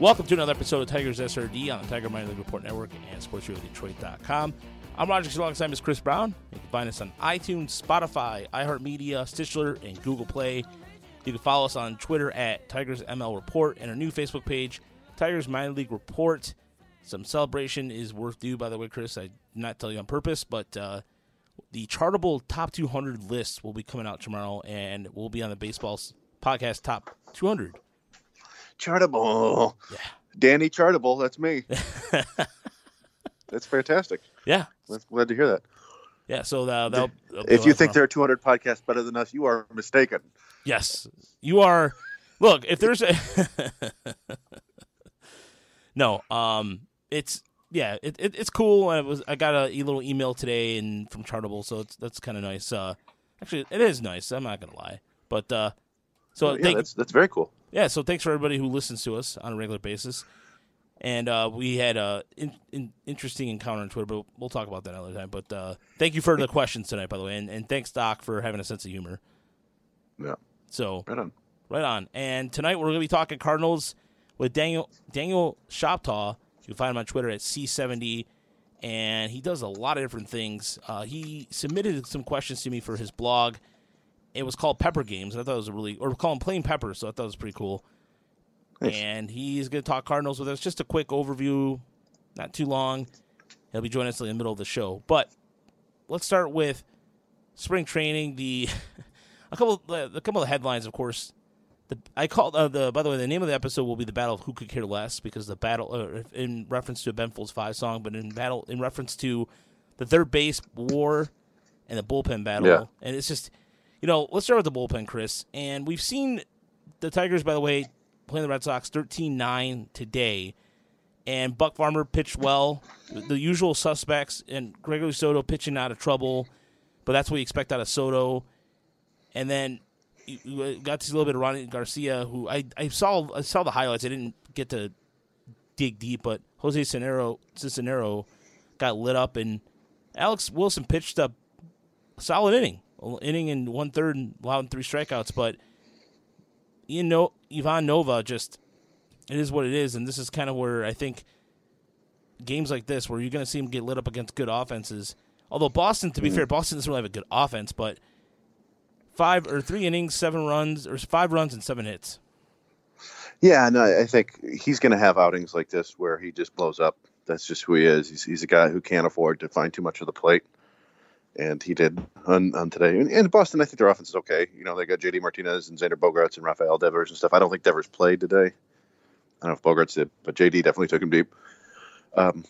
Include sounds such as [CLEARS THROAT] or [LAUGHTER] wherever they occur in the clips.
Welcome to another episode of Tigers SRD on the Tiger Minor League Report Network and SportsRadioDetroit.com. I'm Roger alongside Miss Chris Brown. You can find us on iTunes, Spotify, iHeartMedia, Stitcher, and Google Play. You can follow us on Twitter at Tigers ML Report and our new Facebook page, Tigers Minor League Report. Some celebration is worth due, by the way, Chris. I did not tell you on purpose, but uh, the chartable top 200 list will be coming out tomorrow, and we'll be on the baseball podcast top 200. Chartable. Yeah. Danny Chartable. That's me. [LAUGHS] that's fantastic. Yeah. Glad to hear that. Yeah. So uh, that'll, that'll if you think there are 200 podcasts better than us, you are mistaken. Yes, you are. Look, if there's a [LAUGHS] no, um, it's yeah, it, it it's cool. I was I got a, little email today and from Chartable, so it's that's kind of nice. Uh, actually, it is nice. I'm not gonna lie, but uh, so Oh, yeah, thank, that's that's very cool. Yeah, so thanks for everybody who listens to us on a regular basis. And uh, we had an in, in, interesting encounter on Twitter, but we'll talk about that another time. But uh, thank you for the questions tonight, by the way, and, and thanks Doc for having a sense of humor. Yeah, So right on. Right on. And tonight we're going to be talking Cardinals with Daniel Daniel Shoptaw. You can find him on Twitter at C70, and he does a lot of different things. Uh, he submitted some questions to me for his blog. It was called Pepper Games, and I thought it was a really, or we call him Playing Pepper, so I thought it was pretty cool. Nice. And he's going to talk Cardinals with us. Just a quick overview, not too long. He'll be joining us in the middle of the show. But let's start with spring training. The [LAUGHS] a couple, a couple of headlines, of course. The, I called uh, the. By the way, the name of the episode will be the battle of who could care less because the battle, uh, in reference to a Ben Folds Five song, but in battle in reference to the third base war and the bullpen battle. Yeah. And it's just, you know, let's start with the bullpen, Chris. And we've seen the Tigers, by the way, playing the Red Sox 13-9 today. And Buck Farmer pitched well. The usual suspects and Gregory Soto pitching out of trouble, but that's what you expect out of Soto. And then you- got to see a little bit of Rony Garcia, who I, I saw I saw the highlights. I didn't get to dig deep, but Jose Cisnero, Cisnero got lit up, and Alex Wilson pitched a solid inning, inning in one third, and allowing three strikeouts. But you know, Ivan Nova just it is what it is, and this is kind of where I think games like this, where you're going to see him get lit up against good offenses. Although Boston, to be mm-hmm. fair, Boston doesn't really have a good offense, but five or three innings, seven runs, or five runs and seven hits. Yeah, no, I think he's going to have outings like this where he just blows up. That's just who he is. He's, he's a guy who can't afford to find too much of the plate, and he did on, on today. And, and Boston, I think their offense is okay. You know, they got J.D. Martinez and Xander Bogaerts and Rafael Devers and stuff. I don't think Devers played today. I don't know if Bogaerts did, but J.D. definitely took him deep. Um,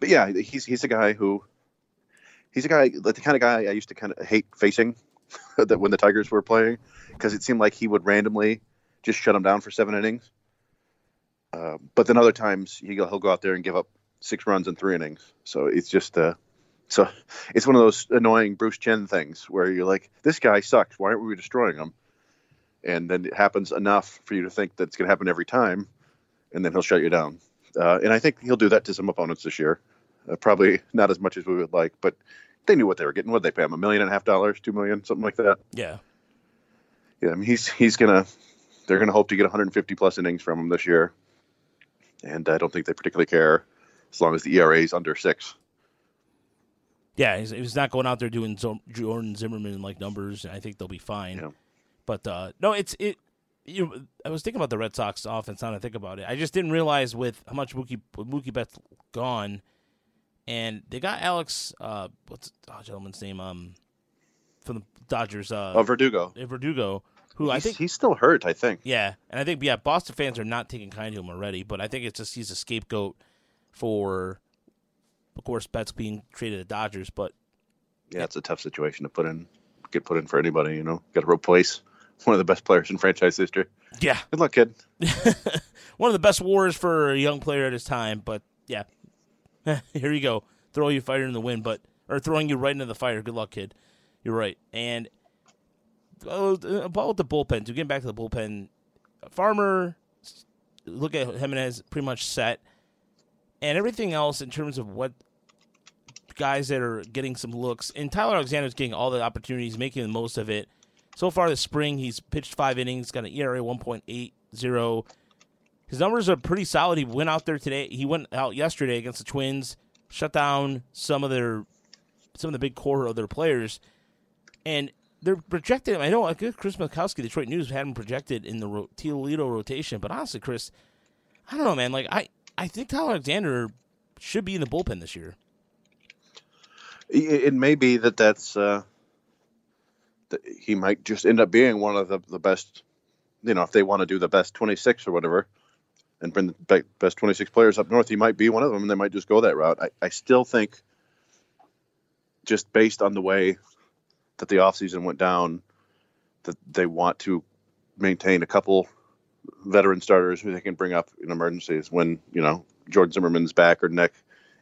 but yeah, he's he's a guy who he's a guy like the kind of guy I used to kind of hate facing [LAUGHS] that when the Tigers were playing because it seemed like he would randomly just shut him down for seven innings. Uh, but then other times he'll, he'll go out there and give up six runs in three innings. So it's just uh, so it's one of those annoying Bruce Chen things where you're like, this guy sucks. Why aren't we destroying him? And then it happens enough for you to think that it's going to happen every time, and then he'll shut you down. Uh, and I think he'll do that to some opponents this year. Uh, probably not as much as we would like, but they knew what they were getting. What they pay him? A million and a half dollars, two million, something like that. Yeah, Yeah, I mean he's he's gonna they're gonna hope to get 150 plus innings from him this year, and I don't think they particularly care as long as the ERA is under six. Yeah. He's, he's not going out there doing Jordan Zimmermann like numbers. I think they'll be fine. Yeah. But uh, no, it's it. You know, I was thinking about the Red Sox offense. Now I think about it, I just didn't realize with how much Mookie Mookie Betts gone, and they got Alex. Uh, what's the gentleman's name? Um, from the Dodgers. Uh, Oh, Verdugo. Verdugo, who I think he's still hurt. I think. Yeah, and I think yeah, Boston fans are not taking kind to him already, but I think it's just he's a scapegoat for, of course, Betts being traded to Dodgers. But Yeah, it's a tough situation to put in, get put in for anybody. You know, got to replace [LAUGHS] one of the best players in franchise history. yeah, Good luck, kid. [LAUGHS] one of the best wars for a young player at his time. But yeah, [LAUGHS] here you go, throw you fire in the wind, but or throwing you right into the fire. Good luck, kid. You're right. And uh, about the bullpen, to get back to the bullpen, Farmer, look at Jimenez pretty much set, and everything else in terms of what guys that are getting some looks. And Tyler Alexander's getting all the opportunities, making the most of it. So far this spring, he's pitched five innings, got an ERA 1.80. his numbers are pretty solid. He went out there today. He went out yesterday against the Twins, shut down some of their some of the big core of their players, and they're projected. I know Chris McCosky, Detroit News, had him projected in the ro- Toledo rotation, but honestly, Chris, I don't know, man. Like I, I think Tyler Alexander should be in the bullpen this year. It, may be that that's uh, that he might just end up being one of the, the best. You know, if they want to do the best twenty six or whatever, and bring the best twenty six players up north, he might be one of them, and they might just go that route. I, I still think, just based on the way that the offseason went down, that they want to maintain a couple veteran starters who they can bring up in emergencies when you know Jordan Zimmermann's back or neck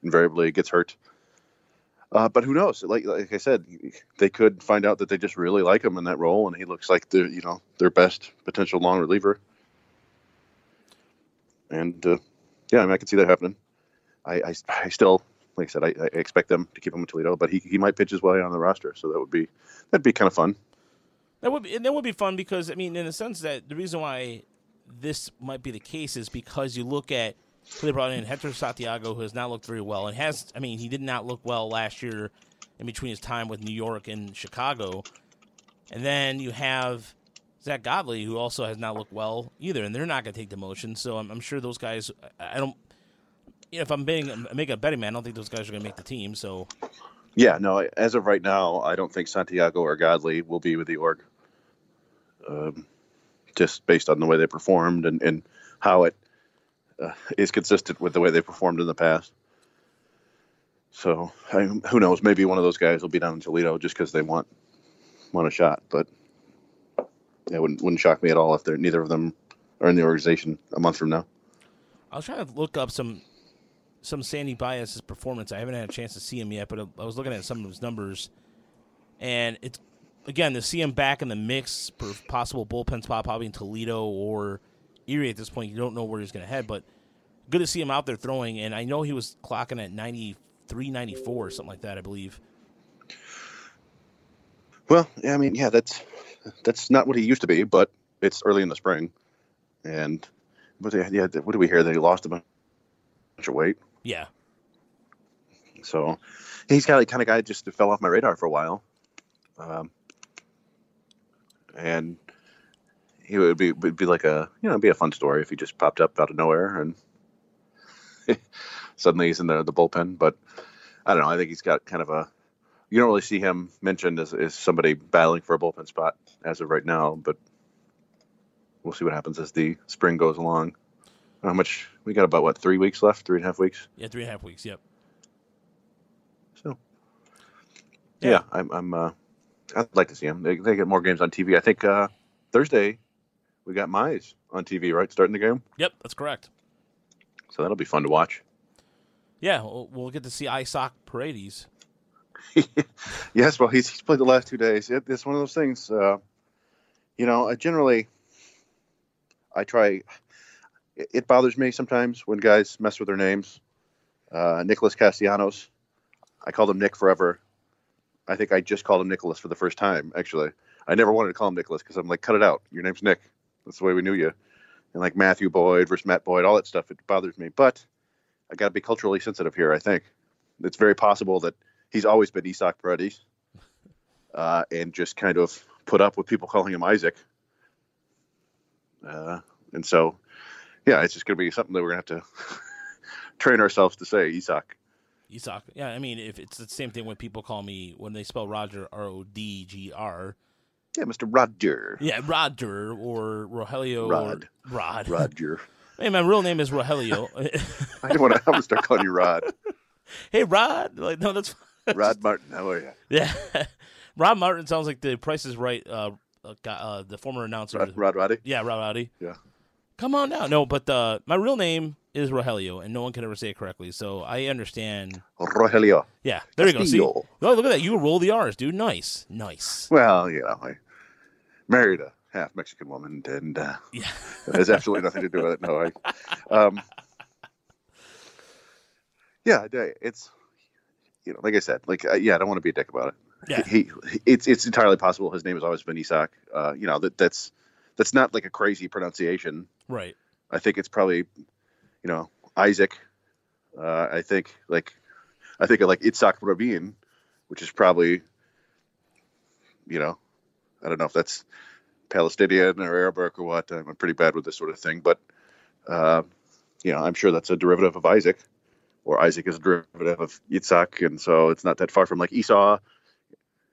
invariably gets hurt. Uh, but who knows? Like like I said, they could find out that they just really like him in that role, and he looks like the you know their best potential long reliever. And uh, yeah, I mean, I can see that happening. I, I, I still, like I said, I, I, expect them to keep him in Toledo, but he, he might pitch his way on the roster, so that would be that'd be kind of fun. That would be, that would be fun because I mean, in the sense that the reason why this might be the case is because you look at who they brought in Hector Santiago, who has not looked very well, and has I mean he did not look well last year in between his time with New York and Chicago, and then you have Zack Godley, who also has not looked well either, and they're not going to take demotion. So I'm, I'm, sure those guys. I don't. You know, if I'm betting, making a betting man, I don't think those guys are going to make the team. So. Yeah, no. As of right now, I don't think Santiago or Godley will be with the org. Um, just based on the way they performed and, and how it uh, is consistent with the way they performed in the past. So I, who knows? Maybe one of those guys will be down in Toledo just because they want want a shot. But it wouldn't wouldn't shock me at all if they're neither of them are in the organization a month from now. I was trying to look up some some Sandy Baez's performance. I haven't had a chance to see him yet, but I was looking at some of his numbers, and it's again to see him back in the mix for possible bullpen spot, probably in Toledo or Erie at this point. You don't know where he's going to head, but good to see him out there throwing. And I know he was clocking at 93, 94, something like that, I believe. Well, yeah, I mean, yeah, that's that's not what he used to be, but it's early in the spring, and but yeah, what do we hear that he lost a bunch of weight? Yeah. So he's got like kind of guy that just fell off my radar for a while, um, and he would be would be like a you know it'd be a fun story if he just popped up out of nowhere and [LAUGHS] suddenly he's in the the bullpen. But I don't know. I think he's got kind of a you don't really see him mentioned as, as somebody battling for a bullpen spot as of right now. But we'll see what happens as the spring goes along. How much we got? About what three weeks left? Three and a half weeks. Yeah, three and a half weeks. Yep. So yeah, yeah I'm. I'm uh, I'd like to see him. They, they get more games on TV. I think uh, Thursday we got Mize on TV, right? Starting the game. Yep, that's correct. So that'll be fun to watch. Yeah, we'll, we'll get to see Isaac Paredes. [LAUGHS] yes, well, he's, he's played the last two days. It, it's one of those things. Uh, you know, I generally, I try. It, it, bothers me sometimes when guys mess with their names. Uh, Nicholas Castellanos, I called him Nick forever. I think I just called him Nicholas for the first time. Actually, I never wanted to call him Nicholas because I'm like, cut it out. Your name's Nick. That's the way we knew you. And like Matthew Boyd versus Matt Boyd, all that stuff, it bothers me. But I got to be culturally sensitive here. I think it's very possible that he's always been Isaac Paredes, uh, and just kind of put up with people calling him Isaac. Uh, and so, yeah, it's just going to be something that we're going to have to [LAUGHS] train ourselves to say Isaac. Isaac. Yeah, I mean, if it's the same thing when people call me when they spell Roger R O D G R. Yeah, Mr. Roger. Yeah, Roger or Rogelio. Rod. Or Rod. Roger. [LAUGHS] hey, my real name is Rogelio. [LAUGHS] I don't want to. I'm gonna start calling you Rod. [LAUGHS] Hey, Rod. Like, no, that's Rod Martin. How are you? Yeah, Rod Martin sounds like the Price is Right. Uh, uh, uh the former announcer. Rod, Rod Roddy. Yeah, Rod Roddy. Yeah. Come on now. No, but uh, my real name is Rogelio, and no one can ever say it correctly. So I understand. Rogelio. Yeah, there you go. See, oh, look at that. You roll the R's, dude. Nice, nice. Well, you know, I married a half Mexican woman, and uh, [LAUGHS] yeah, it has absolutely nothing to do with it. No, I, um, yeah, it's you know, like I said, like uh, yeah, I don't want to be a dick about it. Yeah, he, he it's it's entirely possible his name has always been Isaac. Uh, you know that that's that's not like a crazy pronunciation, right? I think it's probably, you know, Isaac. Uh, I think like, I think of like Itzhak Rabin, which is probably, you know, I don't know if that's Palestinian or Arabic or what. I'm pretty bad with this sort of thing, but, uh, you know, I'm sure that's a derivative of Isaac, or Isaac is a derivative of Yitzhak, and so it's not that far from like Esau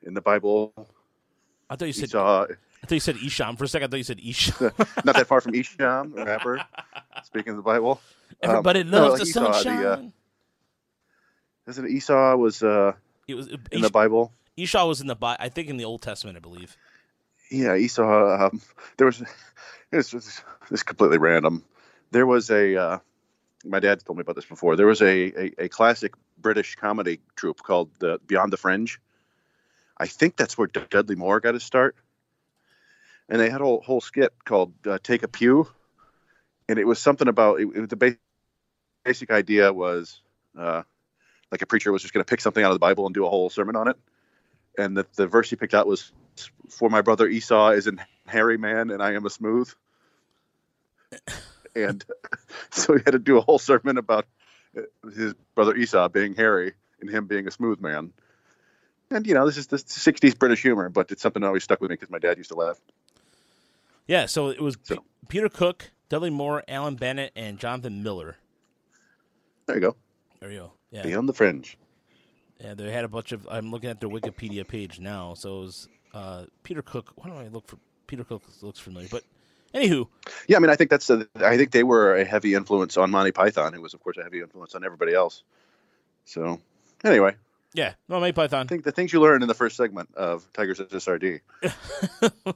in the Bible. I thought you said Esau, I thought you said Isham for a second. I thought you said Isham. [LAUGHS] not that far from [LAUGHS] Isham, the rapper. Speaking of the Bible, Um, Everybody no, loves like the Esau, the, uh, sunshine. isn't it Esau was uh, it was in the Bible? Esau was in the Bi- I think in the Old Testament, I believe. Yeah, Esau. Um, there was this was this is completely random. There was a uh, my dad told me about this before. There was a, a, a classic British comedy troupe called the Beyond the Fringe. I think that's where Dudley Moore got his start. And they had a whole, whole skit called uh, "Take a Pew," and it was something about it, it- the ba- basic idea was uh, like a preacher was just going to pick something out of the Bible and do a whole sermon on it. And the, the verse he picked out was, "For my brother Esau is an hairy man, and I am a smooth." [LAUGHS] and [LAUGHS] so he had to do a whole sermon about uh, his brother Esau being hairy and him being a smooth man. And you know, this is the '60s British humor, but it's something that always stuck with me because my dad used to laugh. Yeah, so it was P- Peter Cook, Dudley Moore, Alan Bennett, and Jonathan Miller. There you go, There you go. Yeah, Beyond the Fringe. yeah. They had a bunch of. I'm looking at their Wikipedia page now. So it was uh, Peter Cook. Why don't I look for Peter Cook? Looks familiar, but anywho, Yeah, I mean, I think that's a, I think they were a heavy influence on Monty Python, who was, of course, a heavy influence on everybody else. So, anyway, yeah. No, Monty Python. I think the things you learn in the first segment of Tigers SSRD. [LAUGHS]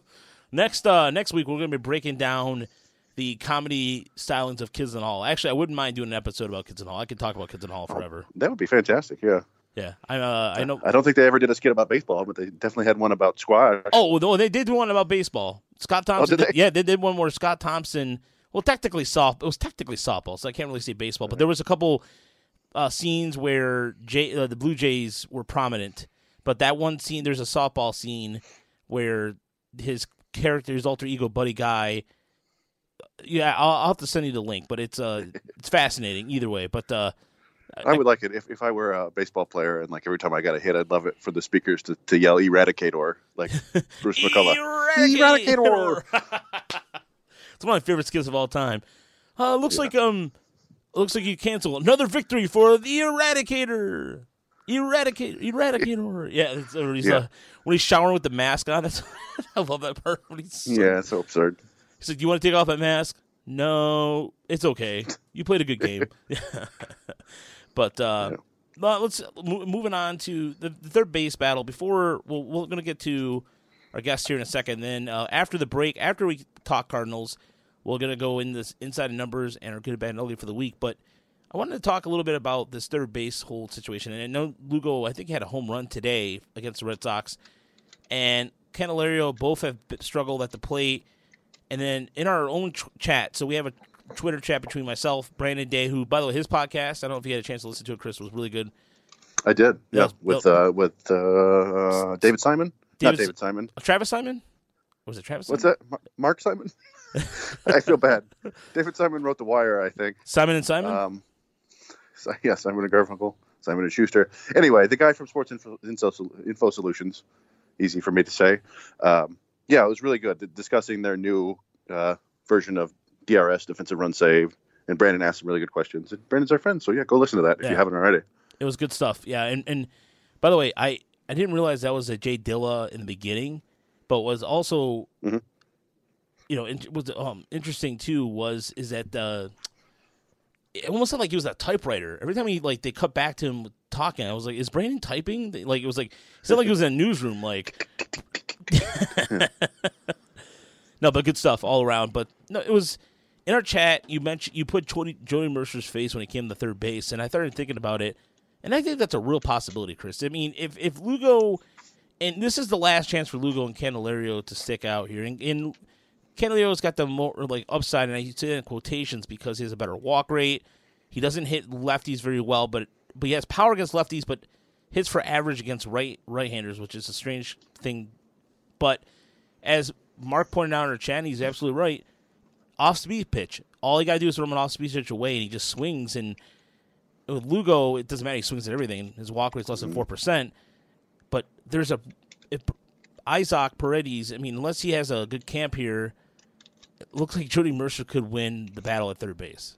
Next, uh, next week we're going to be breaking down the comedy stylings of Kids in the Hall. Actually, I wouldn't mind doing an episode about Kids in the Hall. I could talk about Kids in the Hall forever. That would be fantastic. Yeah, Yeah, I uh, I know. I don't think they ever did a skit about baseball, but they definitely had one about squash. Oh, no, they did one about baseball. Scott Thompson. did they? yeah, they did one where Scott Thompson. Well, technically soft. It was technically softball, so I can't really say baseball. But there was a couple uh, scenes where Jay, uh, the Blue Jays were prominent. But that one scene, there's a softball scene where his character, his alter ego, Buddy Guy. Yeah, I'll, I'll have to send you the link, but it's uh, [LAUGHS] it's fascinating either way. But uh, I would like it if, if I were a baseball player and like every time I got a hit, I'd love it for the speakers to, to yell "Eradicator" like [LAUGHS] Bruce McCulloch. Eradicator. [LAUGHS] it's one of my favorite skits of all time. Uh, looks like um, looks like you cancel another victory for the Eradicator. Eradicate, Eradicator. [LAUGHS] Yeah, it's, uh, he's, Yeah. Uh, when he's showering with the mask on. That's [LAUGHS] I love that part. When he's so, Yeah, it's so absurd. He said, "Do you want to take off that mask?" No, it's okay. You played a good game. [LAUGHS] but uh, Yeah. well, let's mo- moving on to the, the third base battle. Before we'll, we're going to get to our guest here in a second. Then uh, after the break, after we talk Cardinals, we're going to go in this inside of numbers and our good, bad, and ugly for the week. But I wanted to talk a little bit about this third base hold situation. And I know Lugo, I think, he had a home run today against the Red Sox, and Candelario both have struggled at the plate. And then in our own ch- chat, so we have a Twitter chat between myself, Brandon Day, who, by the way, his podcast, I don't know if you had a chance to listen to it, Chris, was really good. I did. Yeah, with uh, with uh, David Simon. Not David- David Simon. Uh, Travis Simon? Was it Travis? What's Simon? that? Mark Simon. [LAUGHS] I feel bad. [LAUGHS] David Simon wrote The Wire, I think. Simon and Simon? Um, [LAUGHS] yeah, Simon and Garfunkel, Simon and Schuster. Anyway, the guy from Sports Info, Info, Info Solutions, easy for me to say. Um, yeah, it was really good discussing their new uh, version of DRS, defensive run save. And Brandon asked some really good questions. And Brandon's our friend, so yeah, go listen to that if Yeah. you haven't already. It was good stuff. Yeah, and and by the way, I I didn't realize that was a J Dilla in the beginning, but was also Mhm. you know was um interesting too was is that uh it almost sounded like he was a typewriter. Every time he like they cut back to him talking, I was like, is Brandon typing? Like it was like it sounded like he was in a newsroom. Like [LAUGHS] no, but good stuff all around. But no, it was in our chat. You mentioned you put Jordy, Jordy Mercer's face when he came to third base, and I started thinking about it, and I think that's a real possibility, Chris. I mean, if if Lugo, and this is the last chance for Lugo and Candelario to stick out here, and, and Candelario's got the more like upside, and I say that in quotations because he has a better walk rate. He doesn't hit lefties very well, but but he has power against lefties, but hits for average against right right handers, which is a strange thing. But as Mark pointed out in our chat, he's absolutely right. Off speed pitch, all he got to do is throw him an off speed pitch away, and he just swings. And with Lugo, it doesn't matter. He swings at everything. His walk rate's less than four percent. But there's a if Isaac Paredes. I mean, unless he has a good camp here, it looks like Jordy Mercer could win the battle at third base.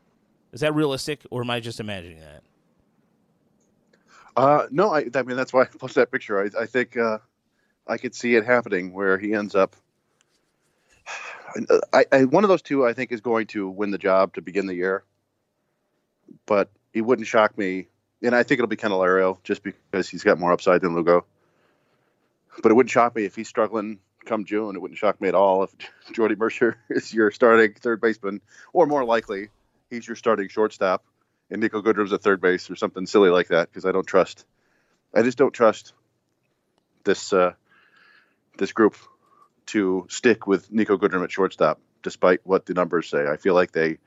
Is that realistic, or am I just imagining that? Uh, no, I, I mean that's why I posted that picture. I, I think uh, I could see it happening where he ends up. I, I, one of those two I think is going to win the job to begin the year, but it wouldn't shock me, and I think it'll be Candelario just because he's got more upside than Lugo. But it wouldn't shock me if he's struggling come June. It wouldn't shock me at all if [LAUGHS] Jordy Mercer [LAUGHS] is your starting third baseman, or more likely, he's your starting shortstop and Niko Goodrum's a third base or something silly like that because I don't trust. I just don't trust this uh, this group to stick with Niko Goodrum at shortstop, despite what the numbers say. I feel like they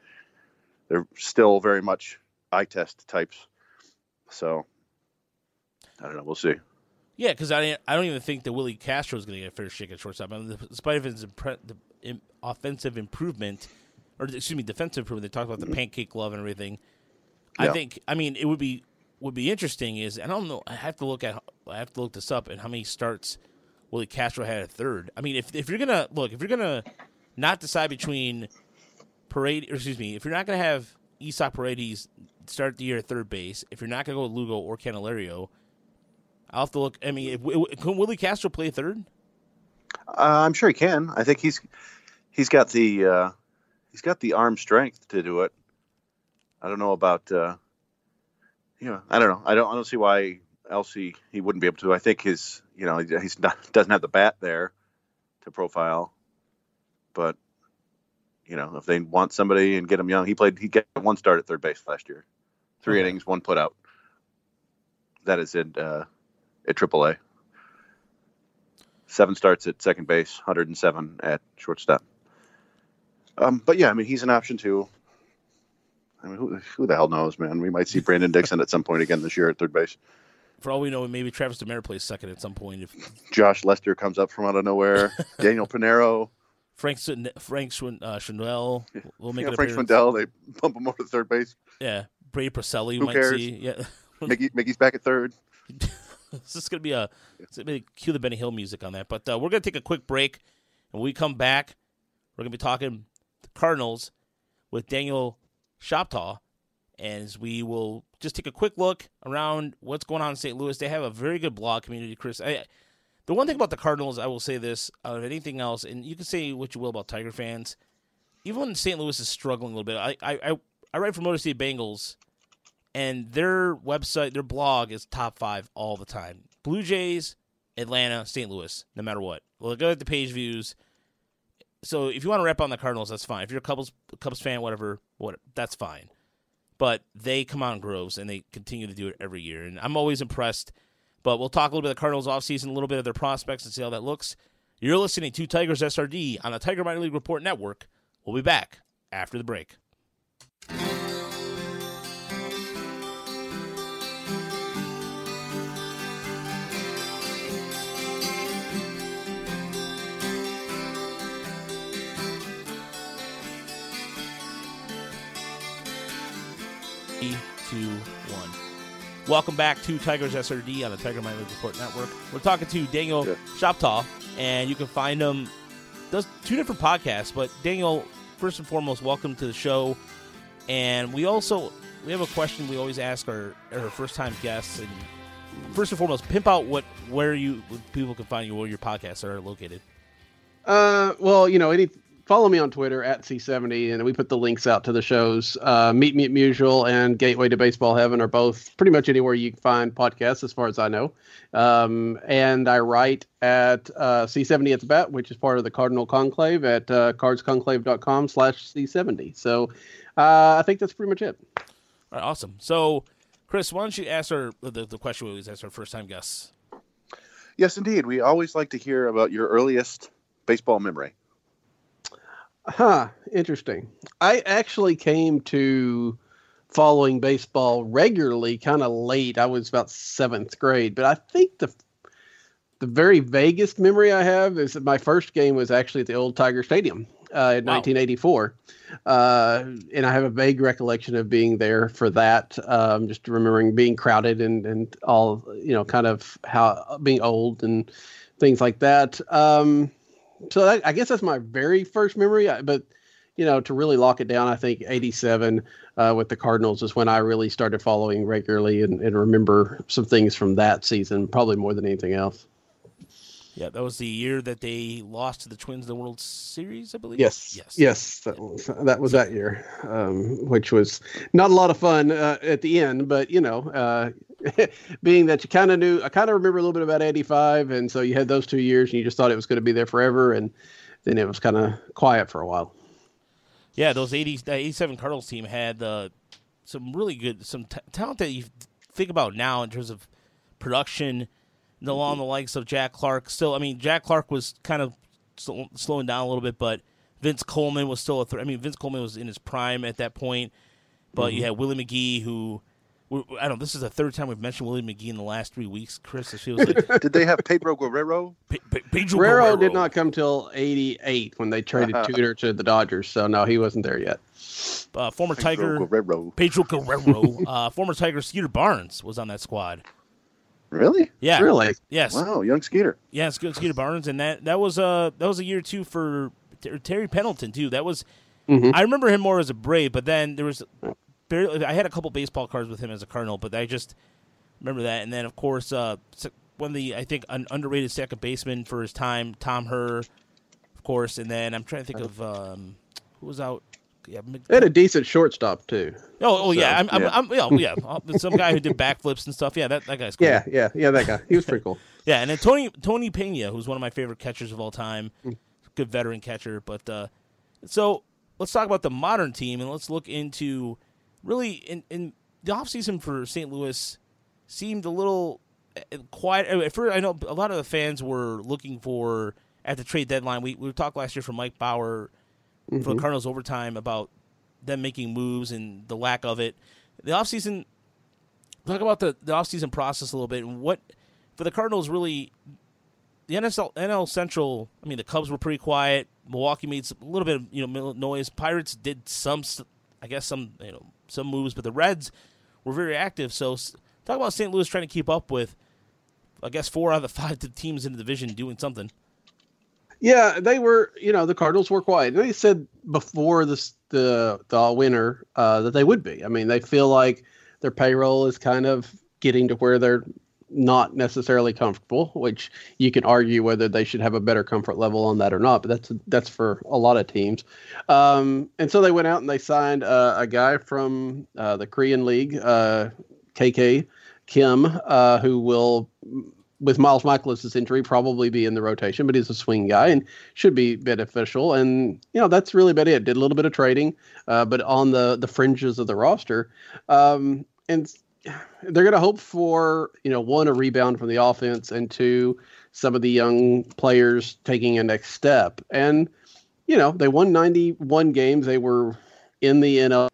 they're still very much eye test types. So I don't know. We'll see. Yeah, because I I don't even think that Willi Castro is going to get a fair shake at shortstop. I mean, despite of his impre- the offensive improvement, or excuse me, defensive improvement. They talked about the mm-hmm. pancake glove and everything. Yeah. I think. I mean, it would be would be interesting. Is I don't know. I have to look at. I have to look this up and how many starts Willi Castro had at third. I mean, if if you're gonna look, if you're gonna not decide between Parade, or excuse me, if you're not gonna have Isaac Paredes start the year at third base, if you're not gonna go with Lugo or Candelario, I'll have to look. I mean, if, can Willi Castro play third? Uh, I'm sure he can. I think he's he's got the uh, he's got the arm strength to do it. I don't know about uh, you know I don't know I don't I don't see why else he, he wouldn't be able to. I think his you know he's not [LAUGHS] doesn't have the bat there to profile, but you know if they want somebody and get him young, he played he got one start at third base last year, three okay. innings, one put out. That is it. uh, at AAA. Seven starts at second base, 107 at shortstop. Um, but yeah, I mean he's an option too. I mean, who, who the hell knows, man? We might see Brandon Dixon at some point again this year at third base. For all we know, maybe Travis Demers plays second at some point. If Josh Lester comes up from out of nowhere, [LAUGHS] Daniel Pinero, Frank Frank uh, Schwindel will make yeah, Frank Schwindel. They bump him over to third base. Yeah, Brady Porcelli. Who might cares? See. Yeah, [LAUGHS] Mickey, Mickey's back at third. [LAUGHS] this is gonna be a cue the Benny Hill music on that. But uh, we're gonna take a quick break, and when we come back, we're gonna be talking the Cardinals with Daniel Shoptaw, as we will just take a quick look around what's going on in St. Louis. They have a very good blog community, Chris. I, the one thing about the Cardinals, I will say this out of anything else, and you can say what you will about Tiger fans, even when St. Louis is struggling a little bit, I I, I write for Motor City Bengals, and their website, their blog is top five all the time. Blue Jays, Atlanta, St. Louis, no matter what. Look at the page views so if you want to rep on the Cardinals, that's fine. If you're a Cubs Cubs fan, whatever, what that's fine. But they come on groves and they continue to do it every year, and I'm always impressed. But we'll talk a little bit of the Cardinals offseason, a little bit of their prospects, and see how that looks. You're listening to Tigers SRD on the Tiger Minor League Report Network. We'll be back after the break. Welcome back to Tigers SRD on the Tiger Minor Report Network. We're talking to Daniel yeah. Shoptaw, and you can find him. Does two different podcasts, but Daniel, first and foremost, welcome to the show. And we also we have a question we always ask our, our first time guests. And first and foremost, pimp out what where you people can find you, where your podcasts are located. Uh, well, you know, any follow me on Twitter at C70, and we put the links out to the shows. Uh, Meet Me at Musial and Gateway to Baseball Heaven are both pretty much anywhere you can find podcasts, as far as I know. Um, and I write at uh, C70 at the bat, which is part of the Cardinal Conclave at uh, cardsconclave.com slash C70. So uh, I think that's pretty much it. All right, awesome. So, Chris, why don't you ask her the, the question we always ask our first time guests? Yes, indeed. We always like to hear about your earliest baseball memory. Huh, interesting. I actually came to following baseball regularly kind of late. I was about seventh grade, but I think the the very vaguest memory I have is that my first game was actually at the old Tiger Stadium uh, in Wow. 1984, uh, and I have a vague recollection of being there for that. Um, just remembering being crowded and and all you know, kind of how being old and things like that. Um, so that, I guess that's my very first memory. But you know, to really lock it down, I think '87 uh, with the Cardinals is when I really started following regularly and, and remember some things from that season, probably more than anything else. Yeah, that was the year that they lost to the Twins in the World Series, I believe. Yes, Yes. yes, that was, that was that year, um, which was not a lot of fun uh, at the end, but you know, uh, [LAUGHS] being that you kind of knew, I kind of remember a little bit about '85, and so you had those two years, and you just thought it was going to be there forever, and then it was kind of quiet for a while. Yeah, those 80, 87 Cardinals team had uh, some really good, some t- talent that you think about now in terms of production, Mm-hmm. along the likes of Jack Clark. Still, I mean, Jack Clark was kind of sl- slowing down a little bit, but Vince Coleman was still a threat. I mean, Vince Coleman was in his prime at that point, but Mm-hmm. you had Willie McGee, who, I don't know, this is the third time we've mentioned Willie McGee in the last three weeks, Chris. It feels like [LAUGHS] Did they have Pedro Guerrero? Pe- Pe- Pedro Guerrero Guerrero did not come till '88 when they traded [LAUGHS] Tudor to the Dodgers, so no, he wasn't there yet. Uh, former Pedro Tiger Guerrero. Pedro Guerrero, [LAUGHS] uh, former Tiger Skeeter Barnes was on that squad. Really? Yeah, Really? Yes, Wow, young Skeeter. yeah. Skeeter Barnes, and that that was uh that was a year too for Ter- Terry Pendleton too. That was Mhm. I remember him more as a Brave, but then there was barely. I had a couple baseball cards with him as a Cardinal, but I just remember that. And then of course, uh, one of the I think an underrated second baseman for his time, Tom Herr, of course. And then I'm trying to think of um, who was out. Yeah, They had a decent shortstop too. oh, oh yeah, I'm, I'm, yeah. I'm, yeah, yeah, uh, some guy who did backflips and stuff. Yeah, that, that guy's cool. Yeah, yeah, yeah. That guy, he was pretty cool. [LAUGHS] Yeah, and then Tony Tony Pena, who's one of my favorite catchers of all time, good veteran catcher. But uh, so let's talk about the modern team and let's look into really in, in the offseason for St. Louis seemed a little uh, quiet. At first, I know a lot of the fans were looking for at the trade deadline. We we talked last year from Mike Bauer for the Cardinals overtime about them making moves and the lack of it. The offseason talk about the, the offseason process a little bit and what for the Cardinals really the NSL NL Central, I mean the Cubs were pretty quiet. Milwaukee made some, a little bit of, you know noise. Pirates did some I guess some you know some moves, but the Reds were very active. So talk about St. Louis trying to keep up with I guess four out of the five [LAUGHS] teams in the division doing something. Yeah, they were. You know, the Cardinals were quiet. They said before this the the winter uh, that they would be. I mean, they feel like their payroll is kind of getting to where they're not necessarily comfortable. Which you can argue whether they should have a better comfort level on that or not. But that's that's for a lot of teams. Um, and so they went out and they signed uh, a guy from uh, the Korean League, uh, KK Kim, uh, who will with Miles Mikolas' injury, probably be in the rotation, but he's a swing guy and should be beneficial. And you know that's really about it. Did a little bit of trading, uh, but on the the fringes of the roster, um, and they're going to hope for you know one a rebound from the offense and two some of the young players taking a next step. And you know they won 91 games. They were in the NL.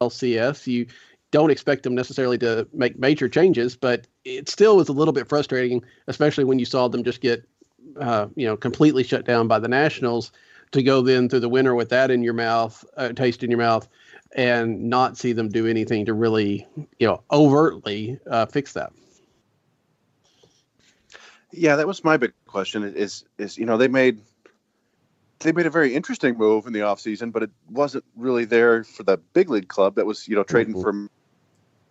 LCS. You don't expect them necessarily to make major changes, but it still was a little bit frustrating, especially when you saw them just get, uh, you know, completely shut down by the Nationals. To go then through the winter with that in your mouth, uh, taste in your mouth, and not see them do anything to really, you know, overtly uh, fix that. Yeah, that was my big question. Is is you know they made they made a very interesting move in the offseason, but it wasn't really there for the big league club that was you know trading Mhm. for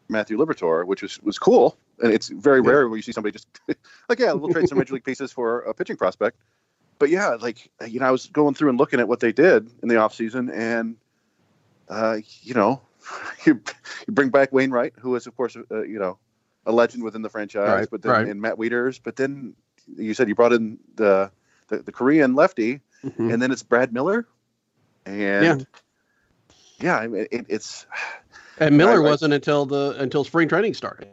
Matthew Liberatore, which was was cool. And it's very Yeah. rare where you see somebody just [LAUGHS] like yeah, we'll trade some [LAUGHS] major league pieces for a pitching prospect. But yeah, like you know, I was going through and looking at what they did in the offseason and uh, you know, [LAUGHS] you you bring back Wainwright, who is of course uh, you know a legend within the franchise, Right, but then right. and Matt Wieters, but then you said you brought in the the, the Korean lefty, Mhm. and then it's Brad Miller, and yeah, I mean, it, it's And Miller Right, right. wasn't until the until spring training started.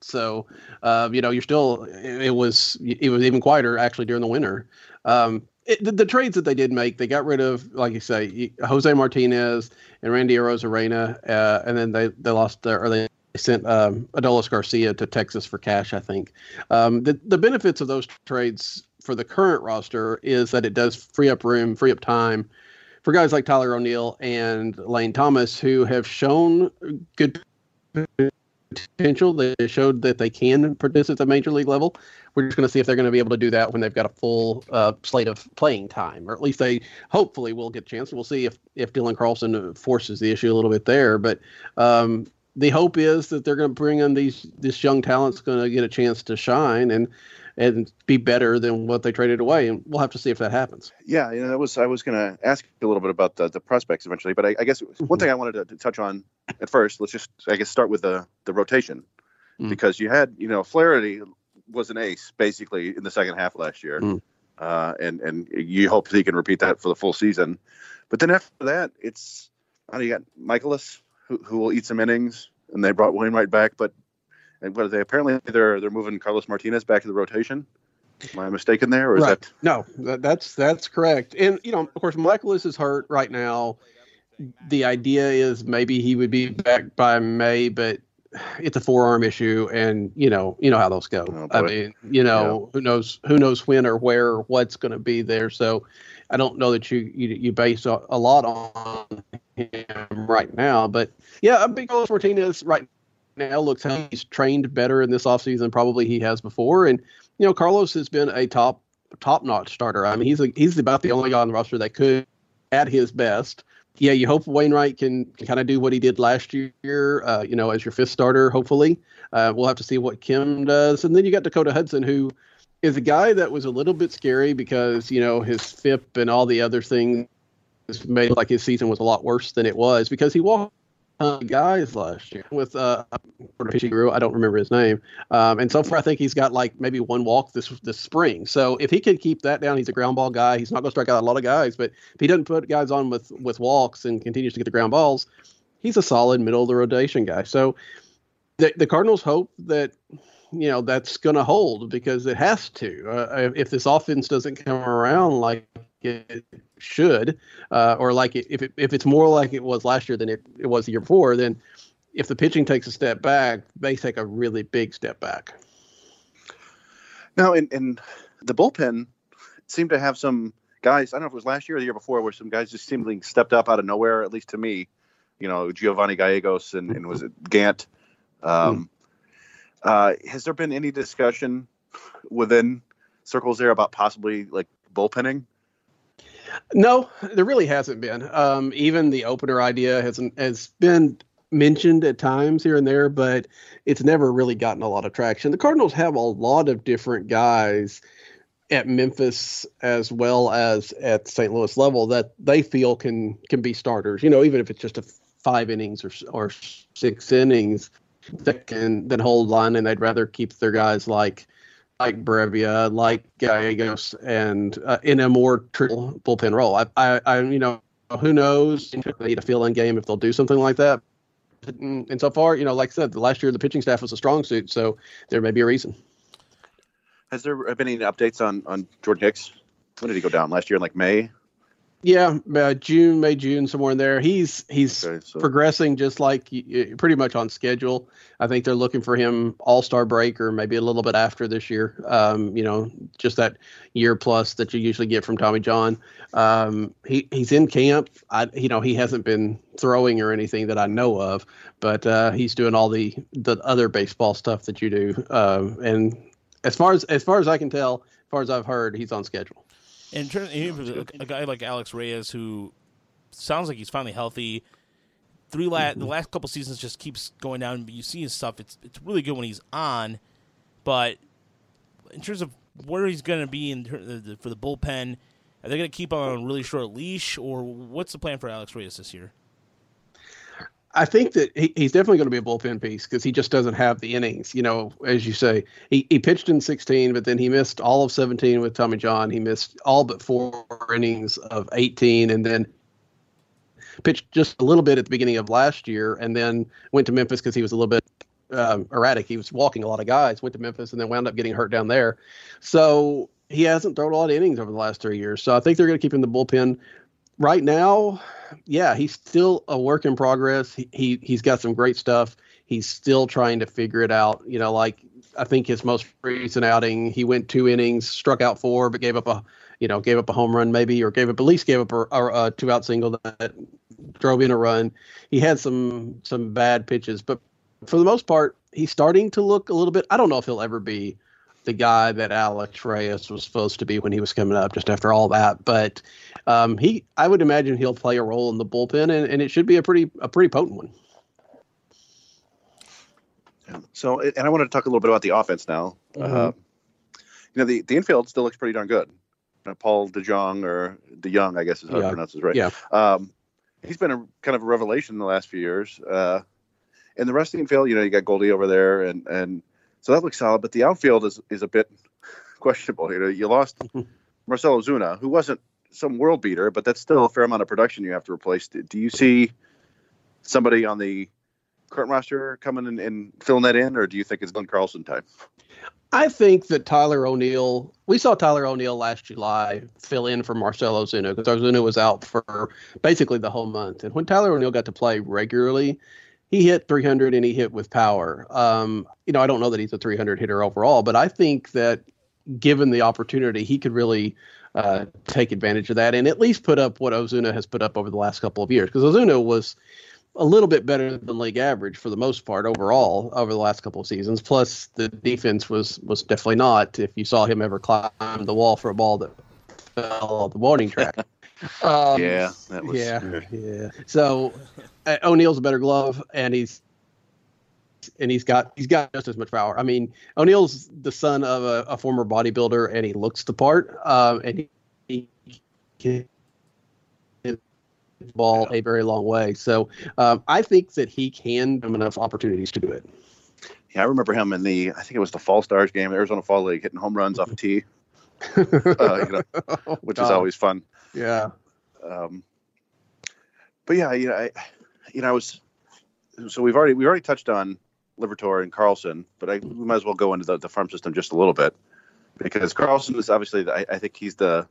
So, uh, you know, you're still it, was it was even quieter actually during the winter. Um, it, the, the trades that they did make, they got rid of, like you say, Jose Martinez and Randy Arozarena, uh, and then they they lost their, or they sent um, Adolis Garcia to Texas for cash. I think um, the the benefits of those trades for the current roster is that it does free up room, free up time for guys like Tyler O'Neill and Lane Thomas, who have shown good potential. They showed that they can produce at the major league level. We're just going to see if they're going to be able to do that when they've got a full uh, slate of playing time, or at least they hopefully will get a chance. We'll see if if Dylan Carlson forces the issue a little bit there, but. Um, the hope is that they're going to bring in these this young talent's going to get a chance to shine and and be better than what they traded away. And we'll have to see if that happens. Yeah, you know, that was I was going to ask a little bit about the, the prospects eventually, but I, I guess one mm-hmm. thing I wanted to, to, touch on at first, let's just I guess start with the the rotation mm. because you had you know Flaherty was an ace basically in the second half last year, mm. uh, and and you hope he can repeat that for the full season, but then after that it's I know you got Mikolas who, who will eat some innings, and they brought Wainwright back, but and what are they? Apparently, they're they're moving Carlos Martinez back to the rotation. Am I mistaken there, or is right. that no? That's that's correct. And you know, of course, Mikolas is hurt right now. The idea is maybe he would be back by May, but it's a forearm issue, and you know, you know how those go. Oh, I mean, you know, yeah. who knows who knows when or where or what's going to be there. So, I don't know that you you, you base a, a lot on him right now, but yeah, I'm big Carlos Martinez right now looks like he's trained better in this offseason probably he has before. And, you know, Carlos has been a top top notch starter. I mean, he's a, he's about the only guy on the roster that could at his best. Yeah, you hope Wainwright can, can kind of do what he did last year, uh, you know, as your fifth starter, hopefully. Uh, we'll have to see what Kim does. And then you got Dakota Hudson, who is a guy that was a little bit scary because, you know, his FIP and all the other things made like his season was a lot worse than it was because he walked uh, guys last year with uh I don't remember his name. Um, and so far, I think he's got like maybe one walk this this spring. So if he can keep that down, he's a ground ball guy. He's not going to strike out a lot of guys, but if he doesn't put guys on with with walks and continues to get the ground balls, he's a solid middle of the rotation guy. So the the Cardinals hope that you know that's going to hold because it has to. Uh, if this offense doesn't come around like it should, uh, or like it, if it, if it's more like it was last year than it, it was the year before, then if the pitching takes a step back, they take a really big step back. Now, in, in the bullpen, seemed to have some guys. I don't know if it was last year or the year before, where some guys just seemingly stepped up out of nowhere. At least to me, you know, Giovanni Gallegos and, and was it Gant. Um, mm. uh, has there been any discussion within circles there about possibly like bullpenning? No, there really hasn't been. Um, even the opener idea has has been mentioned at times here and there, but it's never really gotten a lot of traction. The Cardinals have a lot of different guys at Memphis as well as at St. Louis level that they feel can can be starters. You know, even if it's just a five innings or or six innings that can that hold line, and they'd rather keep their guys like like Brebbia, like Gallegos, and uh, in a more triple bullpen role. I, I, I, you know, who knows? They need a fill-in game if they'll do something like that. And so far, you know, like I said, last year the pitching staff was a strong suit, so there may be a reason. Has there been any updates on on Jordan Hicks? When did he go down last year? In like May. Yeah, uh, June, May, June, somewhere in there. He's he's okay, so. progressing just like pretty much on schedule. I think they're looking for him All Star break or maybe a little bit after this year. Um, you know, just that year plus that you usually get from Tommy John. Um, he he's in camp. I you know he hasn't been throwing or anything that I know of, but uh, he's doing all the the other baseball stuff that you do. Um, and as far as as far as I can tell, as far as I've heard, he's on schedule. In terms, a, a guy like Alex Reyes, who sounds like he's finally healthy. Three la- mm-hmm. the last couple seasons just keeps going down. But you see his stuff; it's it's really good when he's on, but in terms of where he's going to be in for the bullpen, are they going to keep on a really short leash, or what's the plan for Alex Reyes this year? I think that he, he's definitely going to be a bullpen piece because he just doesn't have the innings. You know, as you say, he, he pitched in 16, but then he missed all of 17 with Tommy John. He missed all but four innings of 18, and then pitched just a little bit at the beginning of last year, and then went to Memphis because he was a little bit um, erratic. He was walking a lot of guys. Went to Memphis and then wound up getting hurt down there. So he hasn't thrown a lot of innings over the last three years. So I think they're going to keep him in the bullpen right now, yeah, he's still a work in progress. He, he he's got some great stuff. He's still trying to figure it out. You know, like I think his most recent outing, he went two innings, struck out four, but gave up a you know gave up a home run maybe, or gave up at least gave up a, a, a two out single that drove in a run. He had some some bad pitches, but for the most part, he's starting to look a little bit. I don't know if he'll ever be the guy that Alex Reyes was supposed to be when he was coming up just after all that. But um, he, I would imagine he'll play a role in the bullpen, and, and it should be a pretty a pretty potent one. So, and I wanted to talk a little bit about the offense now. Mhm. Uh, you know, the, the infield still looks pretty darn good. Uh, Paul DeJong, or DeYoung, I guess is how Yeah. it right. Yeah. Um, he's been a kind of a revelation in the last few years. Uh, and the rest of the infield, you know, you got Goldie over there, and and so that looks solid. But the outfield is is a bit [LAUGHS] questionable. You know, you lost [LAUGHS] hmm. Marcell Ozuna, who wasn't some world beater, but that's still a fair amount of production you have to replace. Do, you see somebody on the current roster coming and, and filling that in, or do you think it's Dylan Carlson time? I think that Tyler O'Neill, we saw Tyler O'Neill last July fill in for Marcell Ozuna because Ozuna was out for basically the whole month. And when Tyler O'Neill got to play regularly, he hit 300 and he hit with power. Um, you know, I don't know that he's a 300 hitter overall, but I think that given the opportunity, he could really uh, take advantage of that and at least put up what Ozuna has put up over the last couple of years because Ozuna was a little bit better than league average for the most part overall over the last couple of seasons. Plus, the defense was was definitely not. If you saw him ever climb the wall for a ball that fell off the warning track. [LAUGHS] Um, yeah, that was. yeah, yeah. So uh, O'Neill's a better glove, and he's and he's got he's got just as much power. I mean, O'Neill's the son of a, a former bodybuilder, and he looks the part. Um, and he, he can ball a very long way. So um, I think that he can have enough opportunities to do it. Yeah, I remember him in the, I think it was the Fall Stars game, Arizona Fall League, hitting home runs off a tee, [LAUGHS] uh, you know, which is always fun. yeah. Um, but yeah, you know, I, you know, I was, so we've already we've already touched on Liberatore and Carlson, but I we might as well go into the, the farm system just a little bit because Carlson is obviously, I, I think he's the,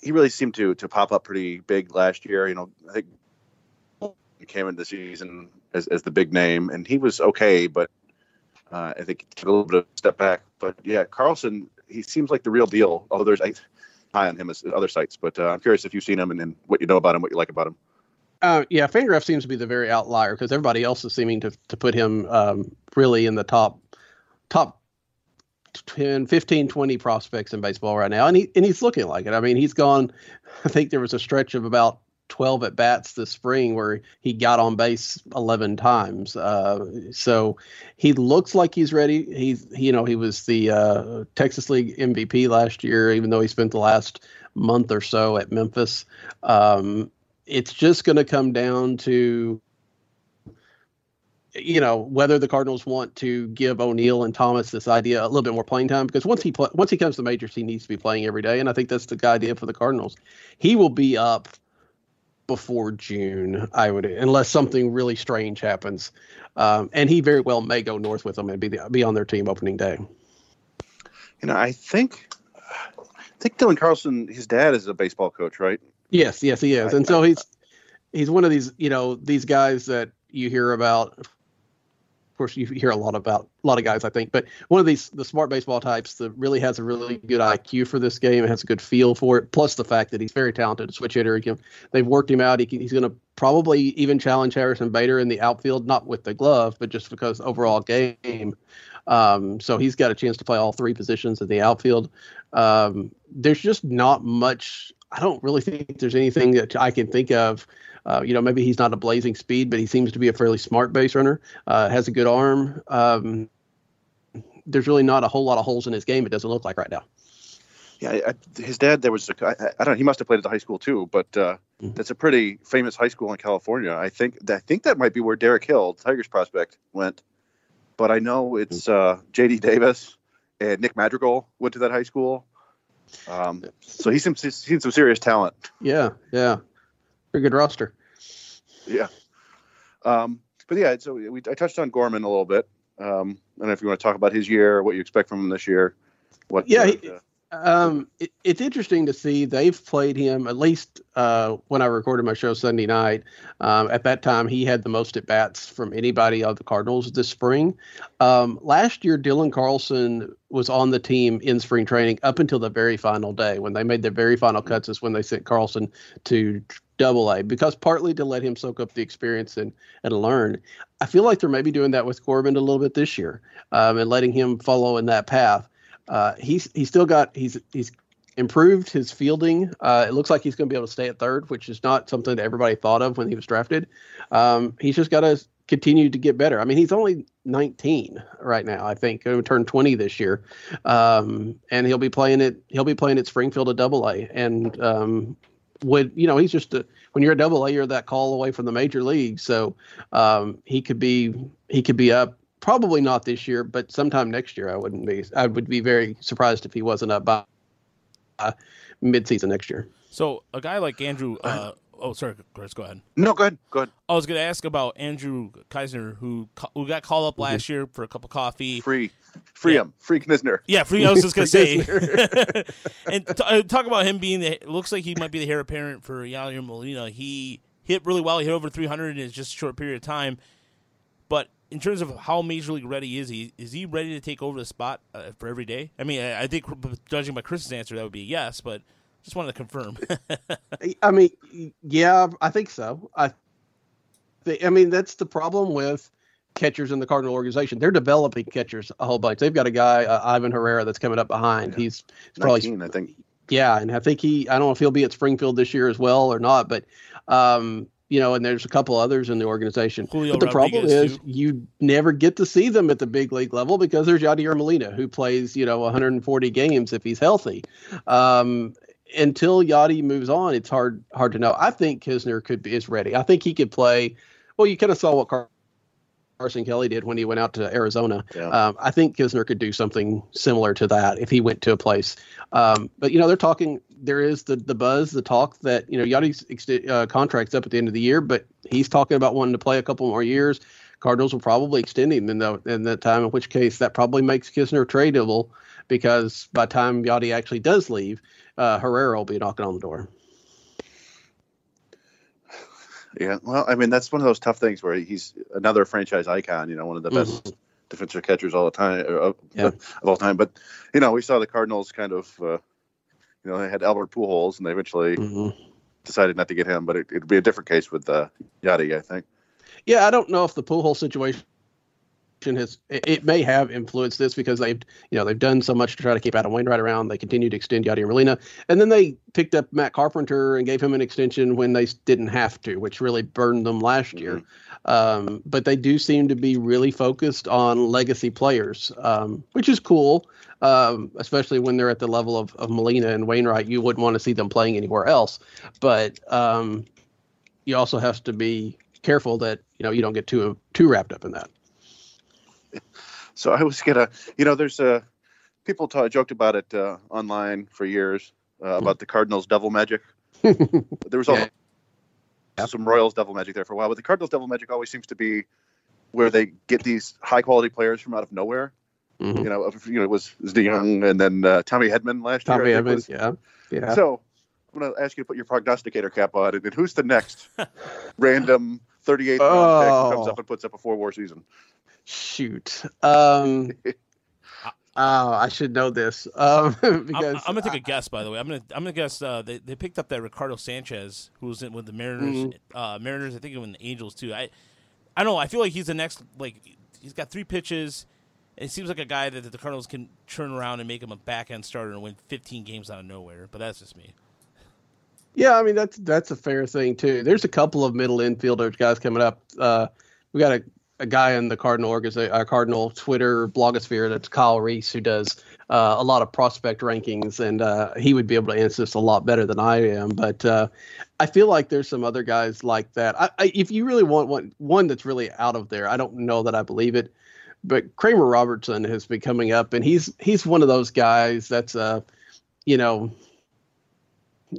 he really seemed to to pop up pretty big last year. You know, I think he came into the season as, as the big name, and he was okay, but uh, I think he took a little bit of a step back. But yeah, Carlson, he seems like the real deal. Although there's I, high on him as other sites, but uh, I'm curious if you've seen him and, and what you know about him, what you like about him. Uh, yeah, Fangraph seems to be the very outlier because everybody else is seeming to to put him um, really in the top top 10, 15, 20 prospects in baseball right now, and he and he's looking like it. I mean, he's gone. [LAUGHS] I think there was a stretch of about 12 at bats this spring where he got on base 11 times. Uh, so he looks like he's ready. He's you know he was the uh, Texas League MVP last year, even though he spent the last month or so at Memphis. Um, it's just going to come down to you know whether the Cardinals want to give O'Neill and Thomas this idea a little bit more playing time because once he pl- once he comes to majors he needs to be playing every day and I think that's the idea for the Cardinals. He will be up before June, I would unless something really strange happens, um, and he very well may go north with them and be the, be on their team opening day. You know, I think I think Dylan Carlson, his dad is a baseball coach, right? Yes, yes, he is, and so he's he's one of these you know these guys that you hear about. Of course, you hear a lot about a lot of guys, I think, but one of these the smart baseball types that really has a really good IQ for this game and has a good feel for it. Plus the fact that he's very talented, switch hitter. He can, they've worked him out. He can, he's going to probably even challenge Harrison Bader in the outfield, not with the glove, but just because overall game. Um, so he's got a chance to play all three positions in the outfield. Um, there's just not much. I don't really think there's anything that I can think of. Uh, you know, maybe he's not a blazing speed, but he seems to be a fairly smart base runner. Uh, has a good arm. Um, there's really not a whole lot of holes in his game. It doesn't look like right now. Yeah, I, his dad. There was a, I, I don't. know, He must have played at the high school too, but uh, Mhm. that's a pretty famous high school in California. I think. I think that might be where Derek Hill, Tigers prospect, went. But I know it's uh, J.D. Davis and Nick Madrigal went to that high school. Um, so he's he's seen some serious talent. Yeah, yeah, pretty good roster. Yeah. Um, but yeah, so we I touched on Gorman a little bit. Um, I don't know if you want to talk about his year, what you expect from him this year. What? Yeah, uh, he- Um, it, it's interesting to see they've played him at least uh, when I recorded my show Sunday night. Um, at that time, he had the most at bats from anybody of the Cardinals this spring. Um, last year, Dylan Carlson was on the team in spring training up until the very final day when they made their very final cuts. Is when they sent Carlson to Double A because partly to let him soak up the experience and and learn. I feel like they're maybe doing that with Gorman a little bit this year um, and letting him follow in that path. Uh, he's he's still got he's he's improved his fielding. Uh, it looks like he's going to be able to stay at third, which is not something that everybody thought of when he was drafted. Um, he's just got to continue to get better. I mean, he's only 19 right now. I think he'll turn 20 this year, um, and he'll be playing it. He'll be playing at Springfield at Double A, and um, would you know he's just a, when you're a Double A, you're that call away from the major league. So um, he could be he could be up probably not this year, but sometime next year. I wouldn't be. I would be very surprised if he wasn't up by uh, midseason next year. So a guy like Andrew. Uh, oh, sorry, Chris. Go ahead. No, go ahead. Go ahead. I was going to ask about Andrew Knizner, who who got called up last year for a cup of coffee. Free, free Yeah. him, free Knizner. Yeah, free. I was just gonna [LAUGHS] say, [LAUGHS] and t- uh, talk about him being the. It looks like he might be the heir apparent for Yadier Molina. He hit really well. He hit over 300 in just a short period of time. But in terms of how major league ready is he? Is he ready to take over the spot uh, for every day? I mean, I, I think judging by Chris's answer, that would be a yes. But just wanted to confirm. [LAUGHS] I mean, yeah, I think so. I, thi- I mean, that's the problem with catchers in the Cardinal organization. They're developing catchers a whole bunch. They've got a guy, uh, Ivan Herrera, that's coming up behind. Yeah. He's, he's probably 19, I think. Yeah, and I think he I don't know if he'll be at Springfield this year as well or not, but um, you know, and there's a couple others in the organization. Julio but the problem is too. you never get to see them at the big league level because there's Yadier Molina who plays, you know, 140 games if he's healthy. Um, until Yadi moves on, it's hard hard to know. I think Knizner could be is ready. I think he could play. Well, you kind of saw what Car- Carson Kelly did when he went out to Arizona. Yeah. Um, I think Knizner could do something similar to that if he went to a place. Um, but you know, they're talking. There is the the buzz, the talk that you know Yadi's ext- uh, contract's up at the end of the year, but he's talking about wanting to play a couple more years. Cardinals will probably extend him in the in that time. In which case, that probably makes Knizner tradable because by the time Yadi actually does leave, uh, Herrera will be knocking on the door. Yeah, well, I mean, that's one of those tough things where he's another franchise icon. You know, one of the best defensive catchers all the time uh, of, Yeah. [LAUGHS] of all time. But you know, we saw the Cardinals kind of, uh, you know, they had Albert Pujols, and they eventually Mhm. decided not to get him. But it, it'd be a different case with uh, Yadi, I think. Yeah, I don't know if the whole situation has it, may have influenced this because they've you know they've done so much to try to keep Adam Wainwright around. They continue to extend Yadier Molina, and then they picked up Matt Carpenter and gave him an extension when they didn't have to, which really burned them last year. Um, but they do seem to be really focused on legacy players, um, which is cool. Um, especially when they're at the level of, of Molina and Wainwright, you wouldn't want to see them playing anywhere else. But um, you also have to be careful that you know you don't get too too wrapped up in that. [LAUGHS] So I was gonna, you know, there's uh, people ta- joked about it uh, online for years uh, about the Cardinals devil magic. [LAUGHS] there was also Yeah. some Royals devil magic there for a while, but the Cardinals devil magic always seems to be where they get these high quality players from out of nowhere. Mhm. You know, you know, it was, DeYoung and then uh, Tommy Edman last Tommy year. Evans, was- yeah, yeah. So I'm going to ask you to put your prognosticator cap on, and then who's the next [LAUGHS] random 38 round pick comes Oh. up and puts up a four war season? Shoot. Um, oh, [LAUGHS] I should know this um, [LAUGHS] I'm, I'm gonna take a guess. By the way, I'm gonna I'm gonna guess uh, they they picked up that Ricardo Sanchez who was in with the Mariners. Mm-hmm. Uh, Mariners, I think, even the Angels too. I I don't know. I feel like he's the next. Like he's got three pitches. It seems like a guy that the Cardinals can turn around and make him a back end starter and win 15 games out of nowhere. But that's just me. Yeah, I mean that's that's a fair thing too. There's a couple of middle infielders guys coming up. Uh, we got a, a guy in the Cardinal organization, our Cardinal Twitter blogosphere that's Kyle Reese who does uh, a lot of prospect rankings, and uh, he would be able to answer this a lot better than I am. But uh, I feel like there's some other guys like that. I, I, if you really want one one that's really out of there, I don't know that I believe it. But Kramer Robertson has been coming up, and he's he's one of those guys that's uh, you know,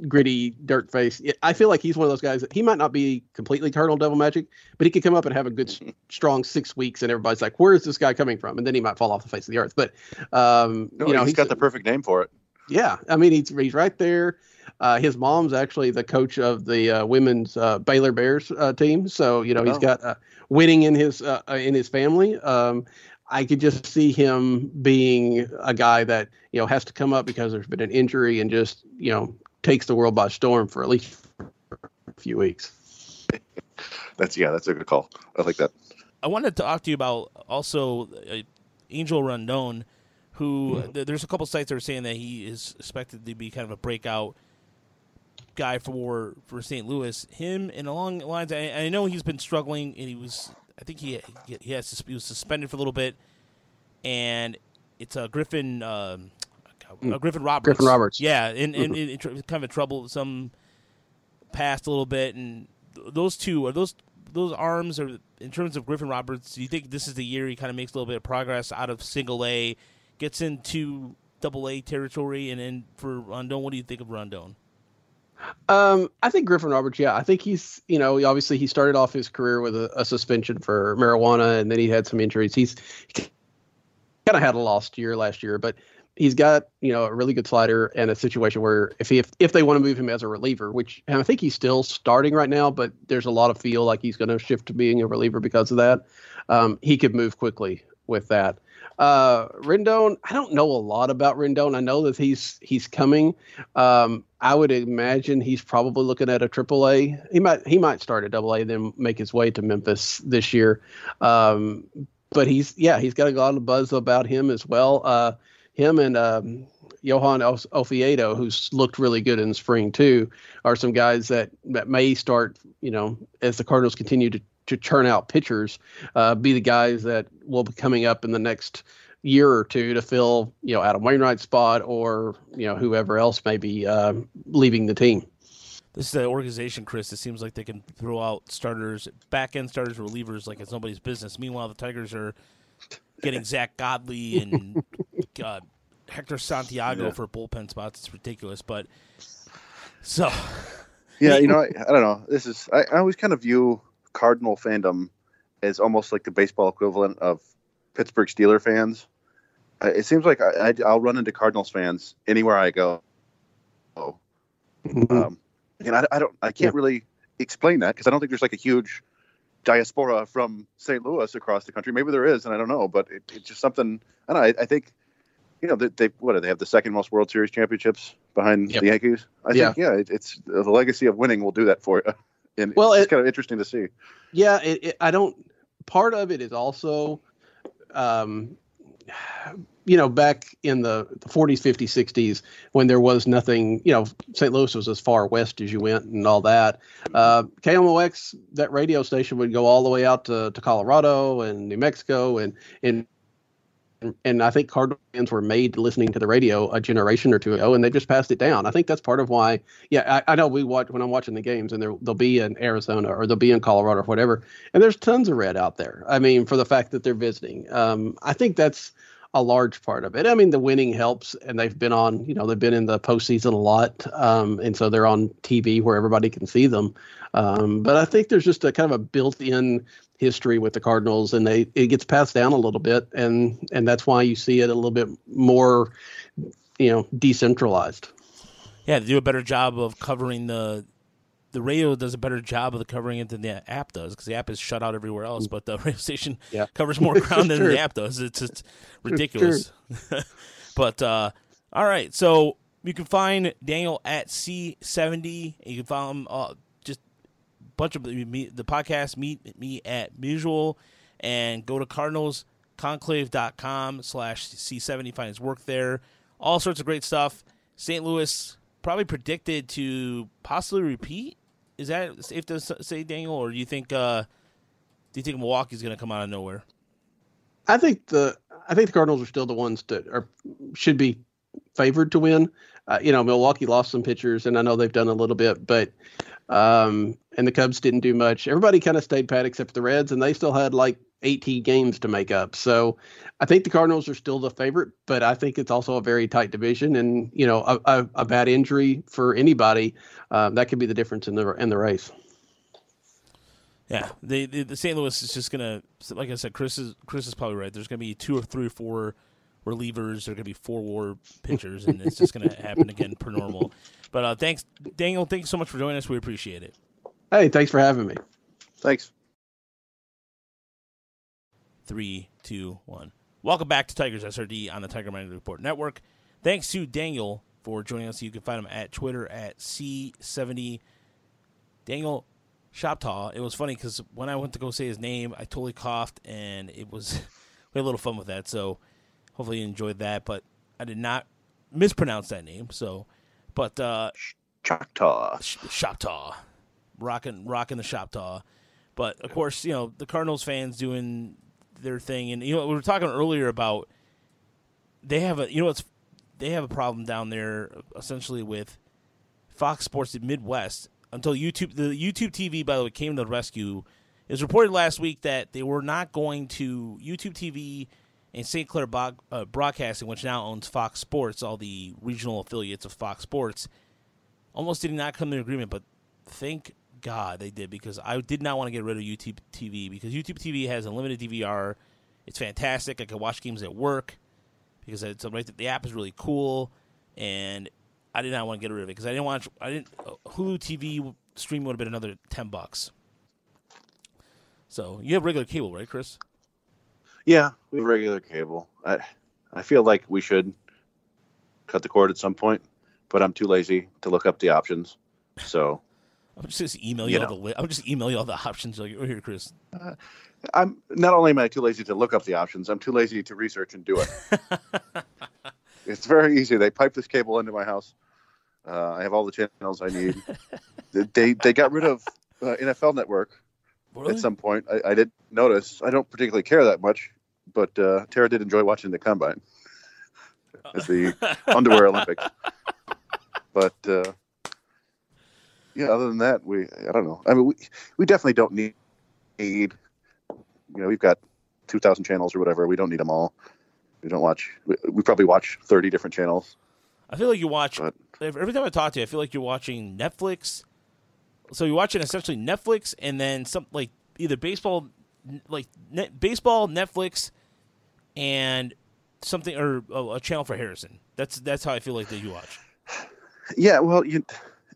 gritty dirt face. I feel like he's one of those guys that he might not be completely Cardinal Devil Magic, but he could come up and have a good, [LAUGHS] strong six weeks, and everybody's like, "Where is this guy coming from?" And then he might fall off the face of the earth. But um, No, you know, he's got the perfect name for it. Yeah, I mean he's he's right there. Uh, his mom's actually the coach of the uh, women's uh, Baylor Bears uh, team, so you know he's Oh. got uh, winning in his uh, uh, in his family. Um, I could just see him being a guy that you know has to come up because there's been an injury and just you know takes the world by storm for at least a few weeks. That's yeah, that's a good call. I like that. I wanted to talk to you about also uh, Angel Rondon, who th- there's a couple sites that are saying that he is expected to be kind of a breakout guy for for St. Louis. Him and along the lines, I, I know he's been struggling, and he was I think he he, he, has, he was suspended for a little bit, and it's a Griffin. Um, uh, Griffin Roberts. Griffin Roberts. Yeah, and, and, and, tr- kind of a trouble some past a little bit, and th- those two are those those arms are in terms of Griffin Roberts. Do you think this is the year he kind of makes a little bit of progress out of single A, gets into double A territory, and then for Rondon, what do you think of Rondon? Um, I think Griffin Roberts. Yeah, I think he's you know obviously he started off his career with a, a suspension for marijuana, and then he had some injuries. He's kind of had a lost year last year, but he's got you know a really good slider and a situation where if he if, if they want to move him as a reliever, which I think he's still starting right now, but there's a lot of feel like he's going to shift to being a reliever because of that. Um, he could move quickly with that. Uh, Rendon, I don't know a lot about Rendon. I know that he's he's coming. Um, I would imagine he's probably looking at a triple A. He might he might start at double A, then make his way to Memphis this year. Um, but he's yeah, he's got a lot of buzz about him as well. Uh, him and um, Johan O- Oviedo, who's looked really good in spring too, are some guys that that may start. You know, as the Cardinals continue to to churn out pitchers, uh, be the guys that will be coming up in the next year or two to fill, you know, Adam Wainwright's spot or you know whoever else may be uh, leaving the team. This is an organization, Chris. It seems like they can throw out starters, back end starters, relievers like it's nobody's business. Meanwhile, the Tigers are getting Zack Godley and [LAUGHS] uh, Hector Santiago Yeah. for bullpen spots. It's ridiculous, but so Yeah, you know, [LAUGHS] I, I don't know. This is I, I always kind of view Cardinal fandom as almost like the baseball equivalent of Pittsburgh Steeler fans. I, it seems like I, I, I'll run into Cardinals fans anywhere I go. Oh, um, and I, I don't, I can't really explain that because I don't think there's like a huge diaspora from St. Louis across the country. Maybe there is, and I don't know. But it, it's just something. I don't know. I, I think, you know, they, they what do they have the second most World Series championships behind Yep. the Yankees? I Yeah. think yeah, it, it's the legacy of winning will do that for you. [LAUGHS] And Well, it's it- kind of interesting to see. Yeah, it, it, I don't. Part of it is also, um, you know, back in the, the 40s, 50s, 60s, when there was nothing, you know, St. Louis was as far west as you went and all that. Uh, KMOX, that radio station would go all the way out to, to Colorado and New Mexico, and and and I think Cardinal fans were made listening to the radio a generation or two ago, and they just passed it down. I think that's part of why. Yeah, I, I know we watch when I'm watching the games, and there they'll be in Arizona or they'll be in Colorado or whatever, and there's tons of red out there. I mean, for the fact that they're visiting, um, I think that's a large part of it. I mean, the winning helps, and they've been on, you know, they've been in the postseason a lot, um, and so they're on TV where everybody can see them. Um, but I think there's just a kind of a built-in history with the Cardinals, and they it gets passed down a little bit, and and that's why you see it a little bit more, you know, decentralized. yeah, they do a better job of covering the. The radio does a better job of the covering it than the app does because the app is shut out everywhere else, but the [LAUGHS] radio station Yeah. covers more [LAUGHS] ground than True. the app does. It's just ridiculous. [LAUGHS] but uh, all right, so you can find Daniel at C70. You can follow him uh, just a bunch of the, the podcast. Meet me at Musial and go to cardinalsconclave.com slash C70. Find his work there. All sorts of great stuff. St. Louis probably predicted to possibly repeat. Is that safe to say, Daniel, or do you think uh, do you think Milwaukee's going to come out of nowhere? I think the I think the Cardinals are still the ones that are should be favored to win. Uh, you know, Milwaukee lost some pitchers, and I know they've done a little bit, but um, and the Cubs didn't do much. Everybody kind of stayed pat except the Reds, and they still had like 18 games to make up. So I think the Cardinals are still the favorite, but I think it's also a very tight division, and you know, a, a, a bad injury for anybody uh, that could be the difference in the in the race. Yeah, they, they, the St. Louis is just gonna, like I said, Chris is Chris is probably right. There's gonna be two or three or four relievers. There are going to be four WAR pitchers, and it's just going [LAUGHS] to happen again per normal. But uh, thanks, Daniel. Thanks so much for joining us. We appreciate it. Hey, thanks for having me. Thanks. Three, two, one. Welcome back to Tigers SRD on the Tiger Mining Report Network. Thanks to Daniel for joining us. You can find him at Twitter at C70 Daniel Shoptaw. It was funny because when I went to go say his name, I totally coughed, and it was [LAUGHS] we had a little fun with that. So hopefully you enjoyed that. But I did not mispronounce that name. So, but uh, Choctaw. Shoptaw, rocking rocking the Shoptaw. But of course, you know the Cardinals fans doing their thing, and you know we were talking earlier about they have a you know it's they have a problem down there essentially with Fox Sports Midwest until YouTube the YouTube TV by the way came to the rescue. It was reported last week that they were not going to YouTube TV and Sinclair Bo- uh, Broadcasting, which now owns Fox Sports, all the regional affiliates of Fox Sports, almost did not come to an agreement. But thank God they did because I did not want to get rid of YouTube TV because YouTube TV has unlimited DVR. It's fantastic. I can watch games at work because it's right. The app is really cool, and I did not want to get rid of it because I didn't want. I didn't. Uh, Hulu TV stream would have been another ten bucks. So you have regular cable, right, Chris? Yeah, we have regular cable. I I feel like we should cut the cord at some point, but I'm too lazy to look up the options. So I'm just email you, You all the. Li- I'm just email you all the options. Like, oh, here, Chris. I'm not only am I too lazy to look up the options, I'm too lazy to research and do it. [LAUGHS] it's very easy. They pipe this cable into my house. Uh, I have all the channels I need. [LAUGHS] they they got rid of uh, NFL Network Really? at some point. I, I did notice. I don't particularly care that much, but uh, Tara did enjoy watching the combine. It's the underwear Olympics. [LAUGHS] But uh, yeah, other than that, we I don't know. I mean, we we definitely don't need need. You know, we've got two thousand channels or whatever. We don't need them all. We don't watch. We, we probably watch thirty different channels. I feel like you watch But- every time I talk to you. I feel like you're watching Netflix. So you're watching essentially Netflix and then some like either baseball, like net, baseball, Netflix, and something or oh, a channel for Harrison. That's that's how I feel like that you watch. Yeah, well, you,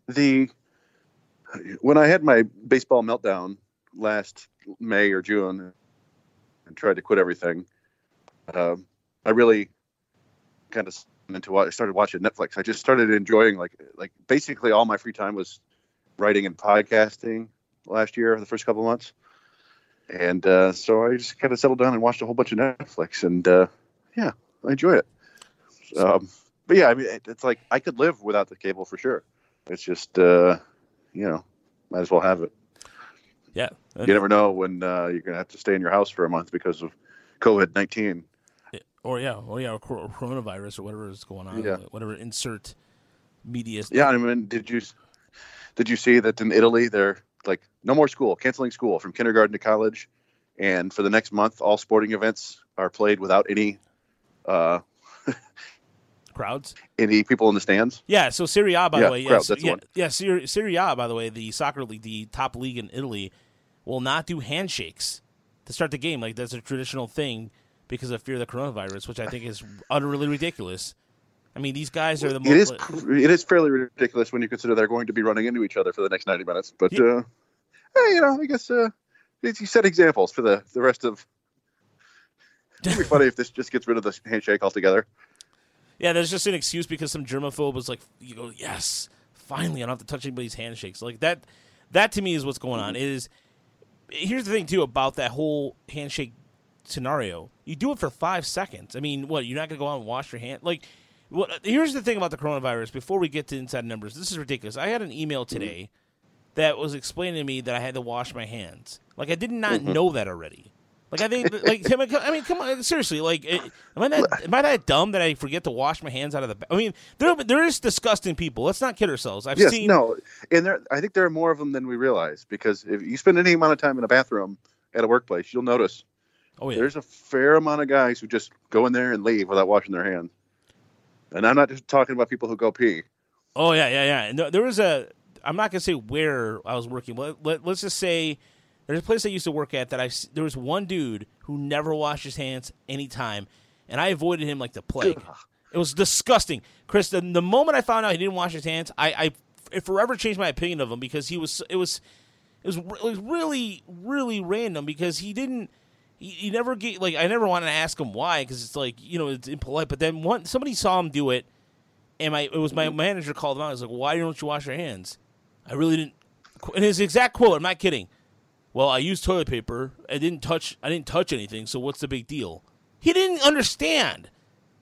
the when I had my baseball meltdown last May or June and tried to quit everything, um, I really kind of into what I started watching Netflix. I just started enjoying like like basically all my free time was writing and podcasting last year, the first couple months, and uh, so I just kind of settled down and watched a whole bunch of Netflix, and uh, yeah, I enjoy it. Um, but yeah, I mean, it- it's like I could live without the cable for sure. It's just, uh, you know, might as well have it. Yeah, You never know when uh, you're gonna have to stay in your house for a month because of COVID nineteen. or yeah, or yeah, or coronavirus or whatever is going on. Yeah. Whatever insert media. Yeah, I mean, did you did you see that in Italy they're like no more school, canceling school from kindergarten to college, and for the next month, all sporting events are played without any uh, [LAUGHS] crowds. any people in the stands. Yeah, so Serie A, by Yeah, the way, crowd, yes, that's the yeah, one. yeah, Serie, Serie A, by the way, the soccer league, the top league in Italy, will not do handshakes to start the game. Like that's a traditional thing because of fear of the coronavirus, which I think is utterly ridiculous. I mean, these guys are the It is it is fairly ridiculous when you consider they're going to be running into each other for the next ninety minutes. But Yeah. uh, hey, you know, I guess uh, you set examples for the the rest of. It'd be funny if this just gets rid of the handshake altogether. Yeah, there's just an excuse because some germaphobe was like, you go, yes, finally, I don't have to touch anybody's handshakes. Like that, that to me is what's going on. Mm-hmm. It is here's the thing too about that whole handshake scenario. You do it for five seconds. I mean, what you're not gonna go out and wash your hand? Like, what? Here's the thing about the coronavirus. Before we get to inside numbers, this is ridiculous. I had an email mm-hmm. today that was explaining to me that I had to wash my hands. Like I did not mm-hmm. know that already. Like I think, like Tim, I mean, come on, seriously. Like, am I that am I that dumb that I forget to wash my hands out of the? I mean, there there is disgusting people. Let's not kid ourselves. I've Yes, seen. no, and there I think there are more of them than we realize because if you spend any amount of time in a bathroom at a workplace, you'll notice Oh yeah. there's a fair amount of guys who just go in there and leave without washing their hands. And I'm not just talking about people who go pee. Oh yeah, yeah, yeah. No, there was a. I'm not gonna say where I was working. Let, let, us just say there's a place I used to work at that I There was one dude who never washed his hands anytime, and I avoided him like the plague. It was disgusting, Chris. The, the moment I found out he didn't wash his hands, I, I it forever changed my opinion of him because he was it was it was, it was really really random because he didn't he, he never get like I never wanted to ask him why because it's like you know it's impolite. But then one somebody saw him do it, and my it was my mm-hmm. manager called him out. I was like, "Why don't you wash your hands?" I really didn't. And his exact quote, I'm not kidding. Well, I used toilet paper. I didn't touch. I didn't touch anything. So what's the big deal? He didn't understand.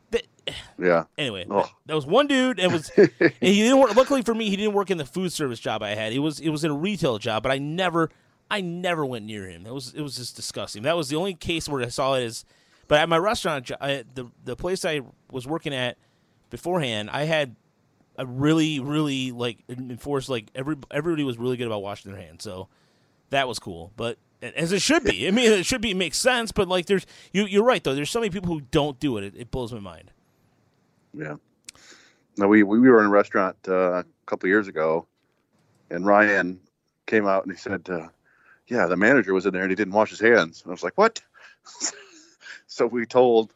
That, [SIGHS] Yeah. anyway, Oh. that was one dude. And was [LAUGHS] and he didn't work. Luckily for me, he didn't work in the food service job I had. It was it was in a retail job, but I never I never went near him. It was it was just disgusting. That was the only case where I saw it as. But at my restaurant, I, the the place I was working at beforehand, I had a really really like enforced like every everybody was really good about washing their hands. So that was cool. But as it should be. I mean, it should be makes sense. But like, there's you you're right though. There's so many people who don't do it. It, it blows my mind. Yeah. No, we we were in a restaurant uh, a couple years ago, and Ryan came out and he said, uh, "Yeah, the manager was in there and he didn't wash his hands." And I was like, "What?" [LAUGHS] so we told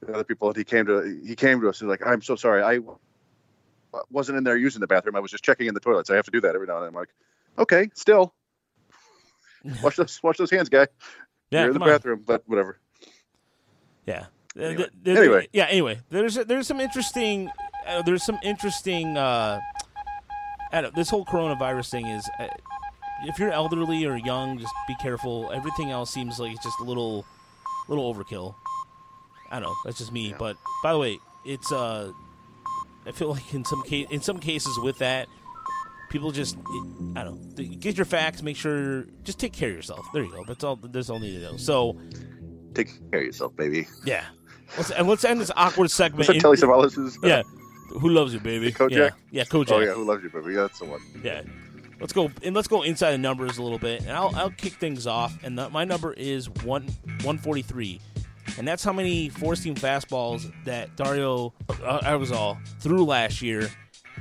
the other people, and he came to he came to us He's like, "I'm so sorry, I wasn't in there using the bathroom. I was just checking in the toilets. I have to do that every now and then." I'm like, "Okay, still." Wash those, wash those hands, guy. Yeah, You're in the come on. bathroom, but whatever. Yeah. Uh, Anyway. Anyway. Yeah. Anyway, there's there's some interesting uh, there's some interesting uh, I don't, this whole coronavirus thing is uh, if you're elderly or young, just be careful. Everything else seems like it's just a little little overkill. I don't know. That's just me. Yeah. But by the way, it's uh, I feel like in some case in some cases with that. People just, I don't know, get your facts. Make sure, just take care of yourself. There you go. That's all. You need to know. So, Take care of yourself, baby. yeah. Let's, and let's end this awkward segment. What's Telly Savalas' uh, yeah. Who loves you, baby? Kojak? Yeah, yeah Kojak. Oh yeah, who loves you, baby? Yeah, that's the one. Yeah. Let's go and let's go inside the numbers a little bit, and I'll I'll kick things off. And the, my number is one one forty three, and that's how many four seam fastballs that Dario uh, Agrazal threw last year,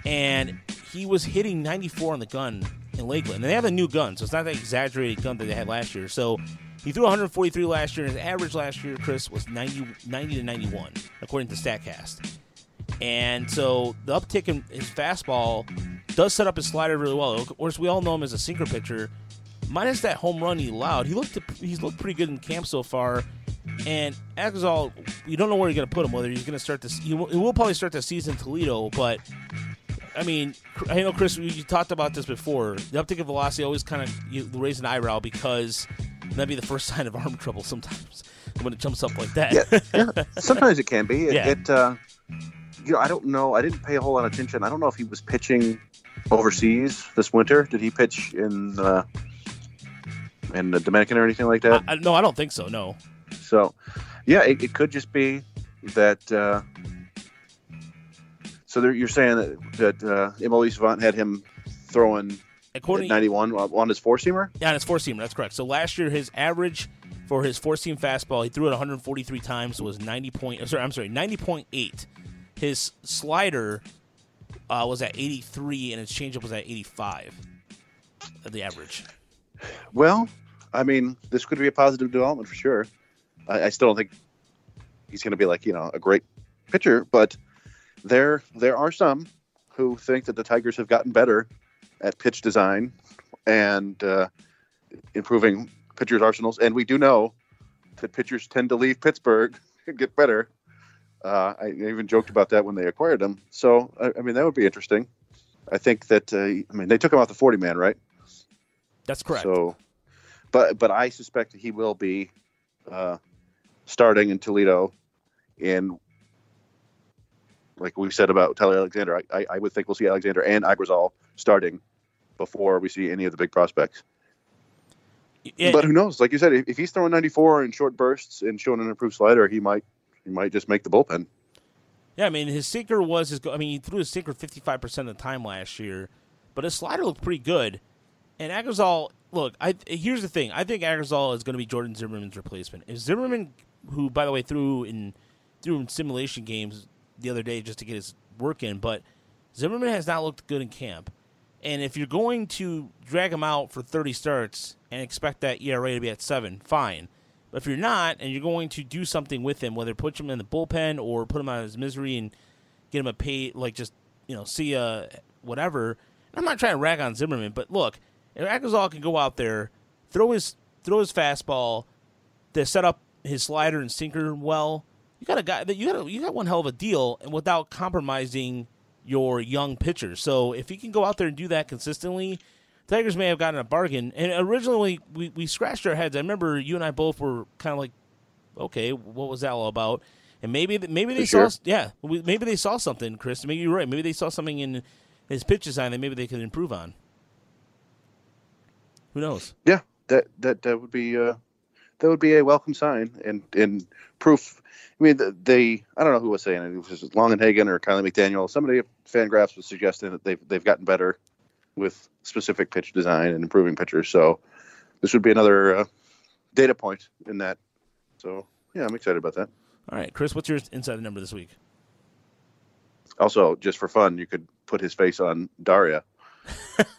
and he was hitting ninety four on the gun in Lakeland. And they have a new gun, so it's not that exaggerated gun that they had last year. So he threw 143 last year, and his average last year, Chris, was 90, 90 to 91, according to Statcast. And so the uptick in his fastball does set up his slider really well. Of course, we all know him as a sinker pitcher. Minus that home run he allowed, he looked he's looked pretty good in camp so far. And Agrazal, you don't know where you're going to put him. Whether he's going to start this, he will, probably start the season in Toledo. But I mean, I know Chris, you talked about this before. The uptick in velocity always kind of you raise an eyebrow because that'd be the first [LAUGHS] sign of arm trouble sometimes when it jumps up like that. Yeah, yeah. [LAUGHS] Sometimes it can be. It, Yeah. it uh, you know, I don't know. I didn't pay a whole lot of attention. I don't know if he was pitching overseas this winter. Did he pitch in uh, in the Dominican or anything like that? I, I- no, I don't think so. No. So, yeah, it, it could just be that. Uh, so there, you're saying that, that uh, Emily Savant had him throwing at According 91 on his four seamer. Yeah, and it's four seamer. That's correct. So last year, his average for his four seam fastball, he threw it 143 times, was 90 point. uh, Sorry, I'm sorry, 90.8. His slider uh, was at 83, and his changeup was at 85. uh, The average. Well, I mean, this could be a positive development for sure. I, I still don't think he's going to be like you know a great pitcher, but there there are some who think that the Tigers have gotten better at pitch design and uh, improving pitchers' arsenals, and we do know that pitchers tend to leave Pittsburgh [LAUGHS] and get better. Uh, I even joked about that when they acquired him. So I, I mean, that would be interesting. I think that uh, I mean they took him off the forty man, right? That's correct. So, but but I suspect he will be uh, starting in Toledo, in like we said about Tyler Alexander. I, I, I would think we'll see Alexander and Agrazal starting before we see any of the big prospects. Yeah, but who knows? Like you said, if, if he's throwing 94 in short bursts and showing an improved slider, he might he might just make the bullpen. Yeah, I mean his sinker was his. I mean he threw his sinker fifty five percent of the time last year, but his slider looked pretty good. And Agrazal, look, I here's the thing. I think Agrazal is going to be Jordan Zimmermann's replacement. If Zimmermann, who by the way threw in threw in simulation games the other day just to get his work in, but Zimmermann has not looked good in camp. And if you're going to drag him out for 30 starts and expect that ERA to be at seven, fine. But if you're not, and you're going to do something with him, whether put him in the bullpen or put him out of his misery and get him a pay, like just you know, see a whatever. I'm not trying to rag on Zimmermann, but look, if Agrazal can go out there, throw his throw his fastball, to set up his slider and sinker well, you got a guy that you got a, you got one hell of a deal, and without compromising your young pitchers. So if he can go out there and do that consistently, Tigers may have gotten a bargain. And originally, we, we scratched our heads. I remember you and I both were kind of like, okay, what was that all about? And maybe maybe they For saw sure. yeah maybe they saw something, Chris. Maybe you're right. Maybe they saw something in his pitch design that maybe they could improve on. Who knows? Yeah, that that that would be uh, that would be a welcome sign and and proof. I mean, the, they I don't know who was saying it. It was Longenhagen or Kiley McDaniel. Somebody at Fangraphs was suggesting that they've they've gotten better with specific pitch design and improving pitchers. So this would be another uh, data point in that. So yeah, I'm excited about that. All right, Chris, what's your inside number this week? Also, just for fun, you could put his face on Daria. [LAUGHS]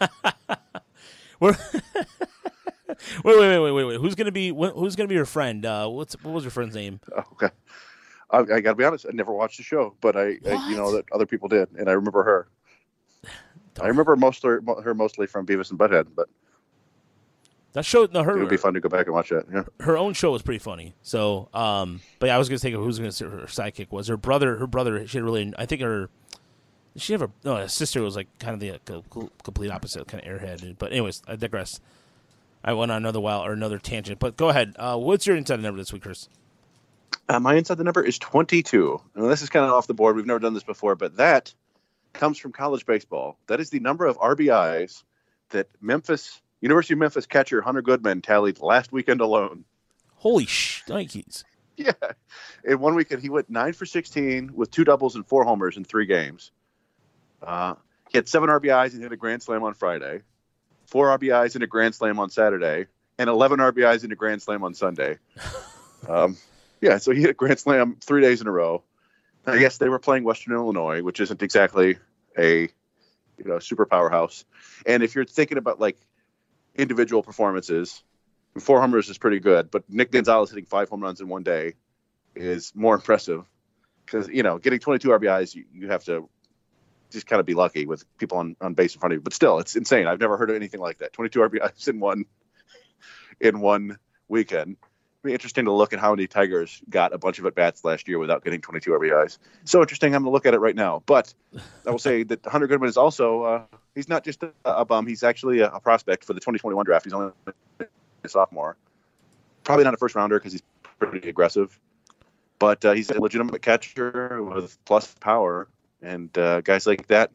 Wait, [LAUGHS] wait, wait, wait, wait, wait. Who's gonna be who's gonna be your friend? Uh, what's what was your friend's name? Oh, okay. I, I got to be honest. I never watched the show, but I, I you know that other people did, and I remember her. I remember most her mostly from Beavis and Butthead, but That show, no, it her would be fun to go back and watch that. Yeah. her own show was pretty funny. So, um, but yeah, I was gonna think of who's gonna say her sidekick was her brother. Her brother, she had really, I think her, she have a no, her sister was like kind of the uh, co- co- complete opposite, kind of airhead. But anyways, I digress. I went on another while or another tangent, but go ahead. Uh, what's your inside number this week, Chris? Uh, my inside the number is 22. Now, this is kind of off the board. We've never done this before, but that comes from college baseball. That is the number of RBIs that Memphis, University of Memphis catcher Hunter Goodman tallied last weekend alone. Holy sh! Nikes. Yeah. In one weekend, he went nine for 16 with two doubles and four homers in three games. Uh, he had seven RBIs and hit a grand slam on Friday, four RBIs and a grand slam on Saturday, and 11 RBIs and a grand slam on Sunday. [LAUGHS] um, yeah, so he hit a grand slam three days in a row. I guess they were playing Western Illinois, which isn't exactly a you know super powerhouse. And if you're thinking about like individual performances, four homers is pretty good, but Nick Gonzalez hitting five home runs in one day is more impressive because you know getting 22 RBIs, you, you have to just kind of be lucky with people on, on base in front of you. But still, it's insane. I've never heard of anything like that. 22 RBIs in one in one weekend. It'd be interesting to look at how many Tigers got a bunch of at bats last year without getting 22 RBIs. So interesting. I'm going to look at it right now. But I will say that Hunter Goodman is also uh, he's not just a, a bum. He's actually a, a prospect for the 2021 draft. He's only a sophomore. Probably not a first rounder because he's pretty aggressive. But uh, he's a legitimate catcher with plus power, and uh, guys like that,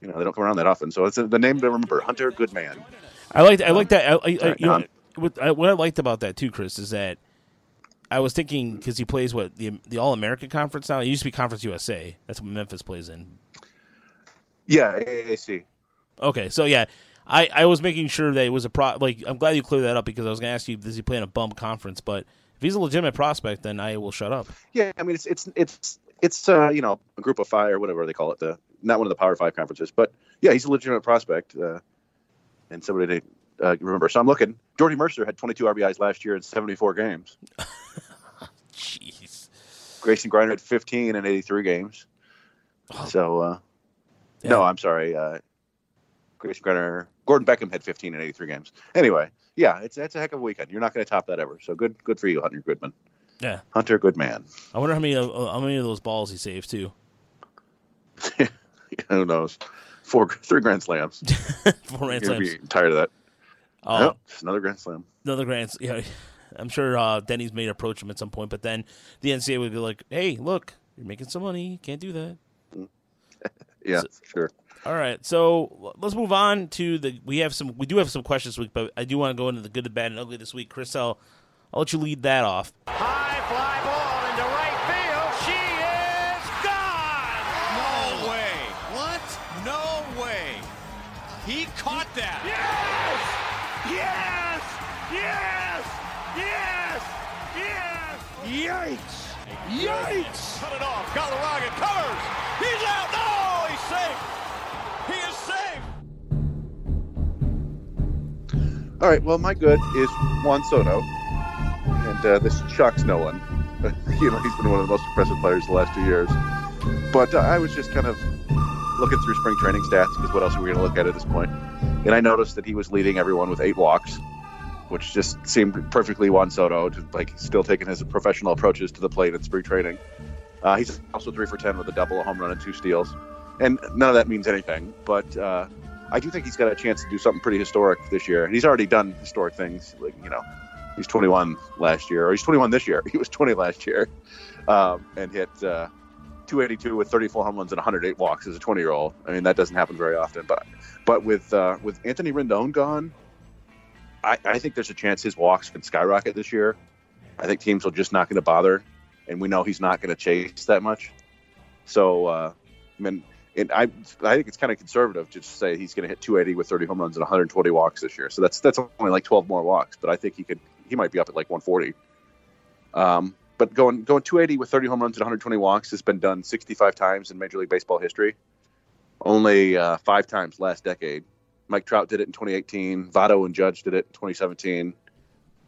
you know, they don't come around that often. So it's uh the name to remember: Hunter Goodman. I liked I like that. I, I, I, you know, Don. What, I, what I liked about that too, Chris, is that I was thinking because he plays what the the All American Conference now. It used to be Conference USA. That's what Memphis plays in. Yeah, AAC. Okay, so yeah, I, I was making sure that it was a pro. Like I'm glad you cleared that up because I was going to ask you does he play in a bum conference, but if he's a legitimate prospect, then I will shut up. Yeah, I mean it's it's it's it's uh, you know a group of five or whatever they call it. The not one of the Power Five conferences, but yeah, he's a legitimate prospect uh, and somebody to uh, remember. So I'm looking. Jordy Mercer had 22 RBIs last year in 74 games. [LAUGHS] Jeez. Grayson Greiner had 15 in 83 games. Oh. So uh, Yeah. no, I'm sorry. Uh, Grayson Greiner, Gordon Beckham had 15 in 83 games. Anyway, yeah, it's that's a heck of a weekend. You're not going to top that ever. So good, good for you, Hunter Goodman. Yeah. Hunter Goodman. I wonder how many of, how many of those balls he saves too. [LAUGHS] Who knows? Four, three grand slams. [LAUGHS] Four grand slams. tired of that. Oh, Yep, another grand slam. another grand. Yeah, I'm sure uh, Denny's may approach him at some point, but then the NCAA would be like, "Hey, look, you're making some money. Can't do that." [LAUGHS] Yeah, So- sure. All right, so let's move on to the. We have some. We do have some questions this week, but I do want to go into the good, the bad, and ugly this week. Chris, I'll, I'll let you lead that off. High fly ball Yes! Yikes! Yikes! Cut it off. Galarraga covers. He's out. No, he's safe. He is safe. All right. Well, my good is Juan Soto, and uh, this shocks no one. [LAUGHS] you know, he's been one of the most impressive players the last two years. But uh, I was just kind of looking through spring training stats because what else are we going to look at at this point? And I noticed that he was leading everyone with eight walks, which just seemed perfectly Juan Soto, to, like still taking his professional approaches to the plate in spring training. Uh, he's also three for ten with a double, a home run, and two steals. And none of that means anything, but uh, I do think he's got a chance to do something pretty historic this year. And he's already done historic things, like you know, he's 21 last year, or he's 21 this year. [LAUGHS] He was 20 last year, um, and hit uh, 282 with 34 home runs and 108 walks as a 20 year old. I mean, that doesn't happen very often. But but with uh, with Anthony Rendon gone, I, I think there's a chance his walks can skyrocket this year. I think teams are just not going to bother, and we know he's not going to chase that much. So, uh, I mean, and I I think it's kind of conservative to just say he's going to hit 280 with 30 home runs and 120 walks this year. So that's that's only like 12 more walks, but I think he could he might be up at like 140. Um, but going going 280 with 30 home runs and 120 walks has been done 65 times in Major League Baseball history. Only uh, five times last decade. Mike Trout did it in 2018. Votto and Judge did it in 2017.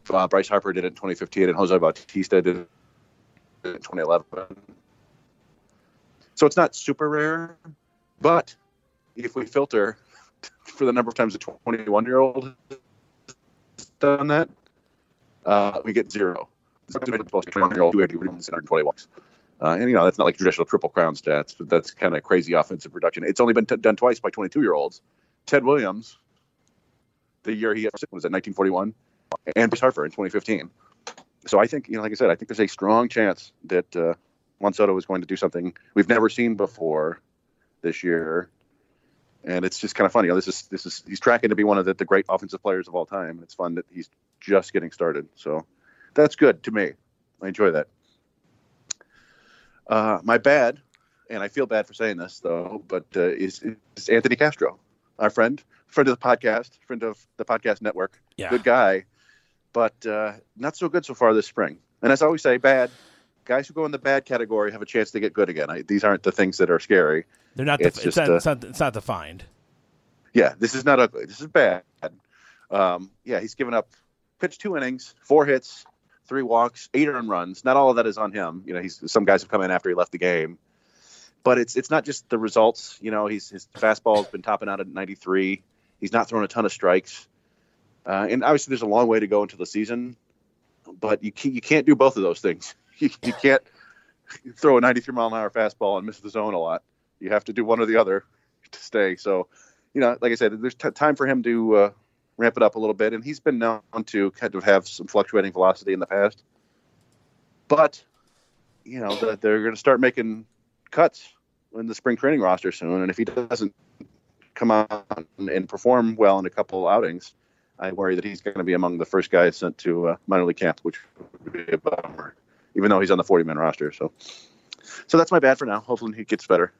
Uh, Bryce Harper did it in 2015, and Jose Bautista did it in 2011. So it's not super rare, but if we filter [LAUGHS] for the number of times a 21 year old has done that, uh, we get zero. 21 year old 120 walks. Uh, and you know that's not like traditional triple crown stats, but that's kind of crazy offensive production. It's only been t- done twice by 22 year olds. Ted Williams, the year he was at 1941, and Bryce Harper in 2015. So I think you know, like I said, I think there's a strong chance that uh, is going to do something we've never seen before this year. And it's just kind of funny. You know, this is this is he's tracking to be one of the, the great offensive players of all time. It's fun that he's just getting started. So that's good to me. I enjoy that. Uh, my bad, and I feel bad for saying this though, but uh, is, is Anthony Castro, our friend, friend of the podcast, friend of the podcast network, Yeah. good guy, but uh, not so good so far this spring. And as I always say, bad guys who go in the bad category have a chance to get good again. I, these aren't the things that are scary. They're not. It's Def- it's, just, not, uh, it's not. It's not defined. Yeah, this is not ugly. This is bad. Um, yeah, he's given up, pitched two innings, four hits, three walks, eight earned runs. Not all of that is on him. You know, he's some guys have come in after he left the game, but it's it's not just the results. You know, he's his fastball's been topping out at 93. He's not throwing a ton of strikes, uh, and obviously there's a long way to go into the season, but you can't, you can't do both of those things. [LAUGHS] You, you can't throw a 93 mile an hour fastball and miss the zone a lot. You have to do one or the other [LAUGHS] to stay. So, you know, like I said, there's t- time for him to uh, ramp it up a little bit, and he's been known to kind of have some fluctuating velocity in the past. But, you know, the, they're going to start making cuts in the spring training roster soon, and if he doesn't come out and perform well in a couple outings, I worry that he's going to be among the first guys sent to uh, minor league camp, which would be a bummer, even though he's on the 40 man roster. So, so that's my bad for now. Hopefully, he gets better.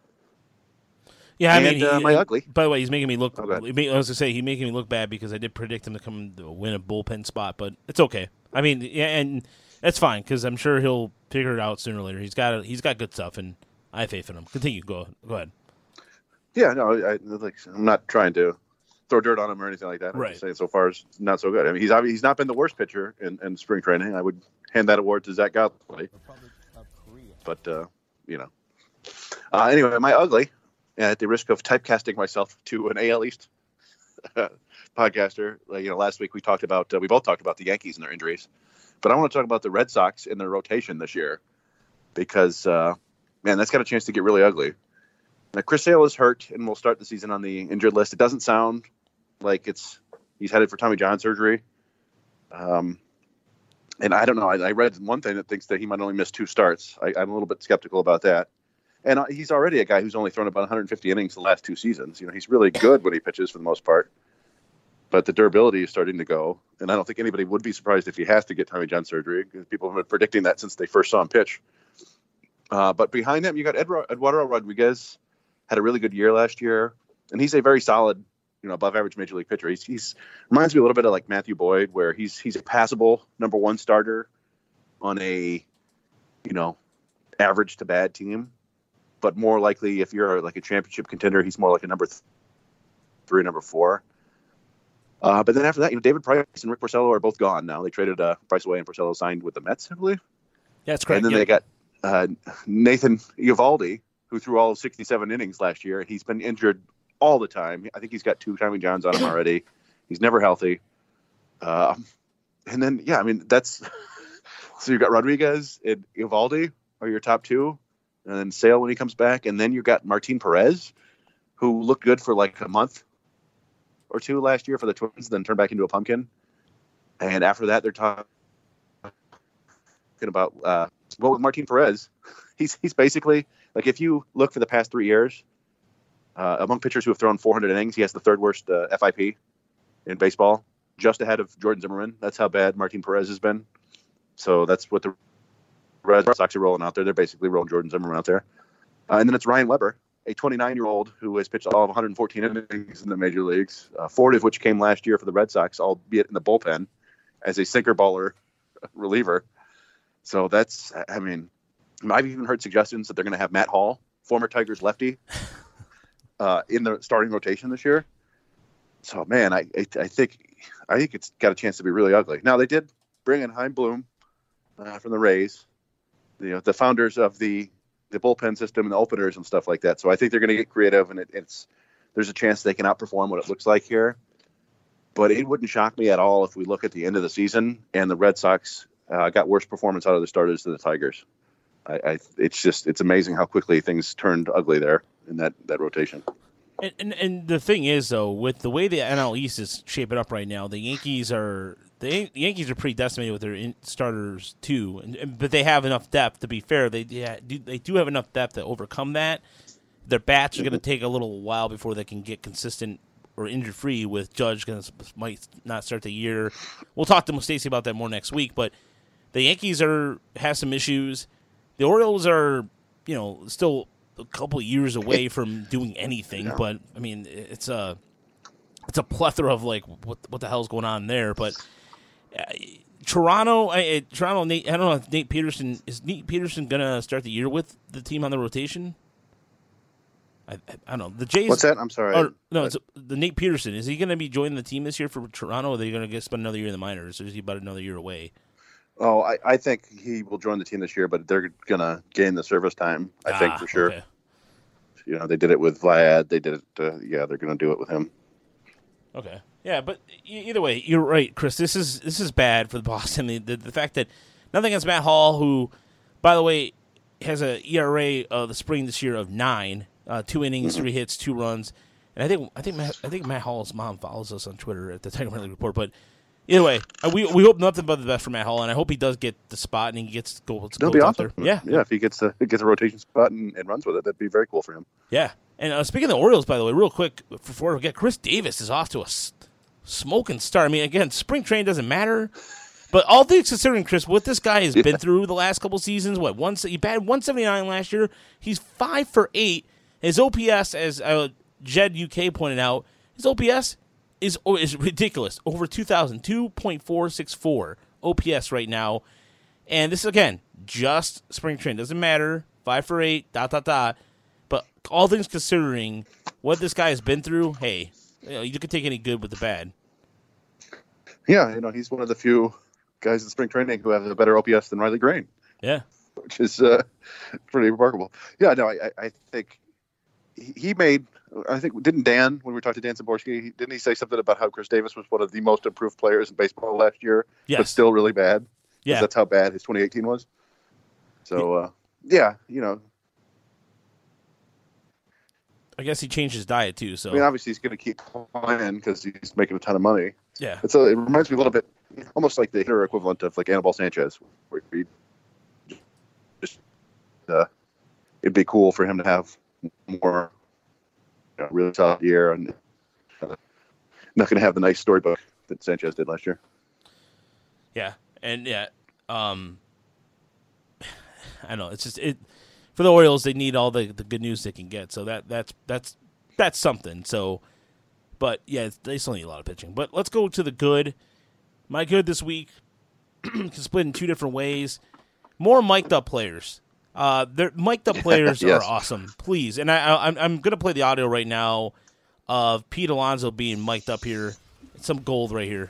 Yeah, I And, mean, uh, he- my ugly. By the way, he's making me look. Oh, go ahead. he ma- I was gonna say he's making me look bad because I did predict him to come to win a bullpen spot, but it's okay. I mean, yeah, and that's fine because I'm sure he'll figure it out sooner or later. He's got he's got good stuff, and I have faith in him. Continue. Go go ahead. Yeah, no, I, like I'm not trying to throw dirt on him or anything like that. I'm Right. just saying so far it's not so good. I mean, he's obvi- he's not been the worst pitcher in, in spring training. I would hand that award to Zack Godley. But uh, you know, uh, anyway, my ugly, at the risk of typecasting myself to an AL East [LAUGHS] podcaster. Like, you know, last week we talked about uh, we both talked about the Yankees and their injuries, but I want to talk about the Red Sox and their rotation this year because uh, man, that's got a chance to get really ugly. Now, Chris Sale is hurt and will start the season on the injured list. It doesn't sound like it's he's headed for Tommy John surgery. Um, and I don't know. I, I read one thing that thinks that he might only miss two starts. I, I'm a little bit skeptical about that. And uh, he's already a guy who's only thrown about 150 innings the last two seasons. You know, he's really good when he pitches for the most part. But the durability is starting to go, and I don't think anybody would be surprised if he has to get Tommy John surgery because people have been predicting that since they first saw him pitch. Uh, but behind him, you got Edro- Eduardo Rodriguez, had a really good year last year, and he's a very solid, you know, above average major league pitcher. He's, he's reminds me a little bit of like Matthew Boyd, where he's he's a passable number one starter on a, you know, average to bad team, but more likely if you're like a championship contender, he's more like a number th- three, number four. Uh, but then after that, you know, David Price and Rick Porcello are both gone now. They traded uh, Price away, and Porcello signed with the Mets, I believe. Yeah, that's correct. And then they got uh, Nathan Eovaldi, who threw all 67 innings last year. and He's been injured all the time. I think he's got two Tommy Johns on him already. He's never healthy. Uh, and then, yeah, I mean, that's [LAUGHS] so you've got Rodriguez and Eovaldi are your top two, and then Sale when he comes back, and then you've got Martin Perez, who looked good for like a month or two last year for the Twins, then turned back into a pumpkin. And after that, they're talking about uh, well with Martin Perez. [LAUGHS] He's he's basically like if you look for the past three years, uh, among pitchers who have thrown 400 innings, he has the third worst uh, FIP in baseball, just ahead of Jordan Zimmermann. That's how bad Martin Perez has been. So that's what the Red Sox are rolling out there. They're basically rolling Jordan Zimmermann out there. Uh, and then it's Ryan Weber, a 29 year old who has pitched all of 114 innings in the major leagues, uh, 40 of which came last year for the Red Sox, albeit in the bullpen as a sinker baller [LAUGHS] reliever. So that's, I mean, I've even heard suggestions that they're going to have Matt Hall, former Tigers lefty, [LAUGHS] uh, in the starting rotation this year. So man, I, I I think I think it's got a chance to be really ugly. Now they did bring in Chaim Bloom uh, from the Rays, you know, the founders of the the bullpen system and the openers and stuff like that. So I think they're going to get creative, and it, it's there's a chance they can outperform what it looks like here. But it wouldn't shock me at all if we look at the end of the season and the Red Sox uh, got worse performance out of the starters than the Tigers. I, I it's just it's amazing how quickly things turned ugly there in that that rotation. And, and and the thing is though, with the way the NL East is shaping up right now, the Yankees are the, Yankees are pretty decimated with their in, starters too, and, and- but they have enough depth. To be fair, they yeah, do, they do have enough depth to overcome that. Their bats are going to take a little while before they can get consistent or injury free. With Judge going to might not start the year. We'll talk to Stacy about that more next week. But the Yankees are have some issues. The Orioles are you know still a couple years away from doing anything. But I mean, it's a it's a plethora of like what what the hell's going on there. But uh, Toronto, I, I- Toronto, Nate, I don't know if Nate Pearson is Nate Pearson gonna start the year with the team on the rotation. I, I, I don't know the Jays. What's that? I'm sorry. Or, no, it's the Nate Pearson. Is he going to be joining the team this year for Toronto? Or are they going to get spend another year in the minors, or is he about another year away? Oh, I, I think he will join the team this year, but they're gonna gain the service time. I think Ah, for sure. okay. You know, they did it with Vlad. They did it. Uh, yeah, they're gonna do it with him. Okay. Yeah, but either way, you're right, Chris. This is this is bad for the [LAUGHS] Boston. The, the, the fact that nothing against Matt Hall, who, by the way, has a ERA of the spring this year of nine, uh, two innings, three hits, two runs, and I think I think Matt, I think Matt Hall's mom follows us on Twitter at the Tiger Minute Report. But either way, uh, we we hope nothing but the best for Matt Hall, and I hope he does get the spot and he gets goals. That'll be awesome. there. Yeah, yeah. If he gets a gets a rotation spot and, and runs with it, that'd be very cool for him. Yeah. And uh, speaking of the Orioles, by the way, real quick before we get Chris Davis is off to a smoking start. I mean, again, spring training doesn't matter, but all things considering, Chris, what this guy has been through the last couple seasons, what once he batted one seventy nine last year, he's five for eight. His OPS, as uh, Jed UK pointed out, his OPS is oh, is ridiculous, over two thousand, two point four six four OPS right now. And this is again, just spring training. doesn't matter. Five for eight, dot dot dot. But all things considering, what this guy has been through, hey, you, know, you could take any good with the bad. Yeah, you know, he's one of the few guys in spring training who have a better OPS than Riley Greene, Yeah, which is uh, pretty remarkable. Yeah, no, I, I- I think he made. I think didn't Dan when we talked to Dan Szymborski, didn't he say something about how Chris Davis was one of the most improved players in baseball last year, but still really bad? yeah, that's how bad his 2018 was. So uh, yeah, you know, I guess he changed his diet too. So I mean, obviously he's going to keep playing because he's making a ton of money. yeah, It's a, it reminds me a little bit, almost like the hitter equivalent of like Anibal Sanchez, where he just uh, it'd be cool for him to have more know, really tough year and uh, not going to have the nice storybook that Sanchez did last year. yeah, and yeah. Um, [SIGHS] I know it's just it for the Orioles. They need all the, the good news they can get. So that that's that's that's something. So, but yeah, they still need a lot of pitching. But let's go to the good. My good this week [CLEARS THROAT] can split in two different ways. More mic'd up players. Uh, they're mic'd up players [LAUGHS] Yes. are awesome. Please, and I, I I'm I'm gonna play the audio right now of Pete Alonso being mic'd up here It's some gold right here.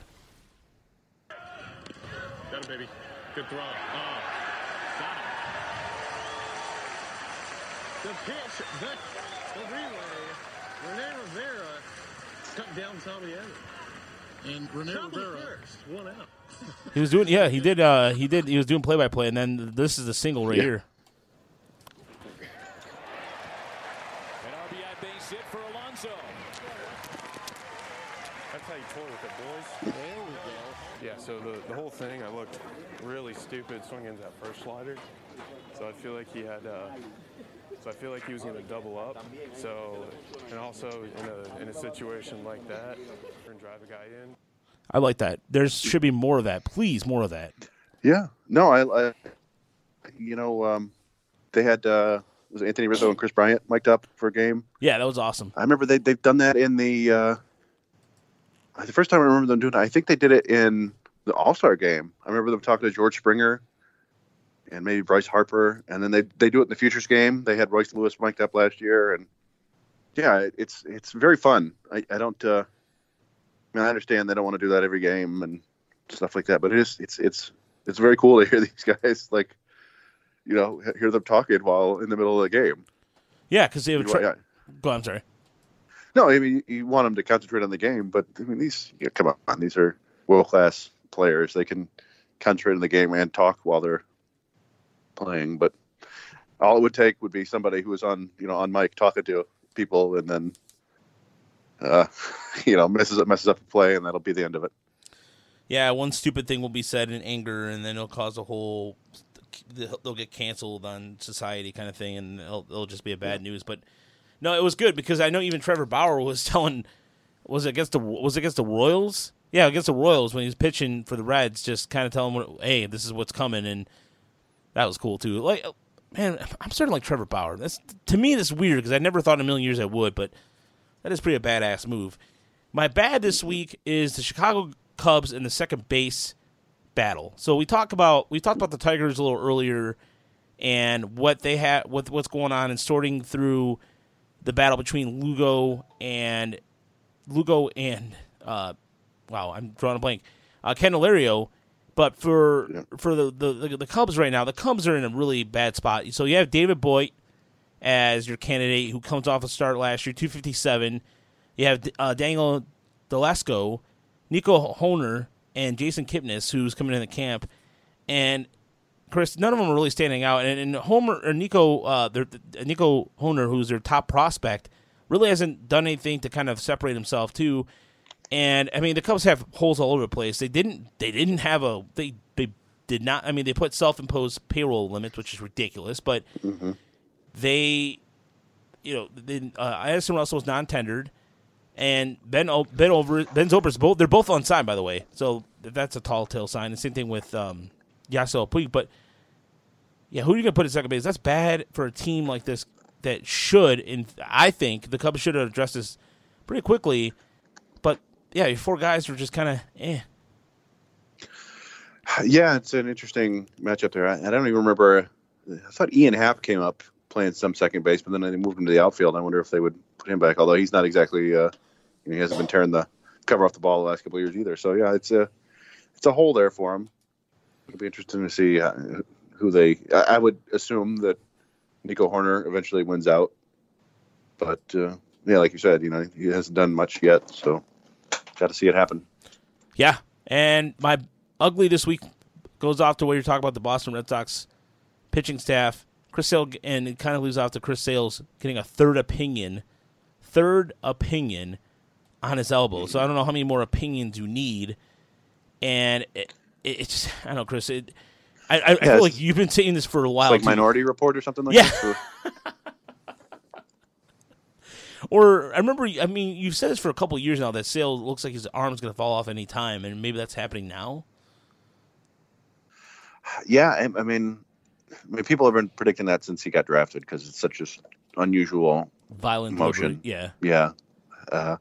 Got it, baby. Good throw. Oh, got it. The pitch, the, the relay. Rene Rivera cut down Tommy Edman. And Rene Tommy Rivera. first, one out. He was doing yeah, he did uh he did he was doing play by play and then this is the single right Yeah. here. An RBI base hit for Alonso. That's how you toy with it, boys. There we go. Yeah, so the, the whole thing, I looked really stupid swinging that first slider. So I feel like he had, uh, so I feel like he was going to double up. So, and also in a, in a situation like that, and drive a guy in. I like that. There should be more of that. Please, more of that. Yeah. No, I, I you know, um, they had uh, was Anthony Rizzo and Kris Bryant mic'd up for a game. Yeah, that was awesome. I remember they they've done that in the uh, the first time I remember them doing it. I think they did it in the All Star game. I remember them talking to George Springer and maybe Bryce Harper, and then they they do it in the Futures game. They had Royce Lewis mic'd up last year, and yeah, it's it's very fun. I, I don't. Uh, I mean, I understand they don't want to do that every game and stuff like that, but it is it's it's it's very cool to hear [LAUGHS] these guys like you know hear them talking while in the middle of the game. Yeah, because they have. You- Tra- Go. I'm sorry. No, I mean you want them to concentrate on the game, but I mean these, yeah, come on, these are world class players. They can concentrate on the game and talk while they're playing. But all it would take would be somebody who was on, you know, on mic talking to people, and then, uh, [LAUGHS] you know, messes up messes up the play, and that'll be the end of it. Yeah, one stupid thing will be said in anger, and then it'll cause a whole. They'll get canceled on society, kind of thing, and it'll, it'll just be a bad news. But no, it was good because I know even Trevor Bauer was [LAUGHS] telling, was it against the was it against the Royals? Yeah, against the Royals when he was pitching for the Reds, just kind of telling "Hey, this is what's coming," and that was cool too. Like, man, I'm starting like Trevor Bauer. That's to me, this is weird because I never thought in a million years I would, but that is pretty a badass move. My bad this week is the Chicago Cubs in the second base battle. So we talk about we talked about the Tigers a little earlier and what they had with what's going on and sorting through the battle between Lugo and Lugo and uh, wow, I'm drawing a blank. Uh, Candelario. But for Yeah. for the, the the Cubs right now, the Cubs are in a really bad spot. So you have David Bote as your candidate who comes off a start last year, 257. You have uh, Daniel Descalso, Nico Hoerner, and Jason Kipnis, who's coming in the camp. And Chris, none of them are really standing out. And, and Homer or Nico, uh, their, Nico Hoerner, who's their top prospect, really hasn't done anything to kind of separate himself too. And I mean, the Cubs have holes all over the place. They didn't. They didn't have a. They they did not. I mean, they put self-imposed payroll limits, which is ridiculous. But they, you know, they, uh, Addison Russell was non-tendered, and Ben o- Ben over Ben Zobrist both they're both unsigned by the way. So that's a tall tale sign. The same thing with um, Yasiel Puig. But yeah, who are you gonna put at second base? That's bad for a team like this that should. And I think the Cubs should have addressed this pretty quickly. But yeah, your four guys were just kind of eh. Yeah, it's an interesting matchup there. I, I don't even remember. I thought Ian Happ came up playing some second base, but then they moved him to the outfield. I wonder if they would put him back. Although he's not exactly, uh, you know, he hasn't been tearing the cover off the ball the last couple years either. So yeah, it's a it's a hole there for him. It'll be interesting to see uh, who they. I, I would assume that Nico Hoerner eventually wins out, but uh, yeah, like you said, you know, he hasn't done much yet. So got to see it happen. Yeah, and my ugly this week goes off to where you're talking about the Boston Red Sox pitching staff. Chris Sale, and it kind of leaves off to Chris Sales getting a third opinion, third opinion on his elbow. So I don't know how many more opinions you need, and it, it, it's just [LAUGHS] I don't know, Chris. It, I, I, I feel like you've been saying this for a while. like too. Minority Report or something like Yeah. that. [LAUGHS] Or I remember, I mean, you've said this for a couple of years now that Sale looks like his arm's going to fall off any time, and maybe that's happening now. [SIGHS] Yeah, I, I mean, I mean, people have been predicting that since he got drafted because it's such a s- unusual. Violent Motion. yeah. Yeah, uh,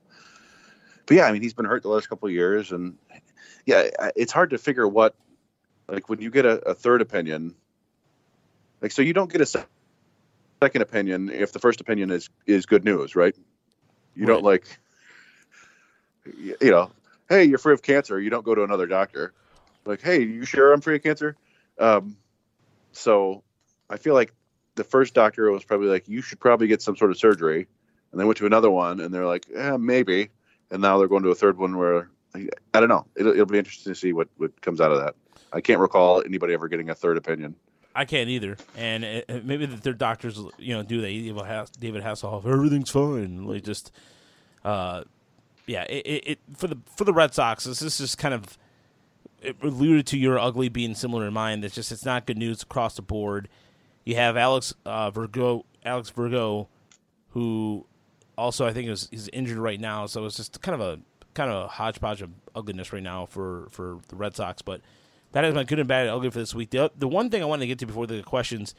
but yeah, I mean, he's been hurt the last couple of years, and yeah, it's hard to figure what, like, when you get a, a third opinion, like, so you don't get a se- second opinion if the first opinion is is good news, right? You don't like, you know, hey, you're free of cancer. You don't go to another doctor. Like, hey, you sure I'm free of cancer? Um, so I feel like the first doctor was probably like, you should probably get some sort of surgery. And they went to another one and they're like, eh, maybe. And now they're going to a third one where I, don't know. It'll, it'll be interesting to see what, what comes out of that. I can't recall anybody ever getting a third opinion. I can't either, and it, maybe their doctors, you know, do they? David Hasselhoff, everything's fine. Like just, uh, yeah. It, it, for the for the Red Sox, this is just kind of it alluded to your ugly being similar in mine. It's just it's not good news across the board. You have Alex uh, Verdugo, Alex Verdugo, who also I think is is injured right now. So it's just kind of a kind of a hodgepodge of ugliness right now for for the Red Sox. But that is my good and bad and ugly for this week. The the one thing I wanted to get to before the questions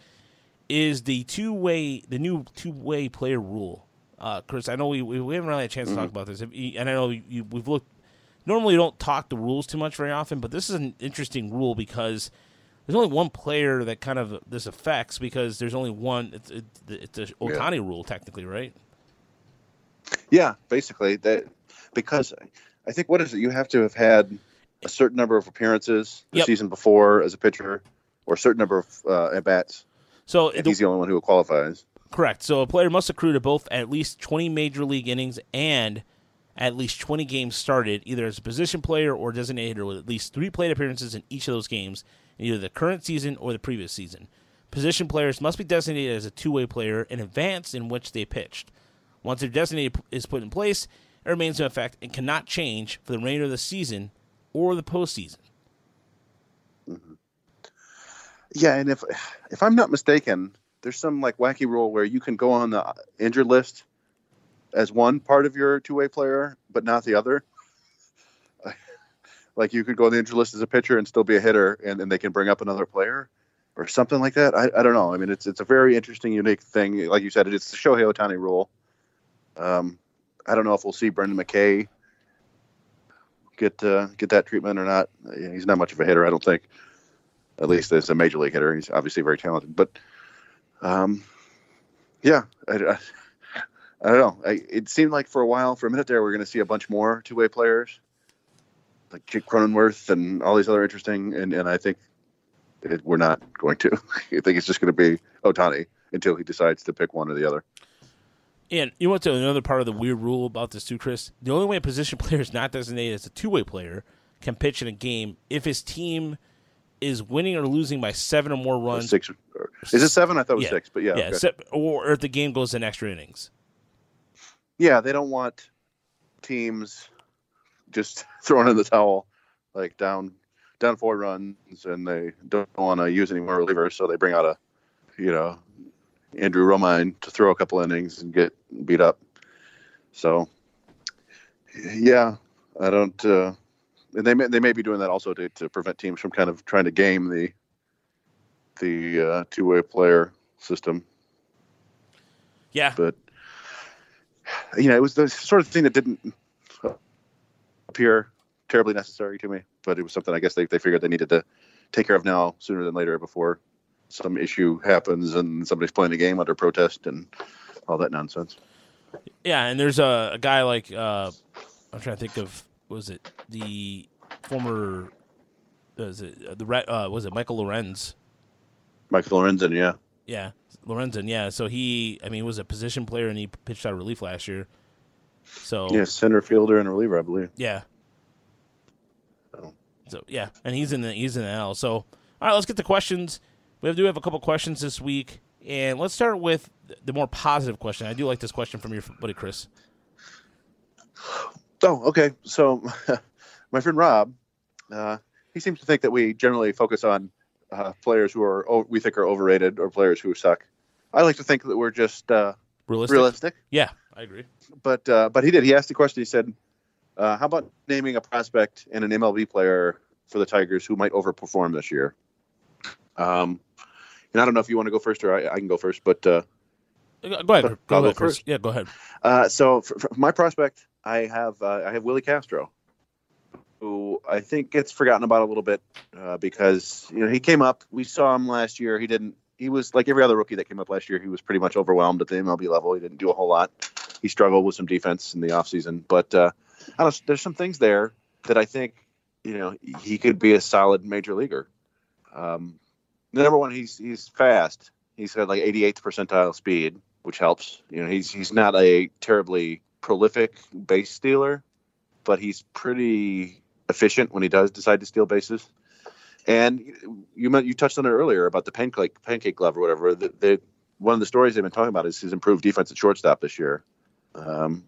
is the two way the new two way player rule. Uh, Chris, I know we, we we haven't really had a chance to talk about this, and I know you, we've looked. Normally, don't talk the rules too much very often, but this is an interesting rule because there's only one player that kind of this affects because there's only one. It's it, it's a Ohtani rule technically, right? Yeah, basically that because I think what is it? You have to have had a certain number of appearances the Yep. season before as a pitcher, or a certain number of uh, at bats. So the- he's the only one who qualifies. Correct. So a player must accrue to both at least 20 major league innings and at least 20 games started, either as a position player or designated hitter, with at least three plate appearances in each of those games, in either the current season or the previous season. Position players must be designated as a two way player in advance in which they pitched. Once their designated is put in place, it remains in effect and cannot change for the remainder of the season or the postseason. Yeah, and if if I'm not mistaken, there's some like wacky rule where you can go on the injured list as one part of your two way player, but not the other. [LAUGHS] Like you could go on the injured list as a pitcher and still be a hitter, and then they can bring up another player or something like that. I, I don't know. I mean, it's it's a very interesting, unique thing. Like you said, it's the Shohei Ohtani rule. Um, I don't know if we'll see Brendan McKay get uh, get that treatment or not. He's not much of a hitter, I don't think. At least as a major league hitter, he's obviously very talented. But um, yeah, I, I, I don't know. I, it seemed like for a while, for a minute there, we are going to see a bunch more two way players, like Jake Cronenworth and all these other interesting. And, and I think it, we're not going to. [LAUGHS] I think it's just going to be Ohtani until he decides to pick one or the other. And you want to another part of the weird rule about this too, Chris? The only way a position [LAUGHS] player is not designated as a two way player can pitch in a game if his team is winning or losing by seven or more runs. Six. Or, is it seven? I thought it was Yeah. six, but yeah. yeah, okay. se- or, or if the game goes in extra innings. Yeah, they don't want teams just [LAUGHS] throwing in the towel, like down down four runs, and they don't want to use any more relievers, so they bring out a, you know, Andrew Romine to throw a couple innings and get beat up. So, yeah, I don't. Uh, and they may, they may be doing that also to, to prevent teams from kind of trying to game the the uh, two way player system Yeah, but you know, it was the sort of thing that didn't appear terribly necessary to me, but it was something I guess they, they figured they needed to take care of now sooner than later before some issue happens and somebody's playing a game under protest and all that nonsense. yeah, and there's a, a guy like uh, I'm trying to think of was it the former was it uh, the Re- uh, was it Michael Lorenz? Michael Lorenzen, yeah. Yeah, Lorenzen. Yeah, so he I mean was a position player and he pitched out of relief last year. So Yeah, center fielder and reliever, I believe. Yeah. So. So yeah, and he's in the he's in the L. So all right, let's get to questions. We do have a couple questions this week, and let's start with the more positive question. I do like this question from your buddy Chris. Oh, okay. So [LAUGHS] my friend Rob, uh, he seems to think that we generally focus on uh, players who are we think are overrated or players who suck. I like to think that we're just uh, Realistic. realistic. Yeah, I agree. but uh, but he did. He asked the question. He said, uh, "How about naming a prospect and an MLB player for the Tigers who might overperform this year?" Um, and I don't know if you want to go first or I, I can go first, but uh, Go go ahead. I'll Go go ahead, Chris. first. Yeah, go ahead. uh, so for, for my prospect, I have uh, I have Willi Castro, who I think gets forgotten about a little bit uh, because you know he came up. We saw him last year. He didn't. He was like every other rookie that came up last year. He was pretty much overwhelmed at the MLB level. He didn't do a whole lot. He struggled with some defense in the offseason. But uh, I don't there's some things there that I think you know he could be a solid major leaguer. Um, number one, he's he's fast. He's got like 88th percentile speed, which helps. You know, he's he's not a terribly prolific base stealer, but he's pretty efficient when he does decide to steal bases. And you you touched on it earlier about the pancake pancake glove or whatever. The, the one of the stories they've been talking about is his improved defense at shortstop this year. Um,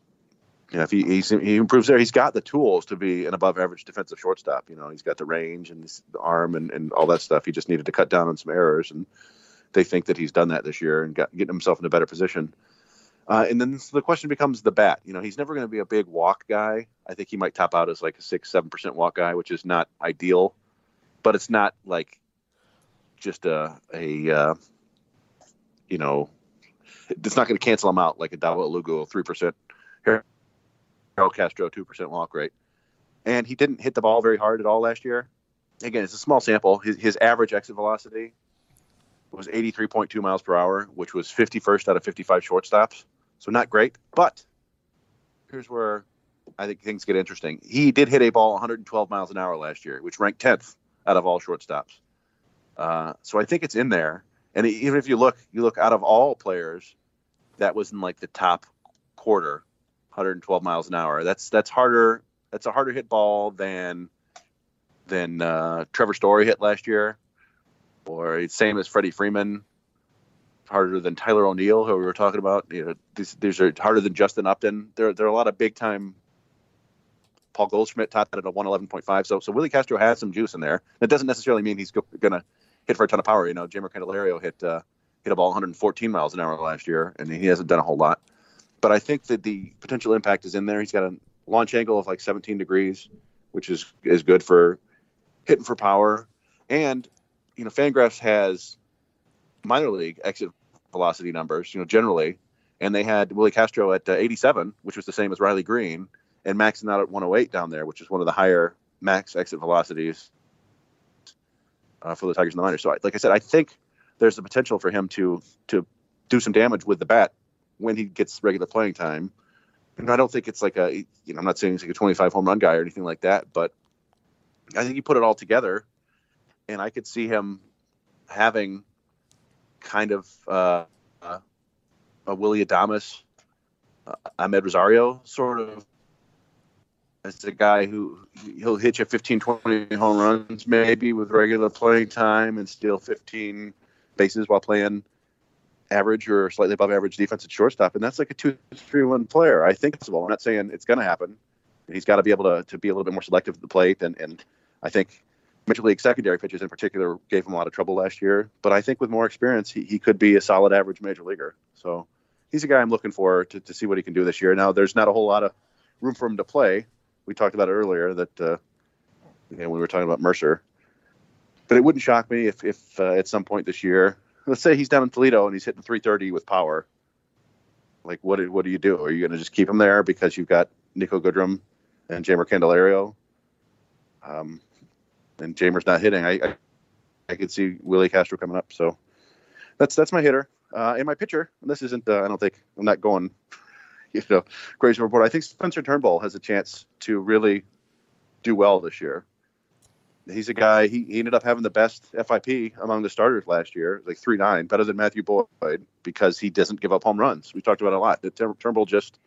you know, if he he improves there, he's got the tools to be an above average defensive shortstop. You know, he's got the range and the arm and, and all that stuff. He just needed to cut down on some errors, and they think that he's done that this year and got getting himself in a better position. Uh, and then the question becomes the bat. You know, he's never going to be a big walk guy. I think he might top out as like a six, seven percent walk guy, which is not ideal, but it's not like just a a uh, you know, it's not going to cancel him out like a Dawel Lugo three percent Harold Castro, 2% walk rate. And he didn't hit the ball very hard at all last year. Again, it's a small sample. His, his average exit velocity was 83.2 miles per hour, which was 51st out of 55 shortstops. So not great. But here's where I think things get interesting. He did hit a ball 112 miles an hour last year, which ranked 10th out of all shortstops. Uh, so I think it's in there. And even if you look, you look out of all players, that was in like the top quarter 112 miles an hour. That's that's harder. That's a harder hit ball than than uh, Trevor Story hit last year, or same as Freddie Freeman. Harder than Tyler O'Neill, who we were talking about. You know, these these are harder than Justin Upton. There there are a lot of big time. Paul Goldschmidt topped at a 111.5. So so Willi Castro has some juice in there. That doesn't necessarily mean he's go, gonna hit for a ton of power. You know, Jeimer Candelario hit uh, hit a ball 114 miles an hour last year, and he hasn't done a whole lot but I think that the potential impact is in there. He's got a launch angle of like 17 degrees, which is is good for hitting for power. And you know, Fangraphs has minor league exit velocity numbers, you know, generally, and they had Willi Castro at uh, 87, which was the same as Riley Greene, and maxing out at 108 down there, which is one of the higher max exit velocities uh, for the Tigers in the minors. So, I, like I said, I think there's the potential for him to to do some damage with the bat when he gets regular playing time. And I don't think it's like a, you know, I'm not saying he's like a 25 home run guy or anything like that, but I think you put it all together, and I could see him having kind of uh, a Willy Adames, uh, Amed Rosario sort of as a guy who he'll hit you 15, 20 home runs maybe with regular playing time and steal 15 bases while playing average or slightly above average defense at shortstop, and that's like a two, three, one player. I think it's well. I'm not saying it's going to happen. He's got to be able to, to be a little bit more selective at the plate, and and I think Major League secondary pitches in particular gave him a lot of trouble last year. But I think with more experience, he, he could be a solid average major leaguer. So he's a guy I'm looking for to, to see what he can do this year. Now, there's not a whole lot of room for him to play. We talked about it earlier that uh, you know, we were talking about Mercer. But it wouldn't shock me if, if uh, at some point this year let's say he's down in Toledo and he's hitting 330 with power. Like, what do, what do you do? Are you going to just keep him there because you've got Niko Goodrum and Jeimer Candelario? Um, and Jeimer's not hitting. I, I, I could see Willi Castro coming up. So that's that's my hitter. Uh, in my pitcher, and this isn't. Uh, I don't think I'm not going. [LAUGHS] You know, crazy report. I think Spencer Turnbull has a chance to really do well this year he's a guy. He, he ended up having the best FIP among the starters last year, like three nine, better than Matthew Boyd because he doesn't give up home runs. We talked about a lot. That Turnbull just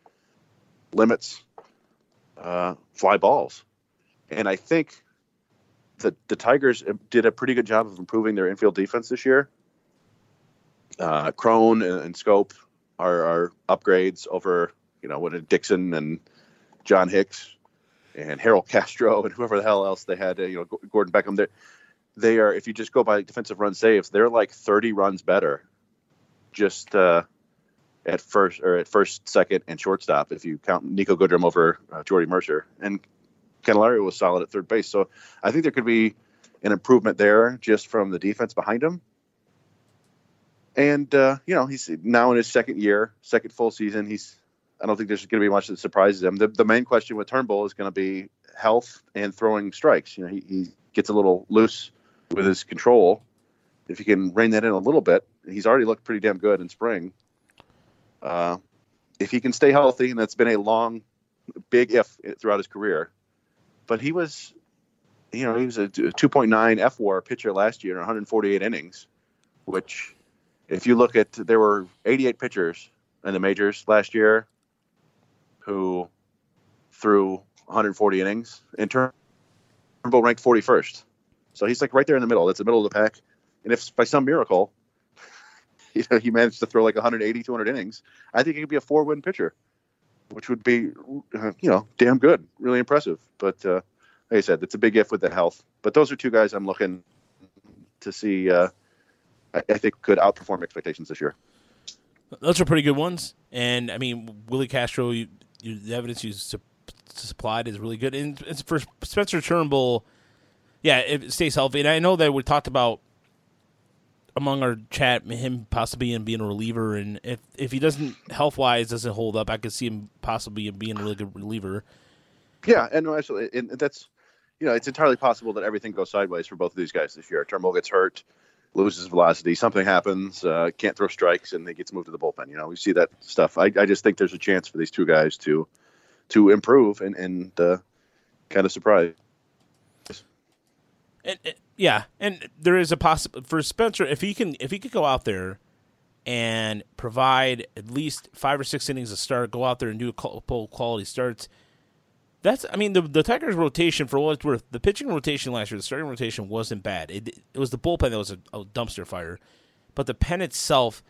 limits uh, fly balls, and I think that the Tigers did a pretty good job of improving their infield defense this year. Uh, Cron and, and Schoop are, are upgrades over you know what did Dixon and John Hicks and Harold Castro and whoever the hell else they had, uh, you know, Gordon Beckham. They they are if you just go by defensive run saves, they're like 30 runs better, just uh, at first or at first, second, and shortstop. If you count Niko Goodrum over uh, Jordy Mercer and Candelario was solid at third base, so I think there could be an improvement there just from the defense behind him. And uh, you know he's now in his second year, second full season. He's I don't think there's going to be much that surprises him. The, the main question with Turnbull is going to be health and throwing strikes. You know, he, he gets a little loose with his control. If he can rein that in a little bit, he's already looked pretty damn good in spring. Uh, if he can stay healthy, and that's been a long, big if throughout his career, but he was, you know, he was a 2.9 F WAR pitcher last year in 148 innings, which, if you look at, there were 88 pitchers in the majors last year who threw 140 innings. And Turnbull ranked 41st. So he's like right there in the middle. That's the middle of the pack. And if by some miracle, [LAUGHS] you know, he managed to throw like 180, 200 innings, I think he could be a four win pitcher, which would be, uh, you know, damn good, really impressive. But uh, like I said, it's a big if with the health. But those are two guys I'm looking to see. Uh, I, I think could outperform expectations this year. Those are pretty good ones. And I mean, Willi Castro, you, the evidence you su- supplied is really good. And it's for Spencer Turnbull, yeah, it stays healthy. And I know that we talked about among our chat him possibly being a reliever. And if if he doesn't health wise doesn't hold up, I could see him possibly being a really good reliever. Yeah, and actually, and that's you know, it's entirely possible that everything goes sideways for both of these guys this year. Turnbull gets hurt, loses velocity, something happens, uh, can't throw strikes, and he gets moved to the bullpen. You know, we see that stuff. I, I just think there's a chance for these two guys to to improve and and uh, kind of surprise. And, and- yeah, and there is a possible for Spencer if he can if he could go out there and provide at least five or six innings of start, go out there and do a couple quality starts. That's I mean the the Tigers rotation for what it's worth, the pitching rotation last year, the starting rotation wasn't bad. It it was the bullpen that was a, a dumpster fire, but the pen itself,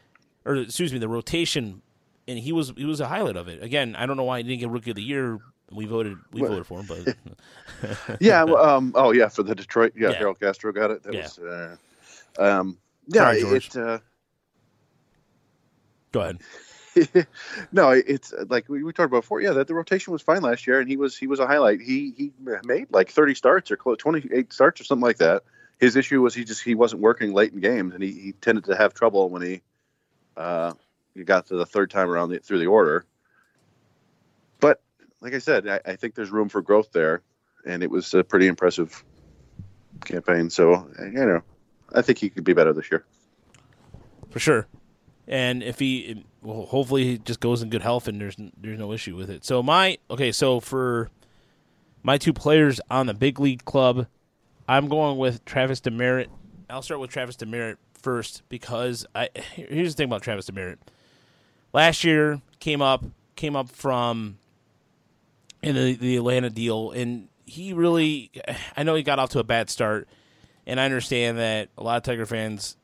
or excuse me, the rotation, and he was he was a highlight of it. Again, I don't know why he didn't get Rookie of the Year. We voted we Well- voted for him, but [LAUGHS] [LAUGHS] yeah. well, Um. Oh, yeah. For the Detroit. Yeah. Yeah. Harold Castro got it. That Yeah. was. Uh, um. Yeah. Sorry, It. Uh, go ahead. [LAUGHS] no, it's uh, like we, we talked about before. Yeah, that the rotation was fine last year, and he was he was a highlight. He he made like thirty starts or close twenty eight starts or something like that. His issue was he just he wasn't working late in games, and he, he tended to have trouble when he uh he got to the third time around the, through the order. But like I said, I, I think there's room for growth there, and it was a pretty impressive campaign. So you know, I think he could be better this year. for sure. And if he, well, hopefully, he just goes in good health, and there's there's no issue with it. So my okay, so for my two players on the big league club, I'm going with Travis Demeritte. I'll start with Travis Demeritte first because I here's the thing about Travis Demeritte. Last year came up came up from in the, the Atlanta deal, and he really, I know he got off to a bad start, and I understand that a lot of Tiger fans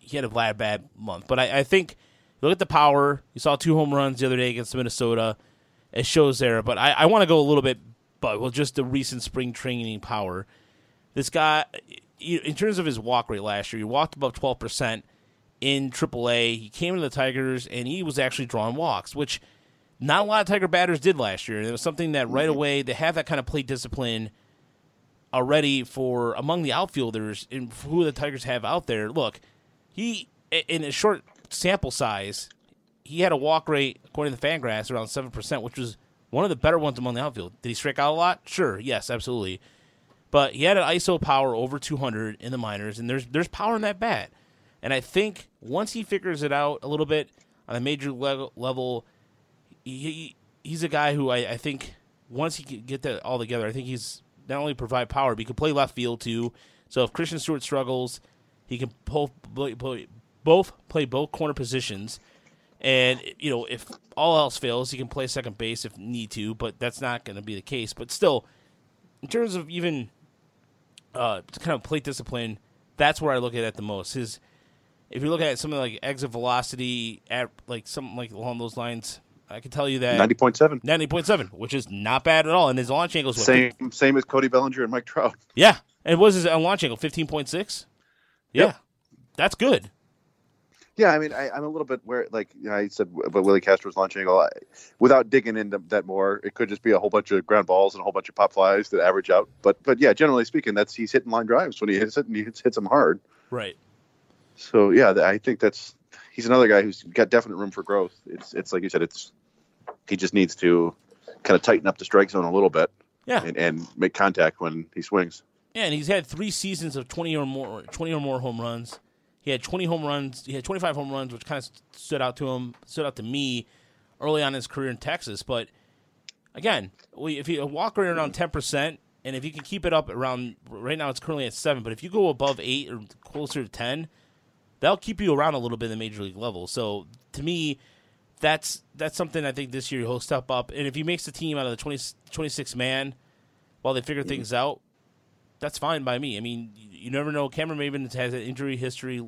he had a bad, bad month. But I, I think look at the power. You saw two home runs the other day against Minnesota. It shows there. But I, I want to go a little bit, but well, just the recent spring training power. This guy, in terms of his walk rate last year, he walked above twelve percent in AAA. He came to the Tigers and he was actually drawing walks, which not a lot of Tiger batters did last year. And it was something that right mm-hmm. away they have that kind of plate discipline already for among the outfielders and who the Tigers have out there. Look, he in a short sample size, he had a walk rate according to Fangraphs around seven percent, which was one of the better ones among the outfield. Did he strike out a lot? Sure, yes, absolutely. But he had an ISO power over 200 in the minors, and there's there's power in that bat. And I think once he figures it out a little bit on a major level, level he, he, he's a guy who I, I think once he can get that all together, I think he's not only provide power, but he can play left field too. So if Christin Stewart struggles, he can both play, both play both corner positions. And you know, if all else fails, he can play second base if need to. But that's not going to be the case. But still, in terms of even uh, kind of plate discipline, that's where I look at it the most. His if you look at something like exit velocity at like something like along those lines, I can tell you that Ninety point seven. ninety point seven, which is not bad at all. And his launch angle is what, Same same as Cody Bellinger and Mike Trout. yeah. And what was his uh, launch angle? Fifteen point six. Yeah, Yep. that's good. Yeah, I mean, I, I'm a little bit where, like you know, I said, about Willi Castro's launch angle. I, without digging into that more, it could just be a whole bunch of ground balls and a whole bunch of pop flies that average out. But, but yeah, generally speaking, that's he's hitting line drives when he hits it, and he hits, hits them hard. Right. So yeah, I think that's he's another guy who's got definite room for growth. It's, it's like you said, it's he just needs to kind of tighten up the strike zone a little bit Yeah. and, and make contact when he swings. Yeah, and he's had three seasons of twenty or more, twenty or more home runs. He had twenty home runs. He had twenty five home runs, which kind of stood out to him, stood out to me early on in his career in Texas. But again, we, if you walk right around ten percent, and if you can keep it up around right now, it's currently at seven. But if you go above eight or closer to ten, that'll keep you around a little bit in the major league level. So to me, that's that's something I think this year he'll step up. And if he makes the team out of the 20, 26 man while they figure things out, that's fine by me. I mean, you, never know. Cameron Maybin has an injury history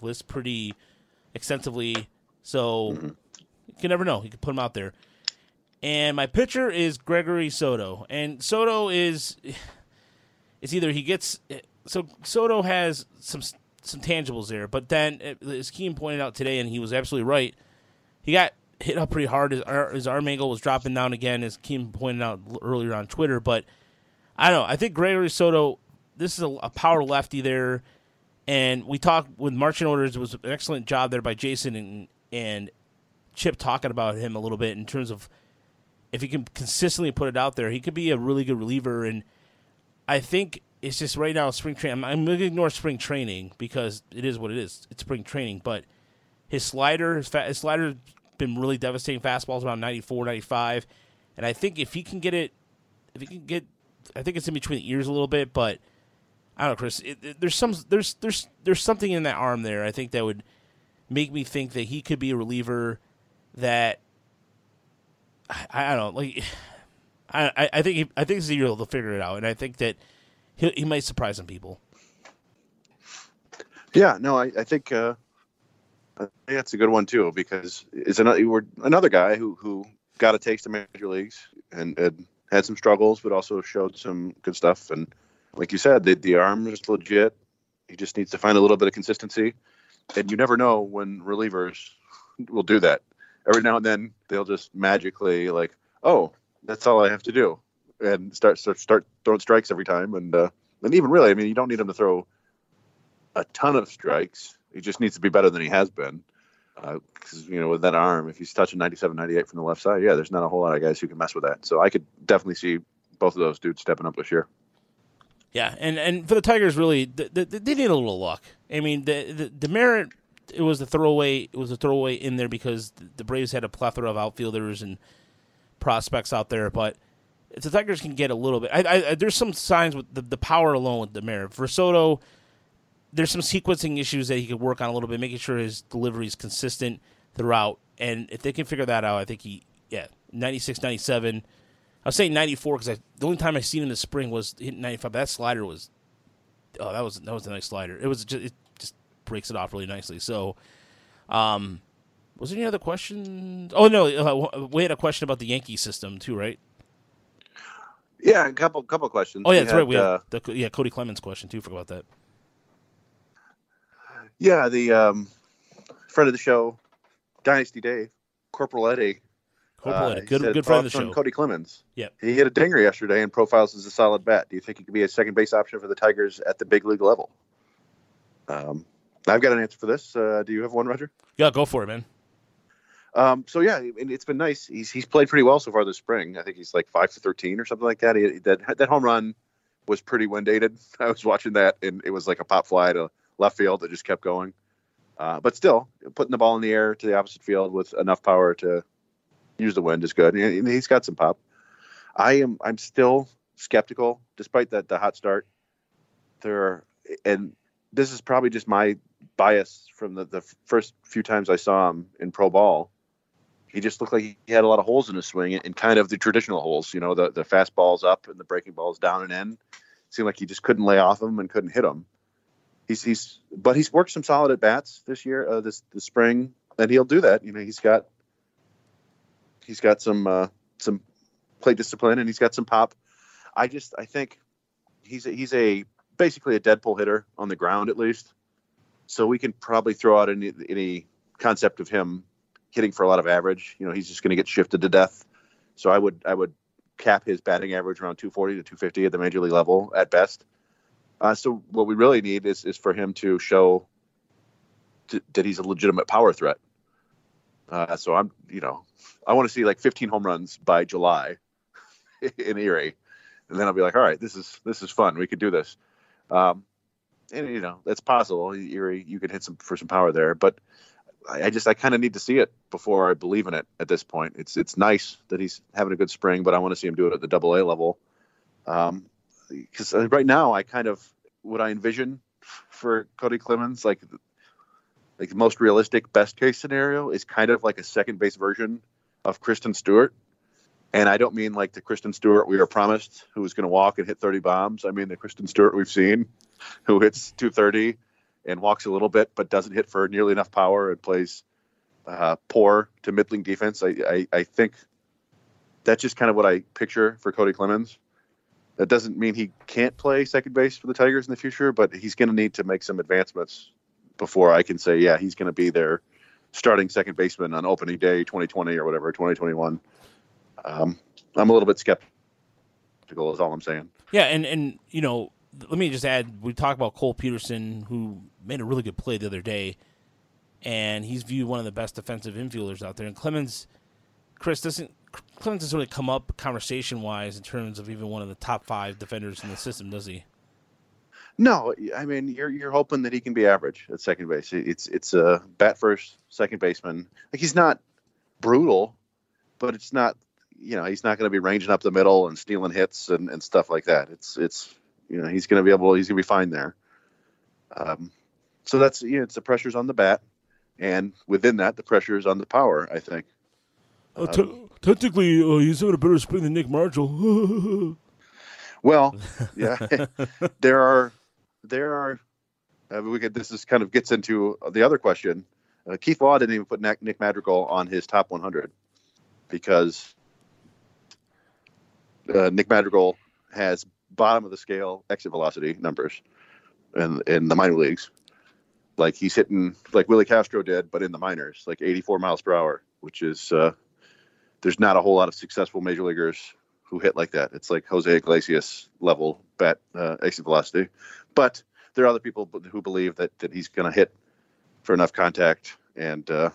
list pretty extensively, so you can never know. You can put him out there. And my pitcher is Gregory Soto, and Soto is [SIGHS] it's either he gets so Soto has some some tangibles there, but then eh, as Keen pointed out today, and he was absolutely right, he got hit up pretty hard. His, his arm angle was dropping down again, as Keen pointed out earlier on Twitter. But I don't know. I think Gregory Soto, this is a, a power lefty there, and we talked with marching orders. It was an excellent job there by Jason and and Chip talking about him a little bit in terms of if he can consistently put it out there, he could be a really good reliever. And I think it's just right now spring training. I'm, I'm going to ignore spring training because it is what it is. It's spring training, but his slider, his, fa- his slider's been really devastating. Fastballs around 94, 95. and I think if he can get it, if he can get, I think it's in between the ears a little bit, but I don't know, Chris. It, it, there's some, there's, there's, there's something in that arm there. I think that would make me think that he could be a reliever that I, I don't know, like. [SIGHS] I, I think he, I think it's year they'll figure it out, and I think that he he might surprise some people. Yeah, no, I, I think uh, I think that's a good one too because it's another we're another guy who who got a taste of major leagues and, and had some struggles, but also showed some good stuff. And like you said, the the arm is legit. He just needs to find a little bit of consistency, and you never know when relievers will do that. Every now and then they'll just magically like, oh, that's all I have to do, and start start start throwing strikes every time. And uh, and even really, I mean, you don't need him to throw a ton of strikes. He just needs to be better than he has been. Uh, because you know, with that arm, if he's touching 97, 98 from the left side, yeah, there's not a whole lot of guys who can mess with that. So I could definitely see both of those dudes stepping up this year. Yeah, and, and for the Tigers, really, they, they, need a little luck. I mean, the the, Demeritte it was a throwaway. It was a throwaway in there because the Braves had a plethora of outfielders and prospects out there. But the Tigers can get a little bit, I, I, there's some signs with the, the power alone with the Demeritte. There's some sequencing issues that he could work on a little bit, making sure his delivery is consistent throughout. And if they can figure that out, I think he, yeah, 96, 97. I was saying 94 because the only time I seen him in the spring was hitting 95. But that slider was, oh, that was that was a nice slider. It was just it just breaks it off really nicely. So, um, was there any other questions? Oh no, uh, we had a question about the Yankee system too, right? Yeah, a couple couple questions. Oh yeah, that's had, right. We uh, had the, yeah Kody Clemens question too. Forgot about that. Yeah, the um, friend of the show, Dynasty Dave, Corporal Eddie. Corporal uh, Eddie, he good good friend of the show. Kody Clemens. Yep. He hit a dinger yesterday and profiles as a solid bat. Do you think he could be a second base option for the Tigers at the big league level? Um, I've got an answer for this. Uh, do you have one, Roger? Yeah, go for it, man. Um, so yeah, and it's been nice. He's he's played pretty well so far this spring. I think he's like five to thirteen or something like that. He, that that home run was pretty wind dated. [LAUGHS] I was watching that, and it was like a pop fly to left field that just kept going. Uh, but still, putting the ball in the air to the opposite field with enough power to use the wind is good. And he's got some pop. I am I'm still skeptical, despite that the hot start. There, and this is probably just my bias from the, the first few times I saw him in pro ball. He just looked like he had a lot of holes in his swing and kind of the traditional holes, you know, the, the fastballs up and the breaking balls down and in. seemed like he just couldn't lay off them and couldn't hit them. He's, he's, but he's worked some solid at bats this year, uh, this, this spring, and he'll do that. You know, he's got, he's got some, uh, some plate discipline and he's got some pop. I just, I think he's a, he's a, basically a dead pull hitter on the ground at least. So we can probably throw out any, any concept of him hitting for a lot of average. You know, he's just going to get shifted to death. So I would I would cap his batting average around 240 to 250 at the major league level at best. Uh, so what we really need is is for him to show t- that he's a legitimate power threat. Uh, so I'm you know I want to see like 15 home runs by July [LAUGHS] in Erie, and then I'll be like, all right, this is this is fun. We could do this. Um, and you know that's possible. Erie, you could hit some for some power there, but I, I just I kind of need to see it before I believe in it at this point. It's it's nice that he's having a good spring, but I want to see him do it at the Double A level. Um, because right now I kind of what I envision for Kody Clemens like like the most realistic best case scenario is kind of like a second base version of Christin Stewart. And I don't mean like the Christin Stewart we were promised who was going to walk and hit 30 bombs. I mean the Christin Stewart we've seen who hits 230 and walks a little bit but doesn't hit for nearly enough power and plays uh, poor to middling defense. I, I, I think that's just kind of what I picture for Kody Clemens. That doesn't mean he can't play second base for the Tigers in the future, but he's going to need to make some advancements before I can say, yeah, he's going to be their starting second baseman on opening day 2020 or whatever, 2021. Um, I'm a little bit skeptical, is all I'm saying. Yeah, and and you know, let me just add, we talked about Cole Peterson, who made a really good play the other day, and he's viewed one of the best defensive infielders out there. And Clemens, Chris doesn't Clemens doesn't really come up conversation wise in terms of even one of the top five defenders in the system, does he? No, I mean you're you're hoping that he can be average at second base. It's it's a bat first second baseman. Like he's not brutal, but it's not you know he's not going to be ranging up the middle and stealing hits and, and stuff like that. It's it's you know he's going to be able he's going to be fine there. Um, so that's you know it's the pressures on the bat, and within that the pressures on the power. I think. Uh, t- technically, uh, he's having a better spring than Nick Madrigal. [LAUGHS] well, [LAUGHS] yeah, there are there are. Uh, we could, this is kind of gets into the other question. Uh, Keith Law didn't even put Nick, Nick Madrigal on his top 100 because uh, Nick Madrigal has bottom of the scale exit velocity numbers in in the minor leagues. Like he's hitting like Willi Castro did, but in the minors, like 84 miles per hour, which is uh, there's not a whole lot of successful major leaguers who hit like that. It's like Jose Iglesias level bat uh, exit velocity, but there are other people who believe that that he's going to hit for enough contact and uh,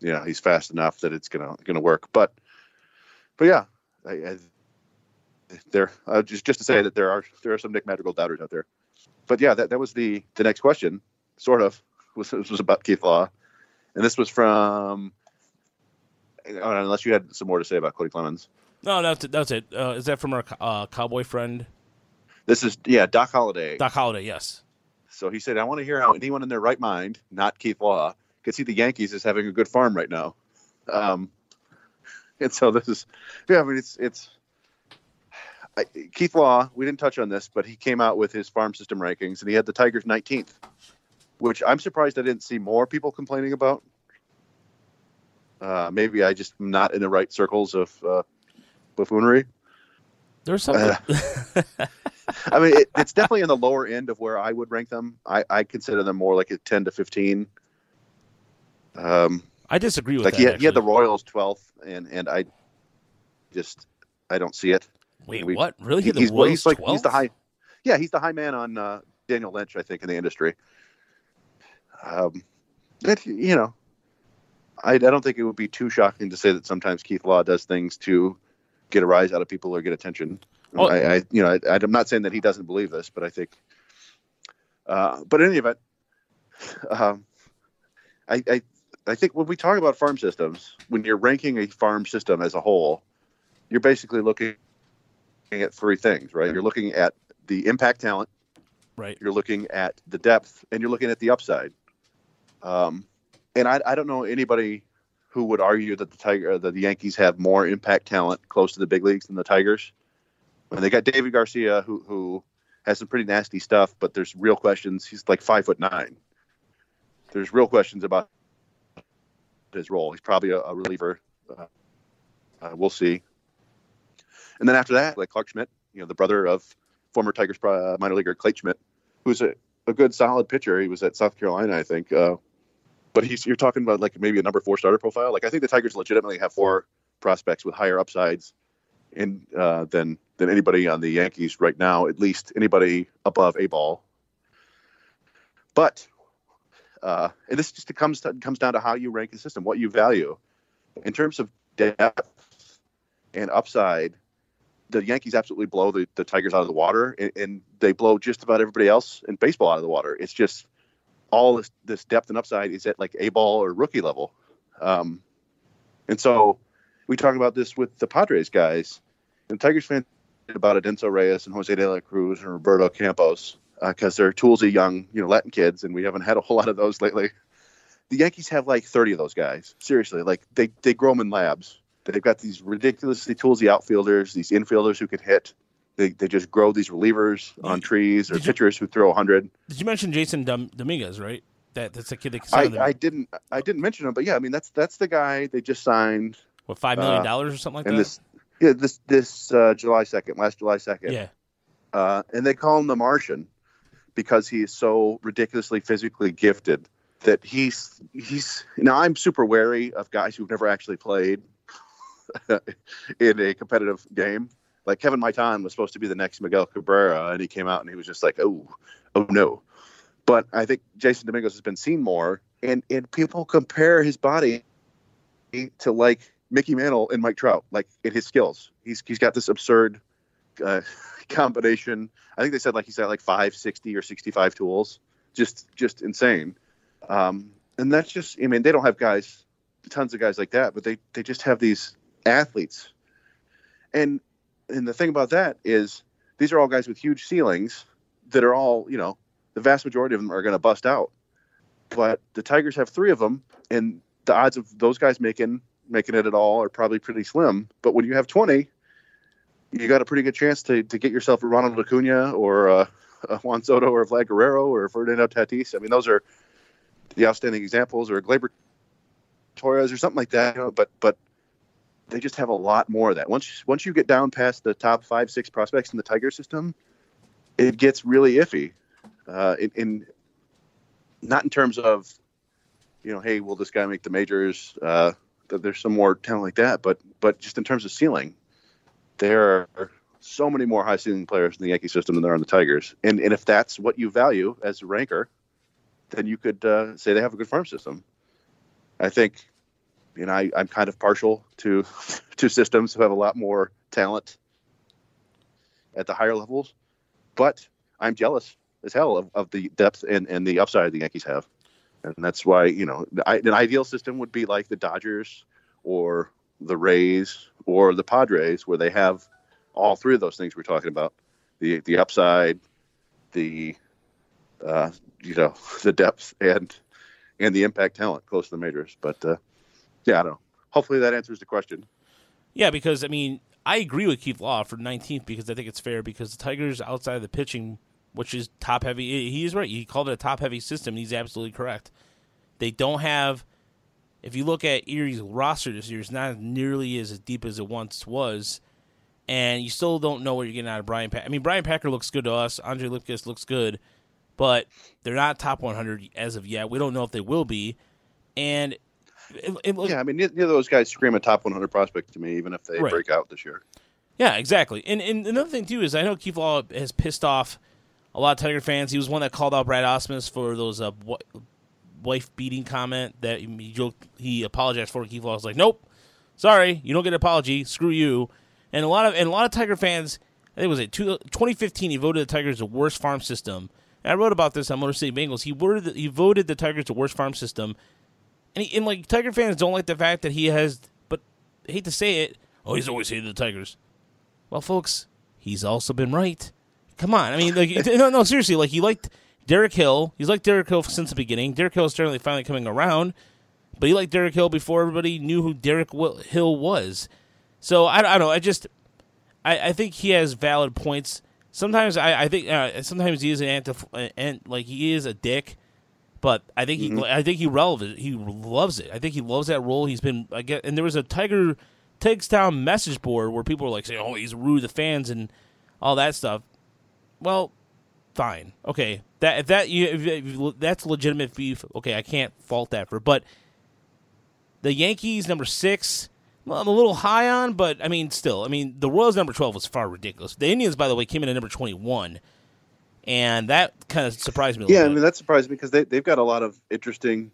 you know he's fast enough that it's gonna gonna work. But but yeah, I, I, there uh, just just to say that there are there are some Nick Madrigal doubters out there. But yeah, that, that was the the next question, sort of [LAUGHS] was was about Keith Law, and this was from. Unless you had some more to say about Kody Clemens. No, that's it. That's it. Uh, is that from our uh, cowboy friend? This is yeah, Doc Holliday. Doc Holliday, yes. So he said, "I want to hear how anyone in their right mind, not Keith Law, could see the Yankees as having a good farm right now." Um, and so this is, yeah, I mean, it's it's I, Keith Law. We didn't touch on this, but he came out with his farm system rankings, and he had the Tigers 19th, which I'm surprised I didn't see more people complaining about. Uh, maybe I just am not in the right circles of uh, buffoonery. There's something. Uh, [LAUGHS] I mean, it, it's definitely in the lower end of where I would rank them. I, I consider them more like a 10 to 15. Um, I disagree with like that. he had, he had the. Royals 12th, and and I just I don't see it. Wait, we- what? Really? He the he's, Royals he's like he's the high. Yeah, he's the high man on uh, Daniel Lynch, I think, in the industry. Um, but you know, I, I don't think it would be too shocking to say that sometimes Keith Law does things to get a rise out of people or get attention. Oh. I, I, you know, I, I'm not saying that he doesn't believe this, but I think. Uh, but in any event, um, I, I, I think when we talk about farm systems, when you're ranking a farm system as a whole, you're basically looking at three things, right? You're looking at the impact talent, Right. you're looking at the depth, and you're looking at the upside. Um, and I, I don't know anybody who would argue that the Tiger, that the Yankees have more impact talent close to the big leagues than the Tigers. When they got Deivi Garcia, who who has some pretty nasty stuff, but there's real questions. He's like five foot nine. There's real questions about his role. He's probably a, a reliever. Uh, uh, we'll see. And then after that, like Clarke Schmidt, you know, the brother of former Tigers uh, minor leaguer Clate Schmidt, who's a, a good, solid pitcher. He was at South Carolina, I think. Uh, but he's you're talking about like maybe a number four starter profile. Like I think the Tigers legitimately have four prospects with higher upsides in uh, than than anybody on the Yankees right now. At least anybody above a ball. But uh, and this just comes to, comes down to how you rank the system, what you value in terms of depth and upside. The Yankees absolutely blow the, the Tigers out of the water, and, and they blow just about everybody else in baseball out of the water. It's just all this this depth and upside is at like a ball or rookie level. Um, and so we talk about this with the Padres guys and Tigers fans about Adinso Reyes and Jose de la Cruz and Roberto Campos because uh, they're toolsy young, you know, Latin kids, and we haven't had a whole lot of those [LAUGHS] lately. The Yankees have like 30 of those guys. Seriously, like they they grow them in labs. They've got these ridiculously toolsy outfielders, these infielders who can hit. They, they just grow these relievers on trees or Did you- pitchers who throw 100. Did you mention Jasson Dom- Dominguez, right? That that's the kid that I, I didn't I didn't mention him, but yeah, I mean that's that's the guy they just signed what five million uh, dollars or something like and that. this yeah this this uh, July second, last July second. yeah, uh, and they call him the Martian because he is so ridiculously physically gifted that he's he's now I'm super wary of guys who've never actually played [LAUGHS] in a competitive game. Like Kevin Maitan was supposed to be the next Miguel Cabrera, and he came out and he was just like, oh, oh no. But I think Jasson Dominguez has been seen more, and and people compare his body to like Mickey Mantle and Mike Trout, like in his skills. He's he's got this absurd uh, [LAUGHS] combination. I think they said like he's got like five sixty or sixty five tools, just just insane. Um, and that's just I mean they don't have guys, tons of guys like that, but they they just have these athletes. And and the thing about that is these are all guys with huge ceilings that are all you know the vast majority of them are going to bust out. But the Tigers have three of them, and the odds of those guys making making it at all are probably pretty slim. But when you have twenty, you got a pretty good chance to, to get yourself a Ronald Acuna or a, a Juan Soto or a Vlad Guerrero or a Fernando Tatis. I mean, those are the outstanding examples, or a Gleyber Torres or something like that. You know, but but they just have a lot more of that. Once once you get down past the top five six prospects in the Tiger system, it gets really iffy. Uh, in, in not in terms of you know, hey, will this guy make the majors? Uh, there's some more talent like that, but but just in terms of ceiling, there are so many more high ceiling players in the Yankee system than there are in the Tigers. And and if that's what you value as a ranker, then you could uh, say they have a good farm system. I think, you know, I, I'm kind of partial to [LAUGHS] to systems who have a lot more talent at the higher levels, but I'm jealous as hell of, of the depth and, and the upside the Yankees have. And that's why, you know, I, an ideal system would be like the Dodgers or the Rays or the Padres, where they have all three of those things we're talking about the the upside, the uh, you know [LAUGHS] the depth and and the impact talent close to the majors. But uh, yeah, I don't know. Hopefully that answers the question. Yeah, because I mean, I agree with Keith Law for 19th because I think it's fair because the Tigers outside of the pitching, which is top heavy, he is right. He called it a top heavy system. He's absolutely correct. They don't have. If you look at Erie's roster this year, it's not nearly as deep as it once was, and you still don't know what you're getting out of Bryant. Packard. I mean, Bryant Packard looks good to us. Andre Lipcius looks good, but they're not top 100 as of yet. We don't know if they will be, and it, it, Yeah, I mean, neither of those guys scream a top 100 prospect to me, even if they Right. break out this year. Yeah, exactly. And and another thing too is I know Keith Law has pissed off a lot of Tiger fans. He was one that called out Brad Ausmus for those uh, w- wife beating comment that he joked he apologized for. Keith Law was like, "Nope, sorry, you don't get an apology. Screw you." And a lot of and a lot of Tiger fans, I think it was it two, 2015. He voted the Tigers the worst farm system. And I wrote about this on Motor City Bengals. He voted the, he voted the Tigers the worst farm system. And, he, and like Tiger fans don't like the fact that he has, but I hate to say it. Oh, he's always hated the Tigers. Well, folks, he's also been right. Come on, I mean, like, [LAUGHS] no, no, seriously, like he liked Derek Hill. He's liked Derek Hill since the beginning. Derek Hill is certainly finally coming around, but he liked Derek Hill before everybody knew who Derek Hill was. So I, I don't know. I just, I, I think he has valid points. Sometimes I, I think, uh, sometimes he is an anti, and like he is a dick. But I think he, mm-hmm. I think he relevant. He loves it. I think he loves that role. He's been, I get, and there was a Tiger Takes Town message board where people were like saying, "Oh, he's rude to the fans and all that stuff." Well, fine, okay. That if that you if, if that's legitimate beef. Okay, I can't fault that for. But the Yankees number six, well, I'm a little high on, but I mean, still, I mean, the Royals number twelve was far ridiculous. The Indians, by the way, came in at number twenty one, and that kind of surprised me. A Yeah, I mean that surprised me because they they've got a lot of interesting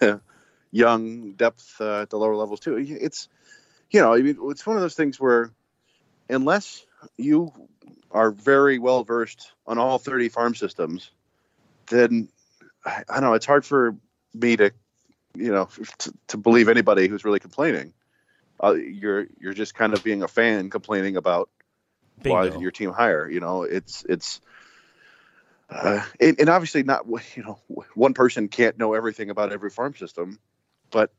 [LAUGHS] young depth uh, at the lower levels too. It's you know, I mean, it's one of those things where unless you are very well versed on all 30 farm systems, then I, I don't know. It's hard for me to, you know, to, to believe anybody who's really complaining. Uh, you're you're just kind of being a fan complaining about why Bingo. your team higher. You know, it's it's. Uh, and, and obviously not [LAUGHS] you know one person can't know everything about every farm system, but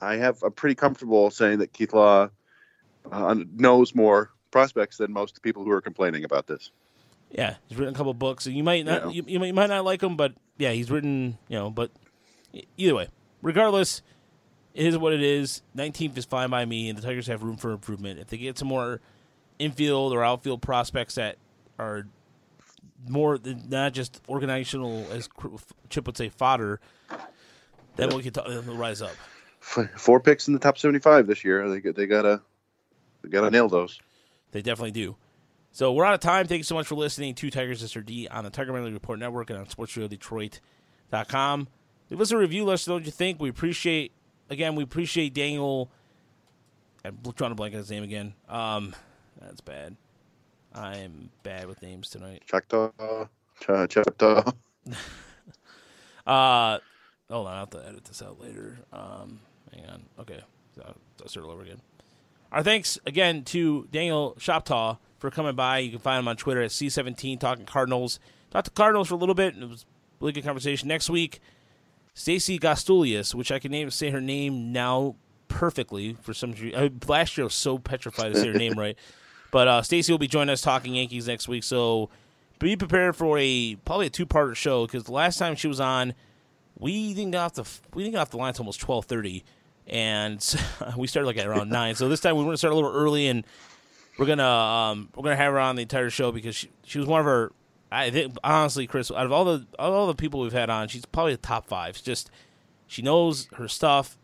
I have I'm pretty comfortable saying that Keith Law uh, knows more prospects than most people who are complaining about this. Yeah, he's written a couple books. and You might not Yeah. you, you, might, you might not like him, but yeah, he's written you know. But either way, regardless, it is what it is. Nineteenth is fine by me, and the Tigers have room for improvement. If they get some more infield or outfield prospects that are more than not just organizational, as Chip would say, fodder, then we can talk, then they'll rise up. Four picks in the top 75 this year. They got- they gotta they gotta nail those. They definitely do. So we're out of time. Thank you so much for listening to Tigers SRD on the Tiger Manly Report Network and on SportsRadioDetroit.com. Leave us a review. Let us know what you think. We appreciate, again, we appreciate Daniel. I'm trying to blank on his name again. Um, that's bad. I'm bad with names tonight. Choctaw, Ch- Choctaw. Uh, hold on, I have to edit this out later. Um, hang on. Okay, so I'll start all over again. Our thanks again to Daniel Shoptaw for coming by. You can find him on Twitter at C17 Talking Cardinals. Talked to Cardinals for a little bit, and it was a really good conversation. Next week, Stacey Gotsulias, which I can name say her name now perfectly for some reason. I mean, last year I was so petrified to say her name [LAUGHS] right. But uh, Stacey will be joining us talking Yankees next week, so be prepared for a probably a two-parter show because the last time she was on, we didn't get off the we didn't get off the line until almost twelve thirty, and [LAUGHS] we started like at around nine. So this time we want to start a little early, and we're gonna um, we're gonna have her on the entire show because she she was one of our. I think honestly, Chris, out of all the out of all the people we've had on, she's probably the top five. It's just she knows her stuff.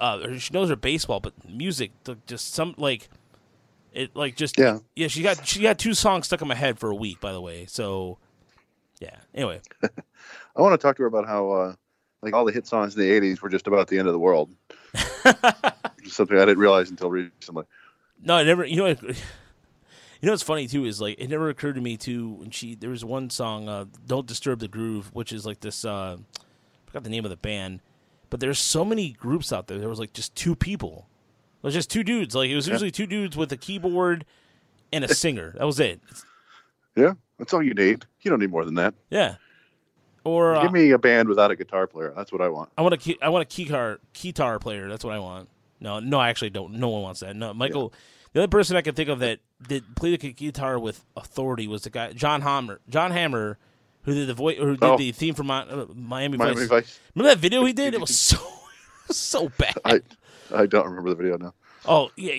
Uh, she knows her baseball, but music, just some like it, like just Yeah. yeah. She got she got two songs stuck in my head for a week, by the way. So yeah. Anyway, [LAUGHS] I want to talk to her about how uh, like all the hit songs in the '80s were just about the end of the world. [LAUGHS] Something I didn't realize until recently. No, I never. You know, you know what's funny too is like it never occurred to me too when she there was one song, uh, "Don't Disturb the Groove," which is like this. Uh, I forgot the name of the band, but there's so many groups out there. There was like just two people. It was just two dudes. Like it was usually two dudes with a keyboard and a singer. That was it. Yeah, that's all you need. You don't need more than that. Yeah. Or uh, Give me a band without a guitar player. That's what I want. I want a key, I want a keytar guitar player. That's what I want. No, no, I actually don't. No one wants that. No, Michael. The only person I can think of that did play the guitar with authority was the guy John Hammer. John Hammer, who did the voice, who did Oh. the theme for my, uh, Miami, Miami Vice. Vice. Remember that video he did? It [LAUGHS] was so [LAUGHS] so bad. I [LAUGHS] I don't remember the video now. Oh yeah,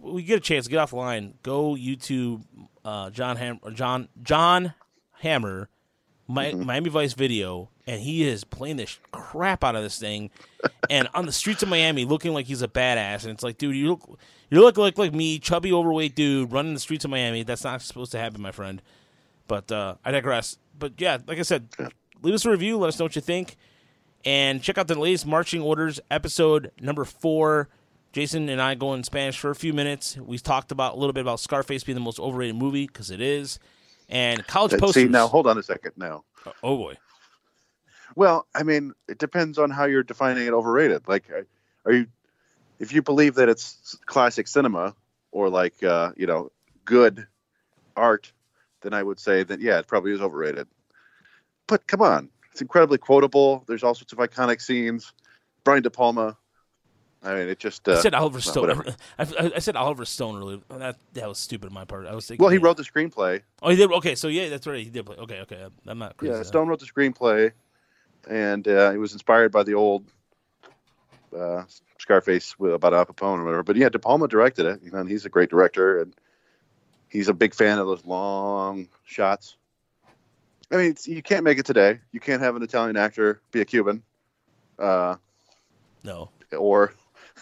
we get a chance. Get off the line. Go YouTube. Uh, John Ham or John John Hammer, Mi- Miami Vice video, and he is playing the sh- crap out of this thing, [LAUGHS] and on the streets of Miami, looking like he's a badass. And it's like, dude, you look you look like like me, chubby, overweight dude, running the streets of Miami. That's not supposed to happen, my friend. But uh, I digress. But yeah, like I said, leave us a review. Let us know what you think. And check out the latest marching orders episode number four. Jason and I go in Spanish for a few minutes. We talked about a little bit about Scarface being the most overrated movie because it is, and college Uh, posters. See now, hold on a second. Now, oh boy, well, I mean, it depends on how you're defining it overrated. Like, are- are you, if you believe that it's classic cinema or like, uh, you know, good art, then I would say that yeah, it probably is overrated. But come on, it's incredibly quotable. There's all sorts of iconic scenes. Brian De Palma. I mean, it just. Uh, I said Oliver Stone. whatever. [LAUGHS] I, I, I said Oliver Stone earlier. That that was stupid on my part. I was thinking. Well, he yeah. wrote the screenplay. Oh, he did. Okay, so yeah, that's right. He did play. Okay, okay. I'm not crazy. Yeah, Stone wrote the screenplay, and uh, it was inspired by the old uh, Scarface about Al Capone or whatever. But yeah, De Palma directed it, you know, and he's a great director, and he's a big fan of those long shots. I mean, you can't make it today. You can't have an Italian actor be a Cuban, uh, No. or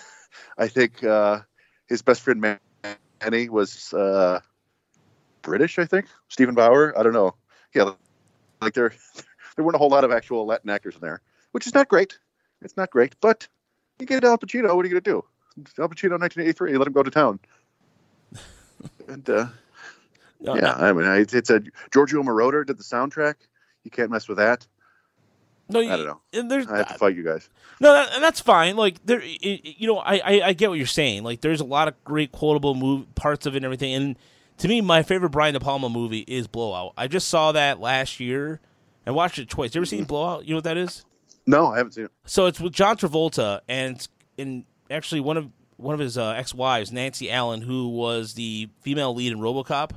[LAUGHS] I think uh, his best friend Manny was uh, British. I think Steven Bauer. I don't know. Yeah, like there [LAUGHS] there weren't a whole lot of actual Latin actors in there, which is not great. It's not great, but you get Al Pacino. What are you gonna do? Al Pacino, 1983. Let him go to town. [LAUGHS] and uh, No, yeah, I mean, I- it's a Giorgio Moroder did the soundtrack. You can't mess with that. No, I don't know. And there's I have to fight you guys. No, that, and that's fine. Like there, you know, I, I I get what you're saying. Like there's a lot of great quotable move parts of it and everything. And to me, my favorite Brian De Palma movie is Blowout. I just saw that last year and watched it twice. You ever seen Blowout? You know what that is? No, I haven't seen it. So it's with John Travolta and and actually one of one of his uh, ex-wives, Nancy Allen, who was the female lead in RoboCop.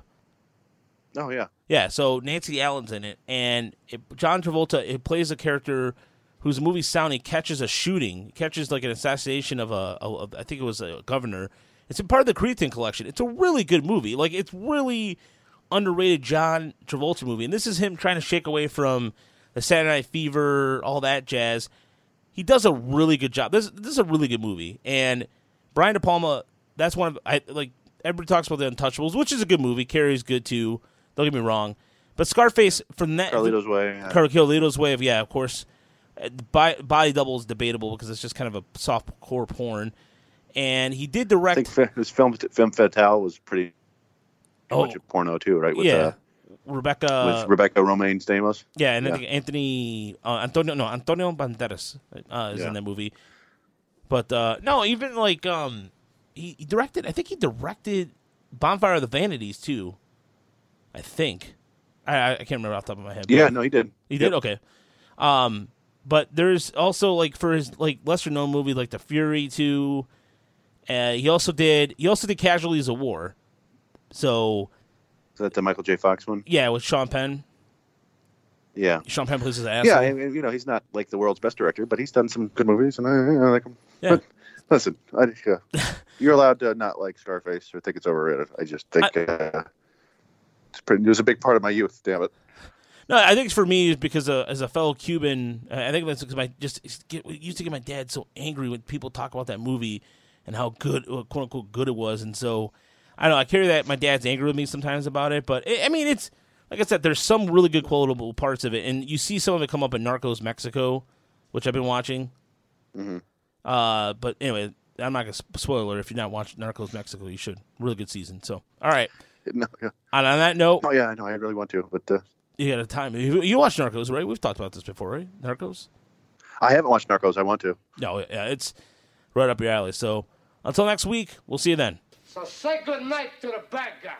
Oh yeah. Yeah, so Nancy Allen's in it, and it, John Travolta it plays a character whose movie sound he catches a shooting, catches like an assassination of a, a, a I think it was a governor. It's a part of the Criterion collection. It's a really good movie. Like it's really underrated John Travolta movie, and this is him trying to shake away from the Saturday Night Fever, all that jazz. He does a really good job. This this is a really good movie, and Brian De Palma. That's one of I like. Everybody talks about the Untouchables, which is a good movie. Carrie's good too. Don't get me wrong, but Scarface from that Carlito's Way. yeah. Carlito's Way of yeah, of course. Uh, Body, body double is debatable because it's just kind of a soft core porn, and he did direct. I think his film Femme Fatale was pretty Oh. much a porno too, right? With, yeah, uh, Rebecca. with Rebecca Romijn Stamos. Yeah, and Yeah. Anthony uh, Antonio no Antonio Banderas uh, is Yeah. in that movie. But uh, no, even like um, he, he directed. I think he directed Bonfire of the Vanities too. I think. I I I can't remember off the top of my head. Yeah, no, he did. he did okay. Um, but there's also like for his like lesser known movie like The Fury two. Uh, he also did he also did Casualties of War. So Is that the Michael J. Fox one? yeah, with Sean Penn. Yeah. Sean Penn plays his ass. Yeah, I mean, you know, he's not like the world's best director, but he's done some good movies, and I, I like him. Yeah. But listen, I, yeah, [LAUGHS] you're allowed to not like Scarface or think it's overrated. I just think uh, it's pretty. It was a big part of my youth. Damn it. No, I think for me is because uh, as a fellow Cuban, uh, I think that's because my just get, used to get my dad so angry when people talk about that movie and how good, uh, quote unquote, good it was, and so I don't know. I carry that my dad's angry with me sometimes about it, but it, I mean, it's like I said, there's some really good quotable parts of it, and you see some of it come up in Narcos Mexico, which I've been watching. Mm-hmm. Uh, but anyway, I'm not gonna sp- spoiler. If you're not watching Narcos Mexico, you should. Really good season. So, all right. [LAUGHS] No, yeah. And on that note, Oh yeah, I know. I really want to, but uh, you got a time. You, you watch Narcos, right? We've talked about this before, right? Narcos. I haven't watched Narcos. I want to. No, yeah, it's right up your alley. So until next week, we'll see you then. So say good night to the bad guy.